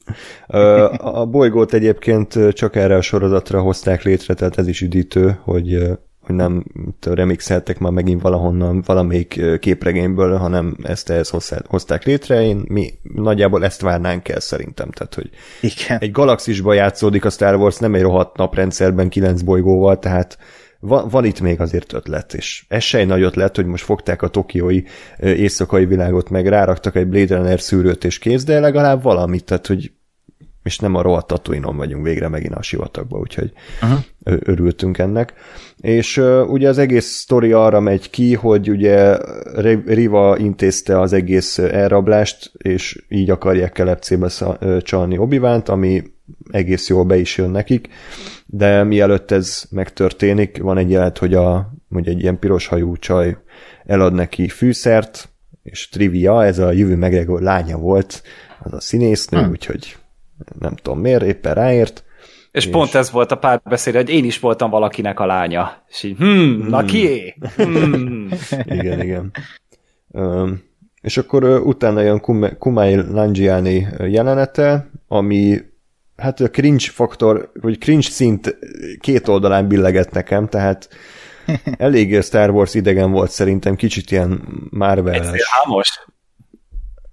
A bolygót egyébként csak erre a sorozatra hozták létre, tehát ez is üdítő, hogy, hogy nem remixeltek már megint valahonnan, valamelyik képregényből, hanem ezt ehhez hozták létre. Én, mi nagyjából ezt várnánk el szerintem. Tehát, hogy Igen. egy galaxisban játszódik a Star Wars, nem egy rohadt naprendszerben kilenc bolygóval, tehát van, van itt még azért ötlet, és ez se egy nagy ötlet, hogy most fogták a tokiói éjszakai világot, meg ráraktak egy Blade Runner szűrőt és kész, de legalább valamit, tehát hogy és nem a rohadt tatooine vagyunk végre megint a sivatagba, úgyhogy uh-huh. örültünk ennek. És uh, ugye az egész sztori arra megy ki, hogy ugye Riva intézte az egész elrablást, és így akarják kelepcébe csalni obi ami egész jól be is jön nekik, de mielőtt ez megtörténik, van egy jelet, hogy, a, hogy egy ilyen piros hajú csaj elad neki fűszert, és trivia, ez a jövő megregó lánya volt, az a színésznő, hmm. úgyhogy nem tudom miért, éppen ráért. És, és pont ez volt a párbeszéd, hogy én is voltam valakinek a lánya. És így, hmm, hmm. na kié? Hmm. igen, igen. Um, és akkor uh, utána jön Kumai Langiani jelenete, ami hát a cringe faktor, vagy cringe szint két oldalán billeget nekem, tehát elég Star Wars idegen volt szerintem, kicsit ilyen Marvel-es.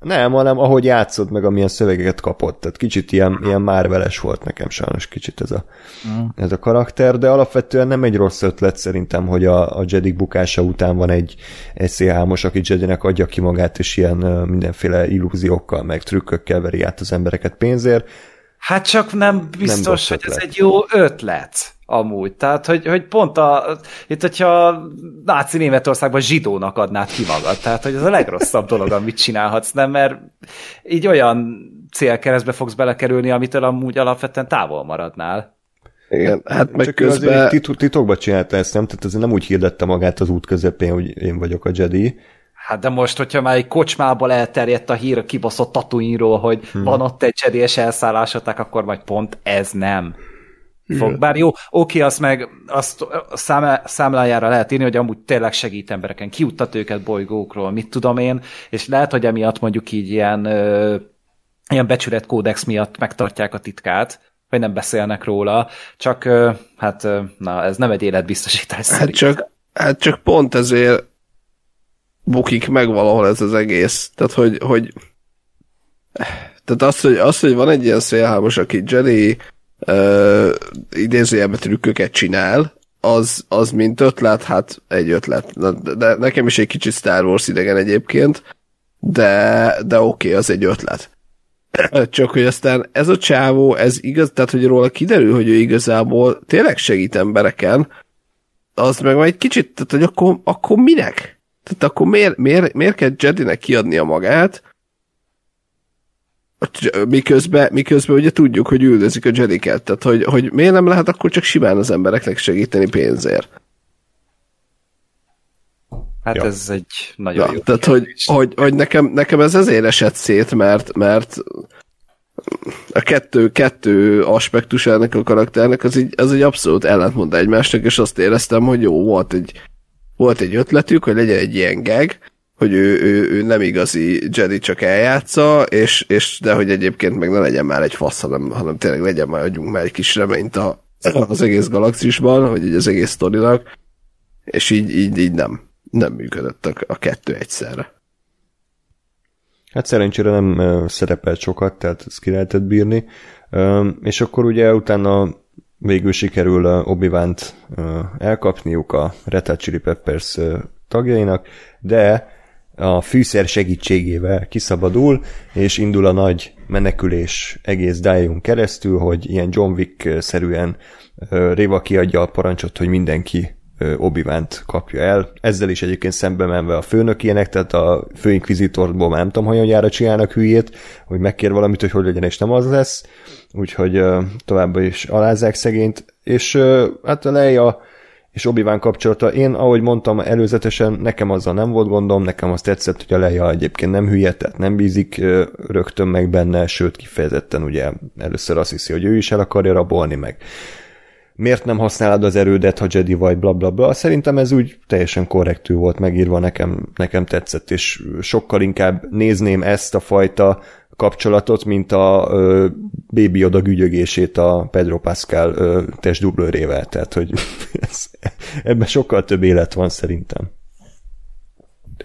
Nem, hanem ahogy játszott, meg amilyen szövegeket kapott. Tehát kicsit ilyen, ilyen márveles volt nekem sajnos kicsit ez a, mm. ez a karakter, de alapvetően nem egy rossz ötlet szerintem, hogy a, a Jedik bukása után van egy, egy szélhámos, aki Jedinek adja ki magát, és ilyen mindenféle illúziókkal, meg trükkökkel veri át az embereket pénzért. Hát csak nem biztos, nem hogy ez egy jó ötlet amúgy. Tehát, hogy, hogy pont a, itt, hogyha náci Németországban zsidónak adnád ki magad, tehát, hogy ez a legrosszabb dolog, amit csinálhatsz, nem, mert így olyan célkeresztbe fogsz belekerülni, amitől amúgy alapvetően távol maradnál. Igen, hát meg Csak közben... Tit- titokban csinálta ezt, nem? Tehát ez nem úgy hirdette magát az út közepén, hogy én vagyok a Jedi. Hát de most, hogyha már egy kocsmából elterjedt a hír a kibaszott tatuinról, hogy hmm. van ott egy és elszállásoták, akkor majd pont ez nem fog. Bár jó, oké, azt meg azt szám, számlájára lehet írni, hogy amúgy tényleg segít embereken, kiuttat őket bolygókról, mit tudom én, és lehet, hogy emiatt mondjuk így ilyen, ö, ilyen becsületkódex miatt megtartják a titkát, vagy nem beszélnek róla, csak ö, hát ö, na, ez nem egy életbiztosítás hát csak, hát csak pont ezért bukik meg valahol ez az egész. Tehát, hogy, hogy tehát az, hogy, az, hogy van egy ilyen szélhámos, aki Jedi uh, idézőjelben trükköket csinál, az, az mint ötlet, hát egy ötlet. De, de nekem is egy kicsit Star Wars idegen egyébként, de, de oké, okay, az egy ötlet. Csak hogy aztán ez a csávó, ez igaz, tehát hogy róla kiderül, hogy ő igazából tényleg segít embereken, az meg majd egy kicsit, tehát hogy akkor, akkor minek? Tehát akkor miért, miért, miért kell Jedinek kiadnia magát, miközben, miközben ugye tudjuk, hogy üldözik a Jediket, tehát hogy, hogy miért nem lehet akkor csak simán az embereknek segíteni pénzért? Hát ja. ez egy nagyon ja, jó Tehát, hogy, hogy, hogy, nekem, nekem ez ezért esett szét, mert, mert a kettő, kettő aspektus ennek a karakternek az így, az egy abszolút ellentmond egymásnak, és azt éreztem, hogy jó, volt egy, volt egy ötletük, hogy legyen egy ilyen gag, hogy ő, ő, ő nem igazi Jedi, csak eljátsza, és, és de hogy egyébként meg ne legyen már egy fasz, hanem, hanem tényleg legyen már, adjunk már egy kis reményt a, az egész galaxisban, hogy az egész sztorinak, és így, így, így nem, nem működött a, a kettő egyszerre. Hát szerencsére nem szerepelt sokat, tehát ezt ki lehetett bírni. És akkor ugye utána végül sikerül obi elkapniuk a Red Hot Chili Peppers tagjainak, de a fűszer segítségével kiszabadul, és indul a nagy menekülés egész Dájunk keresztül, hogy ilyen John Wick-szerűen Réva kiadja a parancsot, hogy mindenki obi kapja el. Ezzel is egyébként szembe menve a főnök ilyenek, tehát a főinkvizitorból már nem tudom, hogyan csinálnak hülyét, hogy megkér valamit, hogy hogy legyen, és nem az lesz. Úgyhogy továbbá is alázzák szegényt. És hát a Leia és obi kapcsolata. Én, ahogy mondtam előzetesen, nekem azzal nem volt gondom, nekem azt tetszett, hogy a Leia egyébként nem hülye, tehát nem bízik rögtön meg benne, sőt kifejezetten ugye először azt hiszi, hogy ő is el akarja rabolni meg miért nem használod az erődet, ha Jedi vagy, bla bla bla. Szerintem ez úgy teljesen korrektű volt megírva, nekem, nekem tetszett, és sokkal inkább nézném ezt a fajta kapcsolatot, mint a ö, Baby oda gügyögését a Pedro Pascal ö, testdublőrével. Tehát, hogy ez, ebben sokkal több élet van szerintem.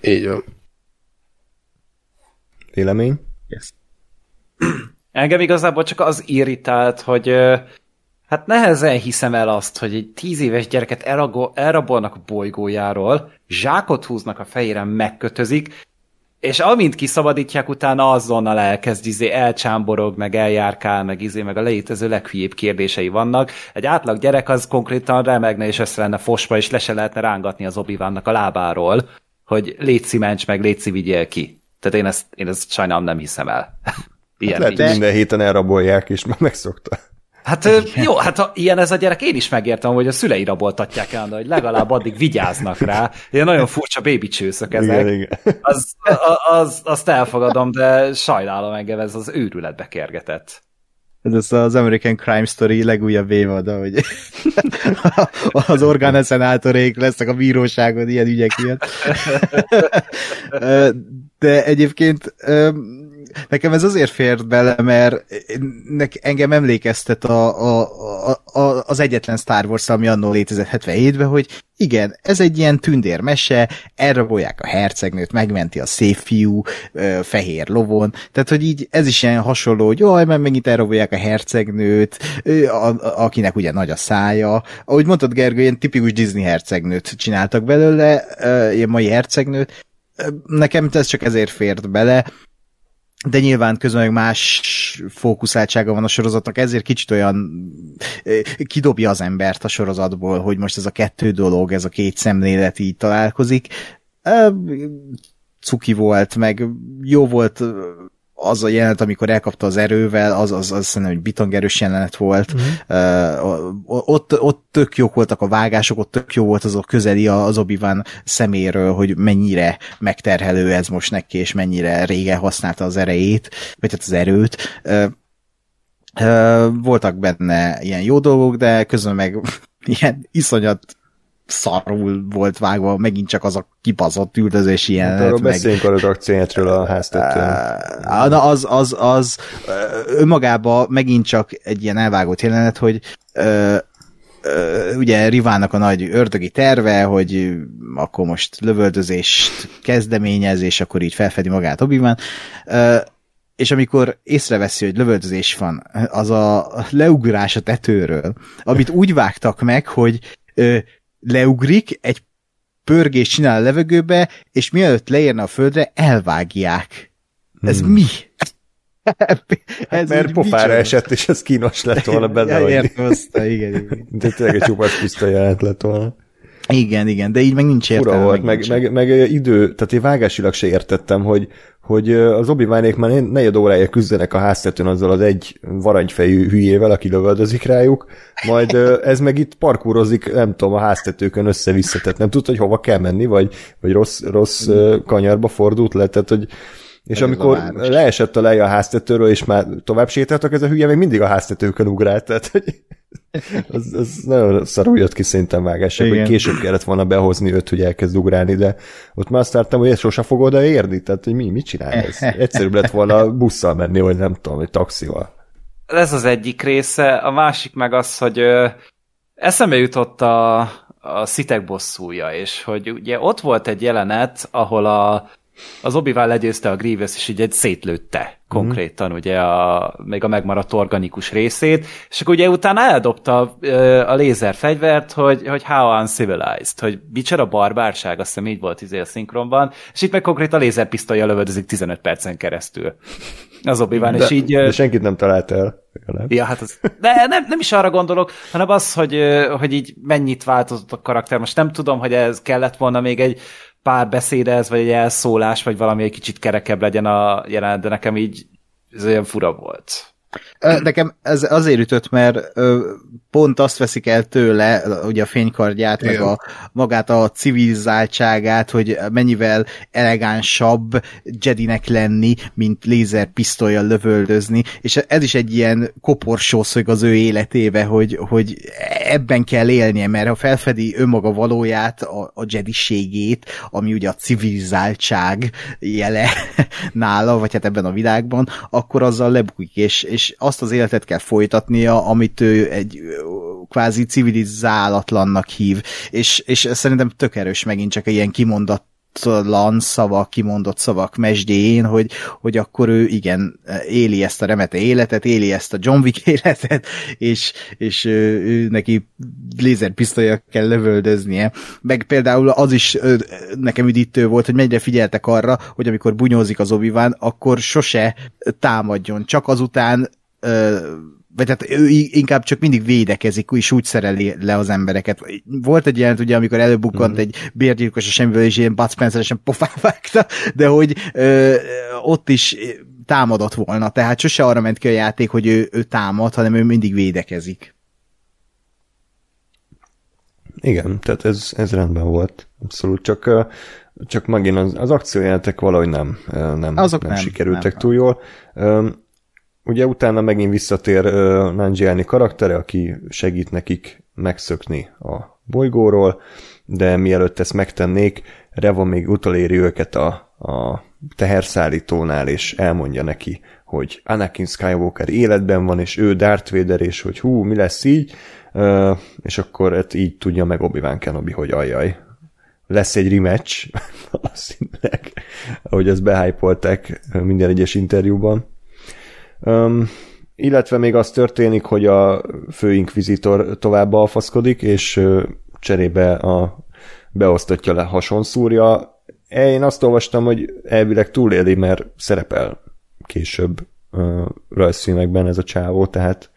Így van. Vélemény? Yes. Engem igazából csak az irritált, hogy Hát nehezen hiszem el azt, hogy egy tíz éves gyereket elrabolnak a bolygójáról, zsákot húznak a fejére, megkötözik, és amint kiszabadítják, utána azonnal elkezd izé elcsámborog, meg eljárkál, meg izé, meg a létező leghülyébb kérdései vannak. Egy átlag gyerek az konkrétan remegne és össze lenne fosva, és le se lehetne rángatni az obi a lábáról, hogy létszi ments meg, létszi vigyél ki. Tehát én ezt, én ezt sajnálom nem hiszem el. Ilyen hát lehet, minden héten elrabolják, és már megszokta. Hát jó, hát ha ilyen ez a gyerek, én is megértem, hogy a szülei raboltatják el, hogy legalább addig vigyáznak rá. Ilyen nagyon furcsa baby csőszök ezek. Igen, igen. Az, az, azt elfogadom, de sajnálom engem, ez az őrületbe kergetett. Ez az, az American Crime Story legújabb évada, hogy az orgáneszenátorék lesznek a bíróságon ilyen ügyek miatt. De egyébként nekem ez azért fért bele, mert engem emlékeztet a, a, a, a, az egyetlen Star Wars, ami annól létezett 77-ben, hogy igen, ez egy ilyen tündér mese, elrabolják a hercegnőt, megmenti a szép fiú fehér lovon, tehát hogy így ez is ilyen hasonló, hogy jaj, mert megint elrabolják a hercegnőt, a, a, akinek ugye nagy a szája. Ahogy mondtad, Gergő, ilyen tipikus Disney hercegnőt csináltak belőle, ilyen mai hercegnőt, nekem ez csak ezért fért bele, de nyilván közben más fókuszáltsága van a sorozatnak, ezért kicsit olyan kidobja az embert a sorozatból, hogy most ez a kettő dolog, ez a két szemlélet így találkozik. Cuki volt, meg jó volt az a jelenet, amikor elkapta az erővel, az, az, az szerintem egy bitongerős jelenet volt. Uh-huh. Uh, ott, ott tök jók voltak a vágások, ott tök jó volt az a közeli az obi szeméről, hogy mennyire megterhelő ez most neki, és mennyire régen használta az erejét, vagy tehát az erőt. Uh, uh, voltak benne ilyen jó dolgok, de közben meg ilyen iszonyat szarul volt vágva, megint csak az a kibazott üldözési jelenet. Hát arról meg... beszéljünk a redakciójátról a háztetőn. Na az, az, az önmagában megint csak egy ilyen elvágott jelenet, hogy ö, ö, ugye Rivának a nagy ördögi terve, hogy akkor most lövöldözést kezdeményez, és akkor így felfedi magát obi és amikor észreveszi, hogy lövöldözés van, az a leugrás a tetőről, amit úgy vágtak meg, hogy ö, leugrik, egy pörgés csinál a levegőbe, és mielőtt leérne a földre, elvágják. Ez hmm. mi? ez mert pofára micsoda? esett, és ez kínos lett volna benne. ja, értem, igen, igen. De tényleg egy csupasz puszta jelent lett volna. Igen, igen, de így meg nincs értelme. Ura volt, meg, meg, meg, meg, idő, tehát én vágásilag se értettem, hogy, hogy az obi már negyed órája küzdenek a háztetőn azzal az egy varangyfejű hülyével, aki lövöldözik rájuk, majd ez meg itt parkúrozik, nem tudom, a háztetőkön össze-vissza, tehát nem tudta, hogy hova kell menni, vagy, vagy rossz, rossz kanyarba fordult le, tehát hogy és Ez amikor leesett a leje a háztetőről, és már tovább sétáltak, ez a hülye még mindig a háztetőkön ugrált, tehát hogy az, az nagyon szarul jött ki szerintem vágás, hogy később kellett volna behozni őt, hogy elkezd ugrálni, de ott már azt láttam, hogy ezt sose fog oda érni, tehát hogy mi, mit csinál ez? Egyszerűbb lett volna busszal menni, vagy nem tudom, vagy taxival. Ez az egyik része, a másik meg az, hogy ö, eszembe jutott a, a szitek bosszúja, és hogy ugye ott volt egy jelenet, ahol a az obi legyőzte a Grievous, és így szétlőtte konkrétan, mm. ugye a, még a megmaradt organikus részét, és akkor ugye utána eldobta a lézerfegyvert, hogy, hogy how uncivilized, hogy micsoda barbárság, azt hiszem így volt izé a szinkronban, és itt meg konkrétan a lézerpisztolya lövöldözik 15 percen keresztül. Az obi de, és így... De senkit nem talált el. Legalább. Ja, hát az, de nem, nem is arra gondolok, hanem az, hogy, hogy így mennyit változott a karakter. Most nem tudom, hogy ez kellett volna még egy pár beszédez, vagy egy elszólás, vagy valami egy kicsit kerekebb legyen a jelenet, de nekem így ez olyan fura volt. Nekem ez azért ütött, mert pont azt veszik el tőle, ugye a fénykardját, Igen. meg a, magát a civilizáltságát, hogy mennyivel elegánsabb Jedinek lenni, mint lézerpisztolyjal lövöldözni, és ez is egy ilyen koporsószög az ő életébe, hogy, hogy ebben kell élnie, mert ha felfedi önmaga valóját, a, a jediségét, ami ugye a civilizáltság jele nála, vagy hát ebben a világban, akkor azzal lebukik, és, és azt az életet kell folytatnia, amit ő egy kvázi civilizálatlannak hív, és, és szerintem tök erős megint csak ilyen kimondat lan szavak, kimondott szavak mesdjén, hogy, hogy akkor ő igen, éli ezt a remete életet, éli ezt a John Wick életet, és, és ő, ő neki lézerpisztolya kell lövöldöznie. Meg például az is nekem üdítő volt, hogy mennyire figyeltek arra, hogy amikor bunyózik az obi akkor sose támadjon, csak azután vagy hát ő inkább csak mindig védekezik, és úgy szereli le az embereket. Volt egy jelent, ugye, amikor előbukkant mm-hmm. egy bérgyilkos a semmiből, és ilyen Bud Spencer-esen pofávágta, de hogy ö, ott is támadott volna, tehát sose arra ment ki a játék, hogy ő, ő támad, hanem ő mindig védekezik. Igen, tehát ez, ez rendben volt, abszolút, csak, csak megint az, az akciójátek valahogy nem, nem, Azok nem, nem sikerültek nem. túl jól. Ugye utána megint visszatér uh, Nanjiani karaktere, aki segít nekik megszökni a bolygóról, de mielőtt ezt megtennék, Reva még utoléri őket a, a teherszállítónál, és elmondja neki, hogy Anakin Skywalker életben van, és ő Darth Vader, és hogy hú, mi lesz így, uh, és akkor hát így tudja meg Obi-Wan Kenobi, hogy ajaj, lesz egy rematch, valószínűleg, ahogy ezt behypolták minden egyes interjúban. Um, illetve még az történik, hogy a főinkvizitor tovább alfaszkodik, és cserébe a beosztatja le hasonszúrja. Én azt olvastam, hogy elvileg túléli, mert szerepel később uh, rajzfilmekben ez a csávó, tehát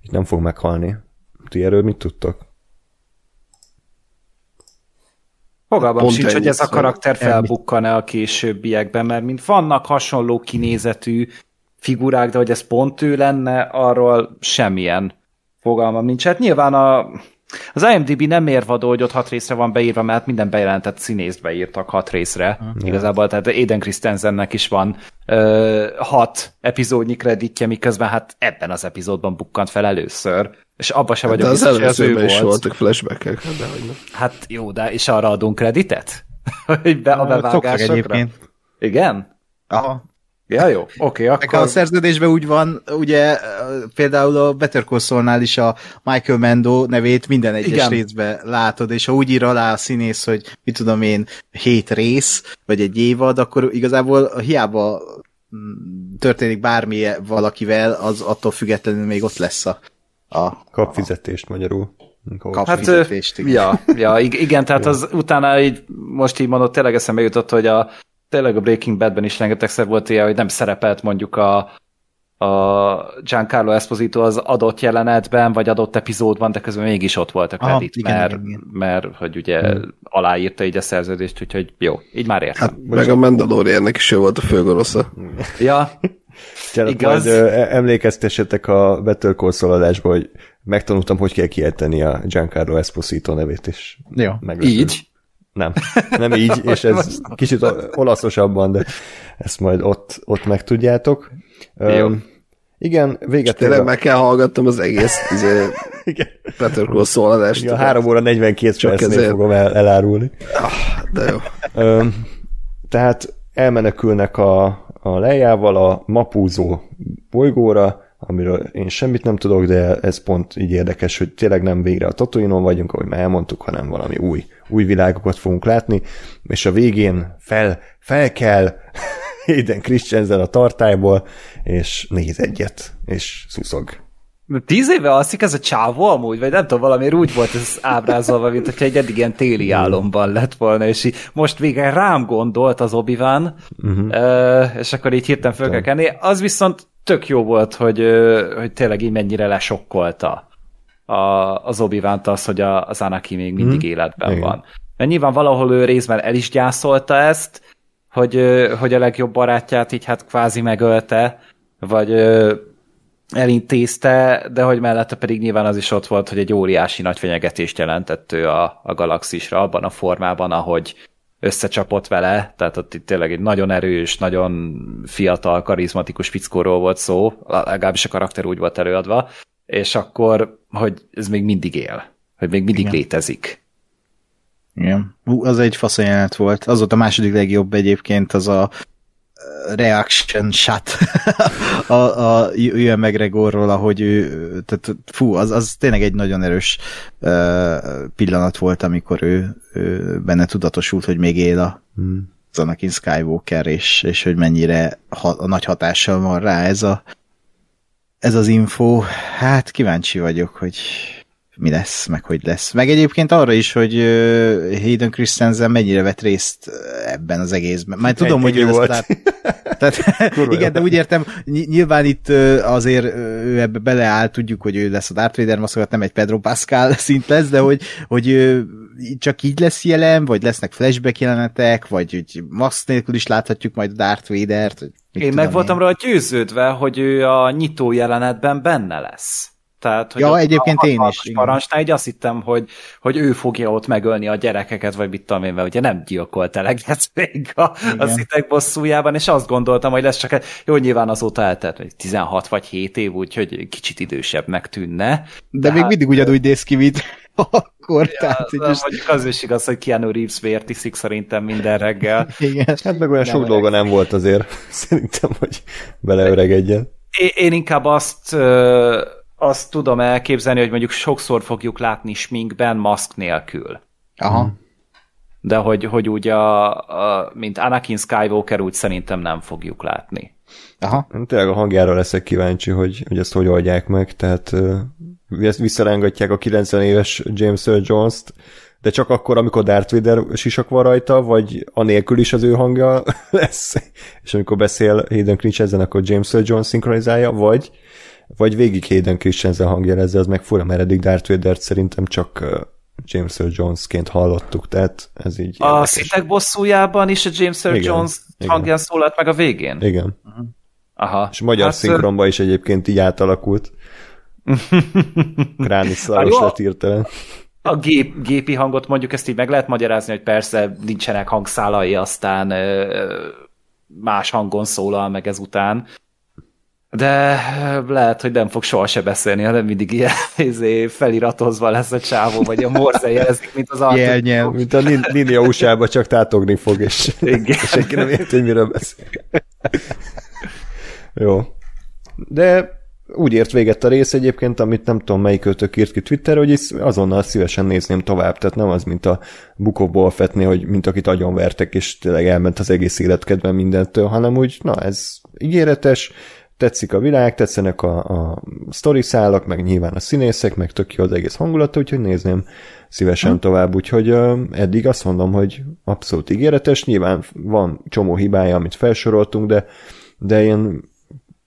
itt nem fog meghalni. Ti erről mit tudtok? Fogalmam sincs, hogy ez a karakter felbukkan-e a későbbiekben, mert mint vannak hasonló kinézetű figurák, de hogy ez pont ő lenne, arról semmilyen fogalmam nincs. Hát nyilván a, az IMDb nem mérvadó, hogy ott hat részre van beírva, mert minden bejelentett színészt beírtak hat részre. Uh-huh. Igazából, tehát Aiden Christensennek is van ö, hat epizódnyi kreditje, miközben hát ebben az epizódban bukkant fel először. És abba se vagyok de az biztos, hogy az ő is volt. voltak flashbackek, hát de hogy nem. Hát jó, de és arra adunk kreditet? hogy be a bevágásokra? Igen? Aha. Ja, jó, oké, okay, akkor... A szerződésben úgy van, ugye például a Better Call Saul-nál is a Michael Mendo nevét minden egyes Igen. részbe látod, és ha úgy ír alá a színész, hogy mit tudom én, hét rész, vagy egy évad, akkor igazából hiába mm, történik bármi valakivel, az attól függetlenül még ott lesz a... a Kapfizetést magyarul. Kapfizetést, hát, igen. Ja, ja, igen, tehát az utána így, most így mondott, tényleg eszembe jutott, hogy a tényleg a Breaking Badben is rengetegszer volt ilyen, hogy nem szerepelt mondjuk a, a Giancarlo Esposito az adott jelenetben, vagy adott epizódban, de közben mégis ott volt a kredit, Aha, mert, igen, igen. mert hogy ugye hmm. aláírta így a szerződést, úgyhogy jó, így már értem. Hát, meg a Mandaloriannek is ő volt a főgorosza. Ja, Csak Igaz? majd emlékeztessetek a Better Call adásba, hogy megtanultam, hogy kell kiejteni a Giancarlo Esposito nevét is. Jó, így? Nem, nem így, és ez kicsit olaszosabban, de ezt majd ott, ott megtudjátok. Jó. Um, igen, véget Tényleg a... meg kell hallgattam az egész izé, Peter Cole szóladást. Ja, 3 óra 42 percnél ezért... fogom el, elárulni. Ah, de jó. Um, tehát elmenekülnek a, a lejával a mapúzó bolygóra, amiről én semmit nem tudok, de ez pont így érdekes, hogy tényleg nem végre a tatooine vagyunk, ahogy már elmondtuk, hanem valami új, új világokat fogunk látni, és a végén fel, fel kell Hayden Christensen a tartályból, és néz egyet, és szuszog. Tíz éve alszik ez a csávó amúgy, vagy nem tudom, valamiért úgy volt ez ábrázolva, mint hogyha egy eddig ilyen téli álomban lett volna, és így most végre rám gondolt az obi uh-huh. és akkor így hirtelen föl kell kenni. Az viszont tök jó volt, hogy, hogy tényleg így mennyire lesokkolta a, az obi az, hogy a, az Anaki még mindig hmm. életben Igen. van. Mert nyilván valahol ő részben el is gyászolta ezt, hogy, hogy a legjobb barátját így hát kvázi megölte, vagy elintézte, de hogy mellette pedig nyilván az is ott volt, hogy egy óriási nagy fenyegetést jelentett ő a, a galaxisra abban a formában, ahogy összecsapott vele, tehát ott itt tényleg egy nagyon erős, nagyon fiatal, karizmatikus fickóról volt szó, legalábbis a karakter úgy volt előadva, és akkor, hogy ez még mindig él, hogy még mindig Igen. létezik. Igen. Hú, az egy faszajánlat volt. Az volt a második legjobb egyébként, az a reaction shot a, a Ian McGregorról, ahogy ő, tehát fú, az, az tényleg egy nagyon erős uh, pillanat volt, amikor ő, ő benne tudatosult, hogy még él a hmm. Anakin Skywalker, és, és hogy mennyire ha, a nagy hatással van rá ez a ez az info. Hát kíváncsi vagyok, hogy mi lesz, meg hogy lesz. Meg egyébként arra is, hogy Hayden Christensen mennyire vett részt ebben az egészben. Már tudom, hogy ő volt. Lát... Tehát, igen, de úgy értem, nyilván itt azért ő ebbe beleáll, tudjuk, hogy ő lesz a Darth Vader maszokat, nem egy Pedro Pascal szint lesz, de hogy, hogy csak így lesz jelen, vagy lesznek flashback jelenetek, vagy hogy mask nélkül is láthatjuk majd a Darth Vader-t. Én meg voltam rá győződve, hogy ő a nyitó jelenetben benne lesz. Tehát, hogy ja, egyébként én is. Parancsnál, így azt hittem, hogy, hogy ő fogja ott megölni a gyerekeket, vagy mit tudom én, mert ugye nem gyilkolt eleget még a, a szitek bosszújában, és azt gondoltam, hogy lesz csak egy, jó, nyilván azóta eltelt 16 vagy 7 év, úgyhogy kicsit idősebbnek tűnne. De, de még hát, mindig ugyanúgy néz ki, mint akkor. Ja, tehát, de most... mondjuk az is igaz, hogy Keanu Reeves vért iszik szerintem minden reggel. Igen. Hát meg olyan nem sok dolga nem volt azért, szerintem, hogy beleöregedjen. Én, én inkább azt azt tudom elképzelni, hogy mondjuk sokszor fogjuk látni sminkben, maszk nélkül. Aha. De hogy, hogy úgy a, a, mint Anakin Skywalker úgy szerintem nem fogjuk látni. Aha. Tényleg a hangjára leszek kíváncsi, hogy, hogy ezt hogy oldják meg, tehát ezt visszarángatják a 90 éves James Earl Jones-t, de csak akkor, amikor Darth Vader sisak van rajta, vagy anélkül is az ő hangja lesz, és amikor beszél Hayden Christensen, akkor James Earl Jones szinkronizálja, vagy vagy végig Hayden Christensen hangjelezze, az meg fura, mert eddig Darth vader szerintem csak James Earl Jones-ként hallottuk, tehát ez így A érdekes. szitek bosszújában is a James Earl igen, Jones hangján szólalt meg a végén? Igen. Uh-huh. Aha. És magyar hát, szinkronban is egyébként így átalakult. Krániszláros lett hirtelen. A gép, gépi hangot mondjuk ezt így meg lehet magyarázni, hogy persze nincsenek hangszálai, aztán más hangon szólal meg ezután, de lehet, hogy nem fog soha se beszélni, hanem mindig ilyen izé, feliratozva lesz a csávó, vagy a morze jelezik, mint az Jelnyel, mint a Nini usa csak tátogni fog, és, Igen. senki nem érti, hogy miről beszél. Jó. De úgy ért véget a rész egyébként, amit nem tudom melyik ötök írt ki Twitter, hogy azonnal szívesen nézném tovább, tehát nem az, mint a Bukóból fetni, hogy mint akit agyonvertek, és tényleg elment az egész életkedben mindentől, hanem úgy, na ez ígéretes, tetszik a világ, tetszenek a, a sztori szálak, meg nyilván a színészek, meg tök jó az egész hangulat, úgyhogy nézném szívesen tovább, úgyhogy uh, eddig azt mondom, hogy abszolút ígéretes, nyilván van csomó hibája, amit felsoroltunk, de, de én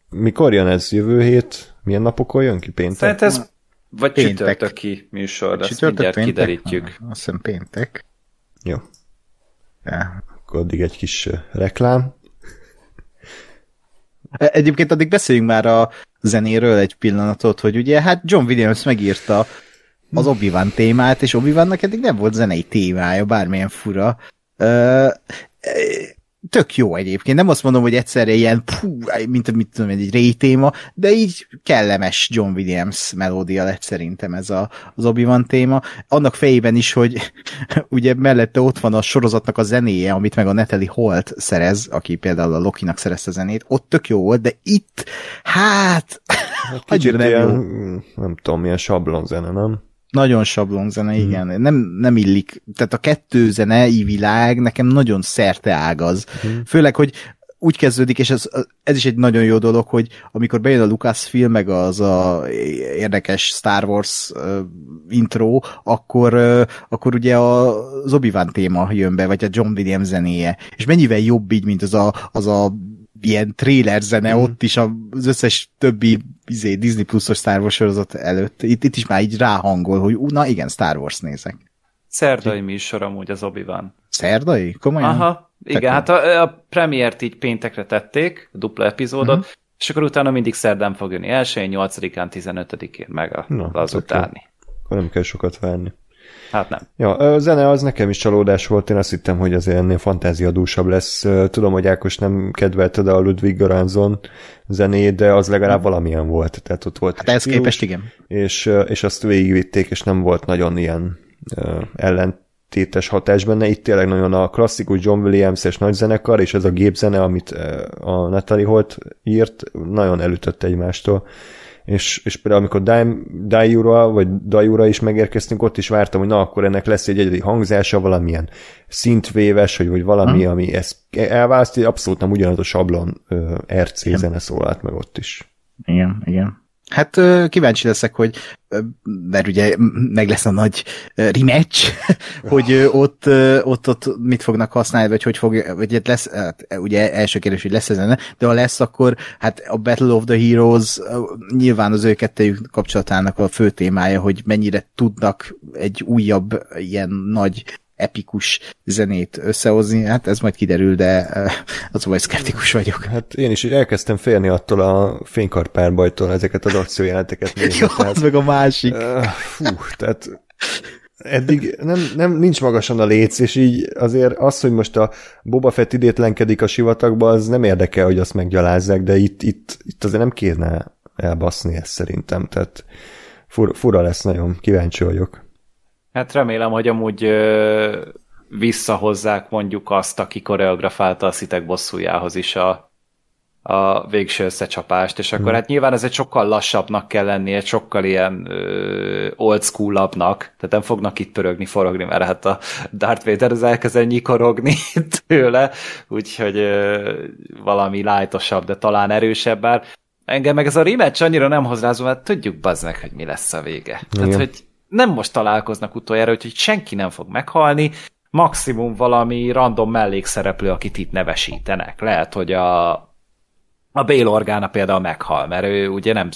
mikor jön ez jövő hét? Milyen napokon jön ki? Péntek? Szerintem ez vagy péntek. csütörtöki műsor, de azt mindjárt péntek? kiderítjük. Azt hiszem péntek. Jó. Ja. Akkor addig egy kis reklám. E, egyébként addig beszéljünk már a zenéről egy pillanatot, hogy ugye hát John Williams megírta az obi témát, és obi eddig nem volt zenei témája, bármilyen fura. Tök jó egyébként. Nem azt mondom, hogy egyszerre ilyen, pú, mint mit tudom, egy réy téma, de így kellemes John Williams melódia lett szerintem ez a, az obi téma. Annak fejében is, hogy ugye mellette ott van a sorozatnak a zenéje, amit meg a Natalie Holt szerez, aki például a Loki-nak szerezte a zenét, ott tök jó volt, de itt, hát, hát kicsit nem, ilyen, jó. nem tudom, milyen sablon zene, nem? Nagyon sablon zene, hmm. igen. Nem, nem illik. Tehát a kettő zenei világ nekem nagyon szerte ágaz. Hmm. Főleg, hogy úgy kezdődik, és ez, ez is egy nagyon jó dolog, hogy amikor bejön a Lucasfilm, meg az a érdekes Star Wars uh, intro, akkor, uh, akkor ugye a, az obi téma jön be, vagy a John Williams zenéje. És mennyivel jobb így, mint az a, az a ilyen trailer zene mm. ott is az összes többi izé, Disney Plus-os Star Wars sorozat előtt. Itt, itt is már így ráhangol, hogy na igen, Star Wars nézek. Szerdai műsor amúgy az obi van. Szerdai? Komolyan? Aha, igen, Te hát a, a premiért így péntekre tették, a dupla epizódot, uh-huh. és akkor utána mindig szerdán fog jönni. Elsőjén, 8-án, 15-én meg a, Na, az utáni. Akkor nem kell sokat várni. Hát nem. Ja, a zene az nekem is csalódás volt, én azt hittem, hogy azért ennél fantáziadúsabb lesz. Tudom, hogy Ákos nem kedvelte a Ludwig Garanzon zenét, de az legalább valamilyen volt. Tehát ott volt hát ehhez képest igen. És, és azt végigvitték, és nem volt nagyon ilyen ellentétes hatás benne. Itt tényleg nagyon a klasszikus John Williams-es nagy zenekar, és ez a gépzene, amit a Natalie Holt írt, nagyon elütött egymástól és, és például amikor Dajura, vagy Dajura is megérkeztünk, ott is vártam, hogy na, akkor ennek lesz egy egyedi hangzása, valamilyen szintvéves, vagy, vagy valami, hmm. ami ezt elválasztja, abszolút nem ugyanaz a sablon RC igen. zene szólalt meg ott is. Igen, igen. Hát kíváncsi leszek, hogy mert ugye meg lesz a nagy rematch, hogy ott, ott, ott mit fognak használni, vagy hogy fog, vagy lesz, hát ugye első kérdés, hogy lesz ezen, de ha lesz, akkor hát a Battle of the Heroes nyilván az ő kettőjük kapcsolatának a fő témája, hogy mennyire tudnak egy újabb ilyen nagy epikus zenét összehozni, hát ez majd kiderül, de az vagy szkeptikus vagyok. Hát én is elkezdtem félni attól a fénykarpárbajtól ezeket az akciójelenteket nézni. Jó, tehát, az meg a másik. Uh, fú, tehát eddig nem, nem, nincs magasan a léc, és így azért az, hogy most a Boba Fett idétlenkedik a sivatagba, az nem érdekel, hogy azt meggyalázzák, de itt, itt, itt azért nem kéne elbaszni ezt szerintem, tehát fura, fura lesz nagyon, kíváncsi vagyok. Hát remélem, hogy amúgy ö, visszahozzák mondjuk azt, aki koreografálta a szitek bosszújához is a, a végső összecsapást, és akkor hmm. hát nyilván ez egy sokkal lassabbnak kell lenni, egy sokkal ilyen ö, old school-abbnak, tehát nem fognak itt pörögni, forogni, mert hát a Darth Vader az elkezd nyikorogni tőle, úgyhogy ö, valami lájtosabb, de talán erősebb, bár engem meg ez a rematch annyira nem hoz rázó, mert tudjuk baznek, hogy mi lesz a vége. Igen. Tehát, hogy nem most találkoznak utoljára, úgyhogy senki nem fog meghalni, maximum valami random mellékszereplő, akit itt nevesítenek. Lehet, hogy a, a Bail Organa például meghal, mert ő ugye nem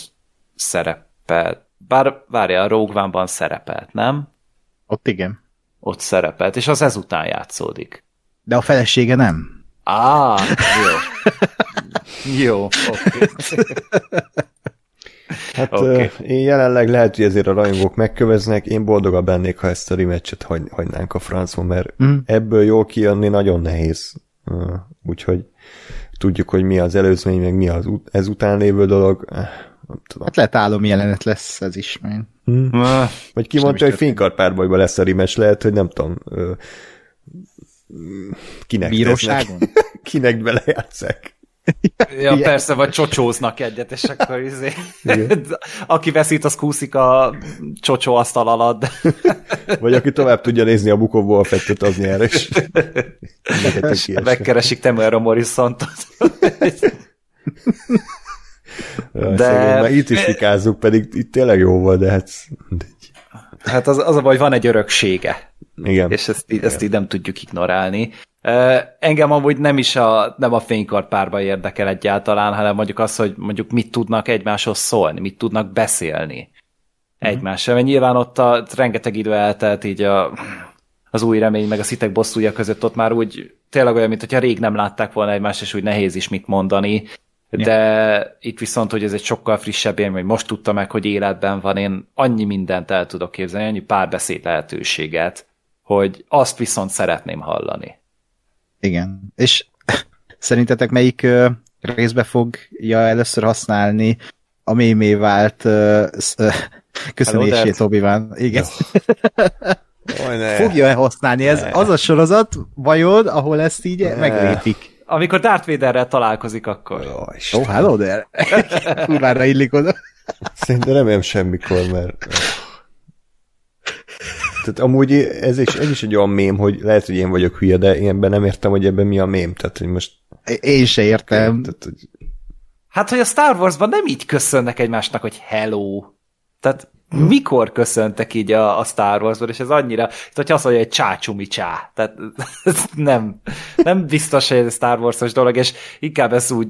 szerepelt. Bár várja, a Rogue szerepelt, nem? Ott igen. Ott szerepelt, és az ezután játszódik. De a felesége nem. Á, jó. jó, oké. Okay. Hát okay. én jelenleg lehet, hogy ezért a rajongók megköveznek, én boldogabb lennék, ha ezt a rematchet hagy, hagynánk a francba, mert mm. ebből jól kijönni nagyon nehéz. Úgyhogy tudjuk, hogy mi az előzmény, meg mi az ezután lévő dolog. Nem tudom. Hát lehet álom jelenet lesz ez is. Hmm. Vagy ki mondta, hogy fénykarpárbajban lesz a rematch, lehet, hogy nem tudom, kinek Bíróságon? kinek belejátszák. Ja, Igen. persze, vagy csocsóznak egyet, és akkor izé, aki veszít, az kúszik a csocsó asztal alatt. vagy aki tovább tudja nézni a bukóból a fettet, az nyer, és megkeresik Temuera Morrison-t. de... Szegény, itt is fikázzuk, pedig itt tényleg jó volt, de hát... Hát az, az a baj, van egy öröksége. Igen. És ezt, Igen. ezt így nem tudjuk ignorálni. Engem amúgy nem is a, nem a fénykarpárba érdekel egyáltalán, hanem mondjuk az, hogy mondjuk mit tudnak egymáshoz szólni, mit tudnak beszélni uh-huh. egymással. Mert nyilván ott a, rengeteg idő eltelt így a, az új remény meg a szitek bosszúja között ott már úgy tényleg olyan, mint hogyha rég nem látták volna egymást, és úgy nehéz is mit mondani. De ja. itt viszont, hogy ez egy sokkal frissebb élmény, hogy most tudta meg, hogy életben van, én annyi mindent el tudok képzelni, annyi párbeszéd lehetőséget, hogy azt viszont szeretném hallani. Igen. És Szerintetek melyik ö, részbe fogja először használni a mémé vált ö, ö, köszönését obi Igen. Fogja-e használni? Ez az a sorozat, vajon, ahol ezt így Ne. meglépik? Amikor Darth Vaderrel találkozik, akkor. Ó, oh, hello there! Kurvára illik oda. Szerintem remélem semmikor, mert... Tehát amúgy ez is, ez is egy olyan mém, hogy lehet, hogy én vagyok hülye, de én ebben nem értem, hogy ebben mi a mém. Tehát, hogy most... Én se értem. Tehát, hogy Hát, hogy a Star Warsban nem így köszönnek egymásnak, hogy hello. Tehát mikor köszöntek így a, a Star Warsban, és ez annyira, tehát hogy azt mondja, hogy csácsumi csá. Tehát ez nem, nem biztos, hogy ez egy Star Wars-os dolog, és inkább ez úgy,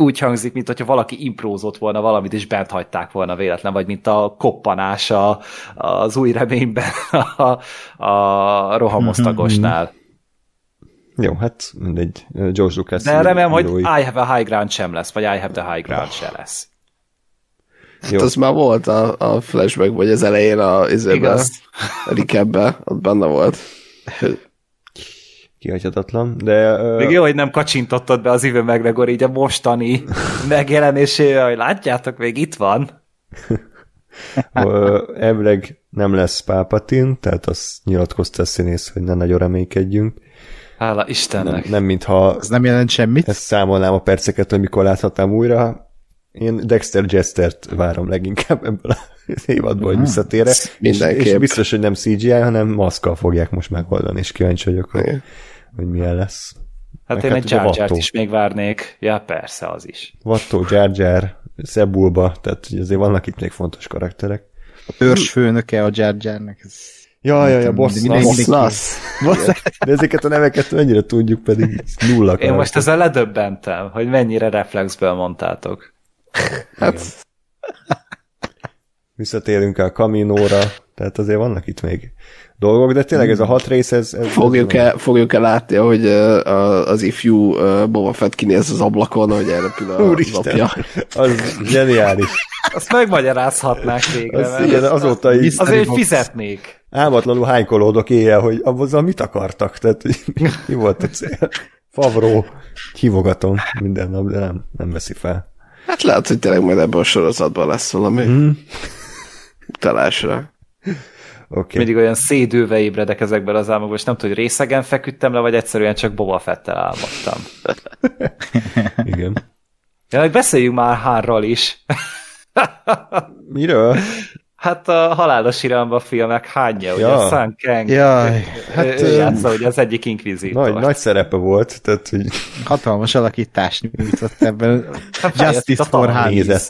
úgy hangzik, mint hogyha valaki imprózott volna valamit, és bent hagyták volna véletlen, vagy mint a koppanás a, az új reményben a, a rohamosztagosnál. jó, hát mindegy. George Lucas. De remélem, hogy. I have a high ground sem lesz, vagy I have the high ground se lesz. Jó. Az már volt a, a flashback, vagy az elején a, izében, Igaz. a recapbe, ott benne volt. Kihagyhatatlan, de... ö, Még jó, hogy nem kacsintottad be az Ivan McGregor így a mostani megjelenésével, hogy látjátok, még itt van. Elvileg nem lesz Palpatine, tehát azt nyilatkozta a színész, hogy ne nagyon reménykedjünk. Hála Nem, Istennek. nem mintha Ez nem jelent semmit. ezt számolnám a perceket, hogy mikor láthatnám újra. Én Dexter Jestert várom leginkább ebből a évadból, hogy visszatére. És, Mindenképp. és biztos, hogy nem CGI, hanem maszkkal fogják most megoldani, és kíváncsi vagyok, hogy, Igen. hogy milyen lesz. Hát Meg én hát egy Jar Jar-t is még várnék. Ja, persze, az is. Vattó, Jar Jar, Szebulba, tehát azért vannak itt még fontos karakterek. A törzs főnöke a Jar Jarnek. Ez... Ja, ja, ja, boss, Minden- boss, mindenki- Nasz. De ezeket a neveket mennyire tudjuk, pedig nulla Én most ezzel ledöbbentem, hogy mennyire reflexből mondtátok. Hát, Visszatérünk a Kaminóra, tehát azért vannak itt még dolgok, de tényleg ez a hat rész, ez... ez fogjuk-e, fogjuk-e látni, hogy az ifjú Boba Fett kinéz az ablakon, hogy elrepül a- az Úristen, apja. az zseniális. Azt megmagyarázhatnák végre, Az, igen, azóta így Vissza- azért fizetnék. álmatlanul hánykolódok éjjel, hogy abban mit akartak, tehát mi, mi volt a cél. Favró, hívogatom minden nap, de nem, nem veszi fel. Hát lehet, hogy tényleg majd ebben a sorozatban lesz valami Mm. Oké, okay. Mindig olyan szédülve ébredek ezekben az álmokban, és nem tudom, hogy részegen feküdtem le, vagy egyszerűen csak Boba Fettel álmodtam. igen. Ja, meg beszéljünk már Hárral is. Miről? Hát a halálos iramba filmek hányja, ugye Ja. a Sun Kang. Jaj, hát, ő, hát, játsza, ugye az egyik inkvizítor. Nagy, nagy szerepe volt, tehát hogy hatalmas alakítást nyújtott ebben. Hát Justice a for talán. Harris.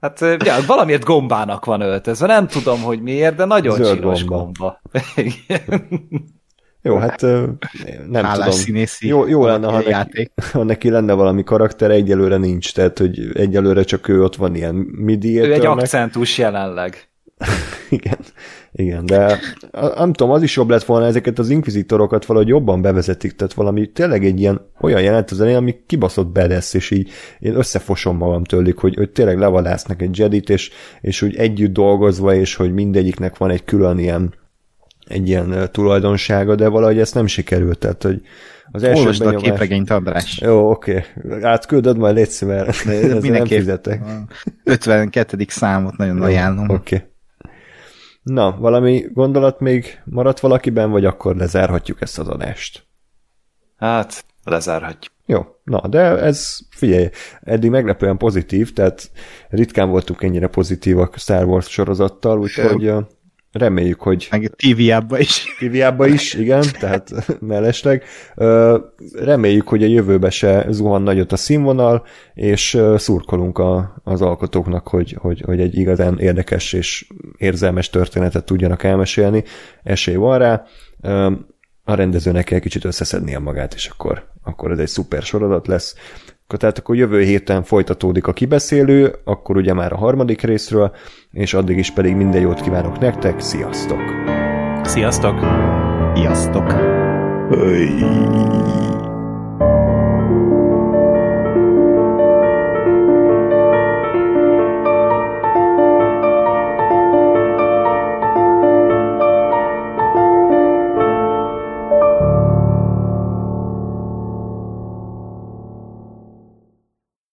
Hát ja, valamiért gombának van öltözve, nem tudom, hogy miért, de nagyon Zöld csinos gomba. gomba. Jó, hát nem Hálás tudom. színészi Jó, jó lenne, ha neki, játék. ha neki lenne valami karakter, egyelőre nincs, tehát hogy egyelőre csak ő ott van ilyen midi ő egy akcentus jelenleg. Igen, igen, de nem tudom, az is jobb lett volna ezeket az inkvizitorokat valahogy jobban bevezetik, tehát valami tényleg egy ilyen olyan jelent az elején, ami kibaszott bedesz, és így én összefosom magam tőlük, hogy, hogy tényleg levadásznak egy Jedit, és, és úgy együtt dolgozva, és hogy mindegyiknek van egy külön ilyen egy ilyen tulajdonsága, de valahogy ezt nem sikerült, tehát hogy az első Olvasd a képregényt, András. Jó, oké. Átküldöd majd légy szíves, ezzel nem Mindenképp. fizetek. A 52. számot nagyon ajánlom. Oké. Okay. Na, valami gondolat még maradt valakiben, vagy akkor lezárhatjuk ezt az adást? Hát, lezárhatjuk. Jó, na, de ez, figyelj, eddig meglepően pozitív, tehát ritkán voltunk ennyire pozitívak Star Wars sorozattal, úgyhogy ö, reméljük, hogy Meg TV-ába is. TV-ába is, igen, tehát mellesleg. Reméljük, hogy a jövőbe se zuhan nagyot a színvonal, és szurkolunk a, az alkotóknak, hogy, hogy, hogy egy igazán érdekes és érzelmes történetet tudjanak elmesélni. Esély van rá. A rendezőnek kell kicsit összeszednie magát, és akkor, akkor ez egy szuper sorozat lesz. Akkor Tehát akkor jövő héten folytatódik a kibeszélő, akkor ugye már a harmadik részről, és addig is pedig minden jót kívánok nektek, sziasztok! Sziasztok! Sziasztok! Öy.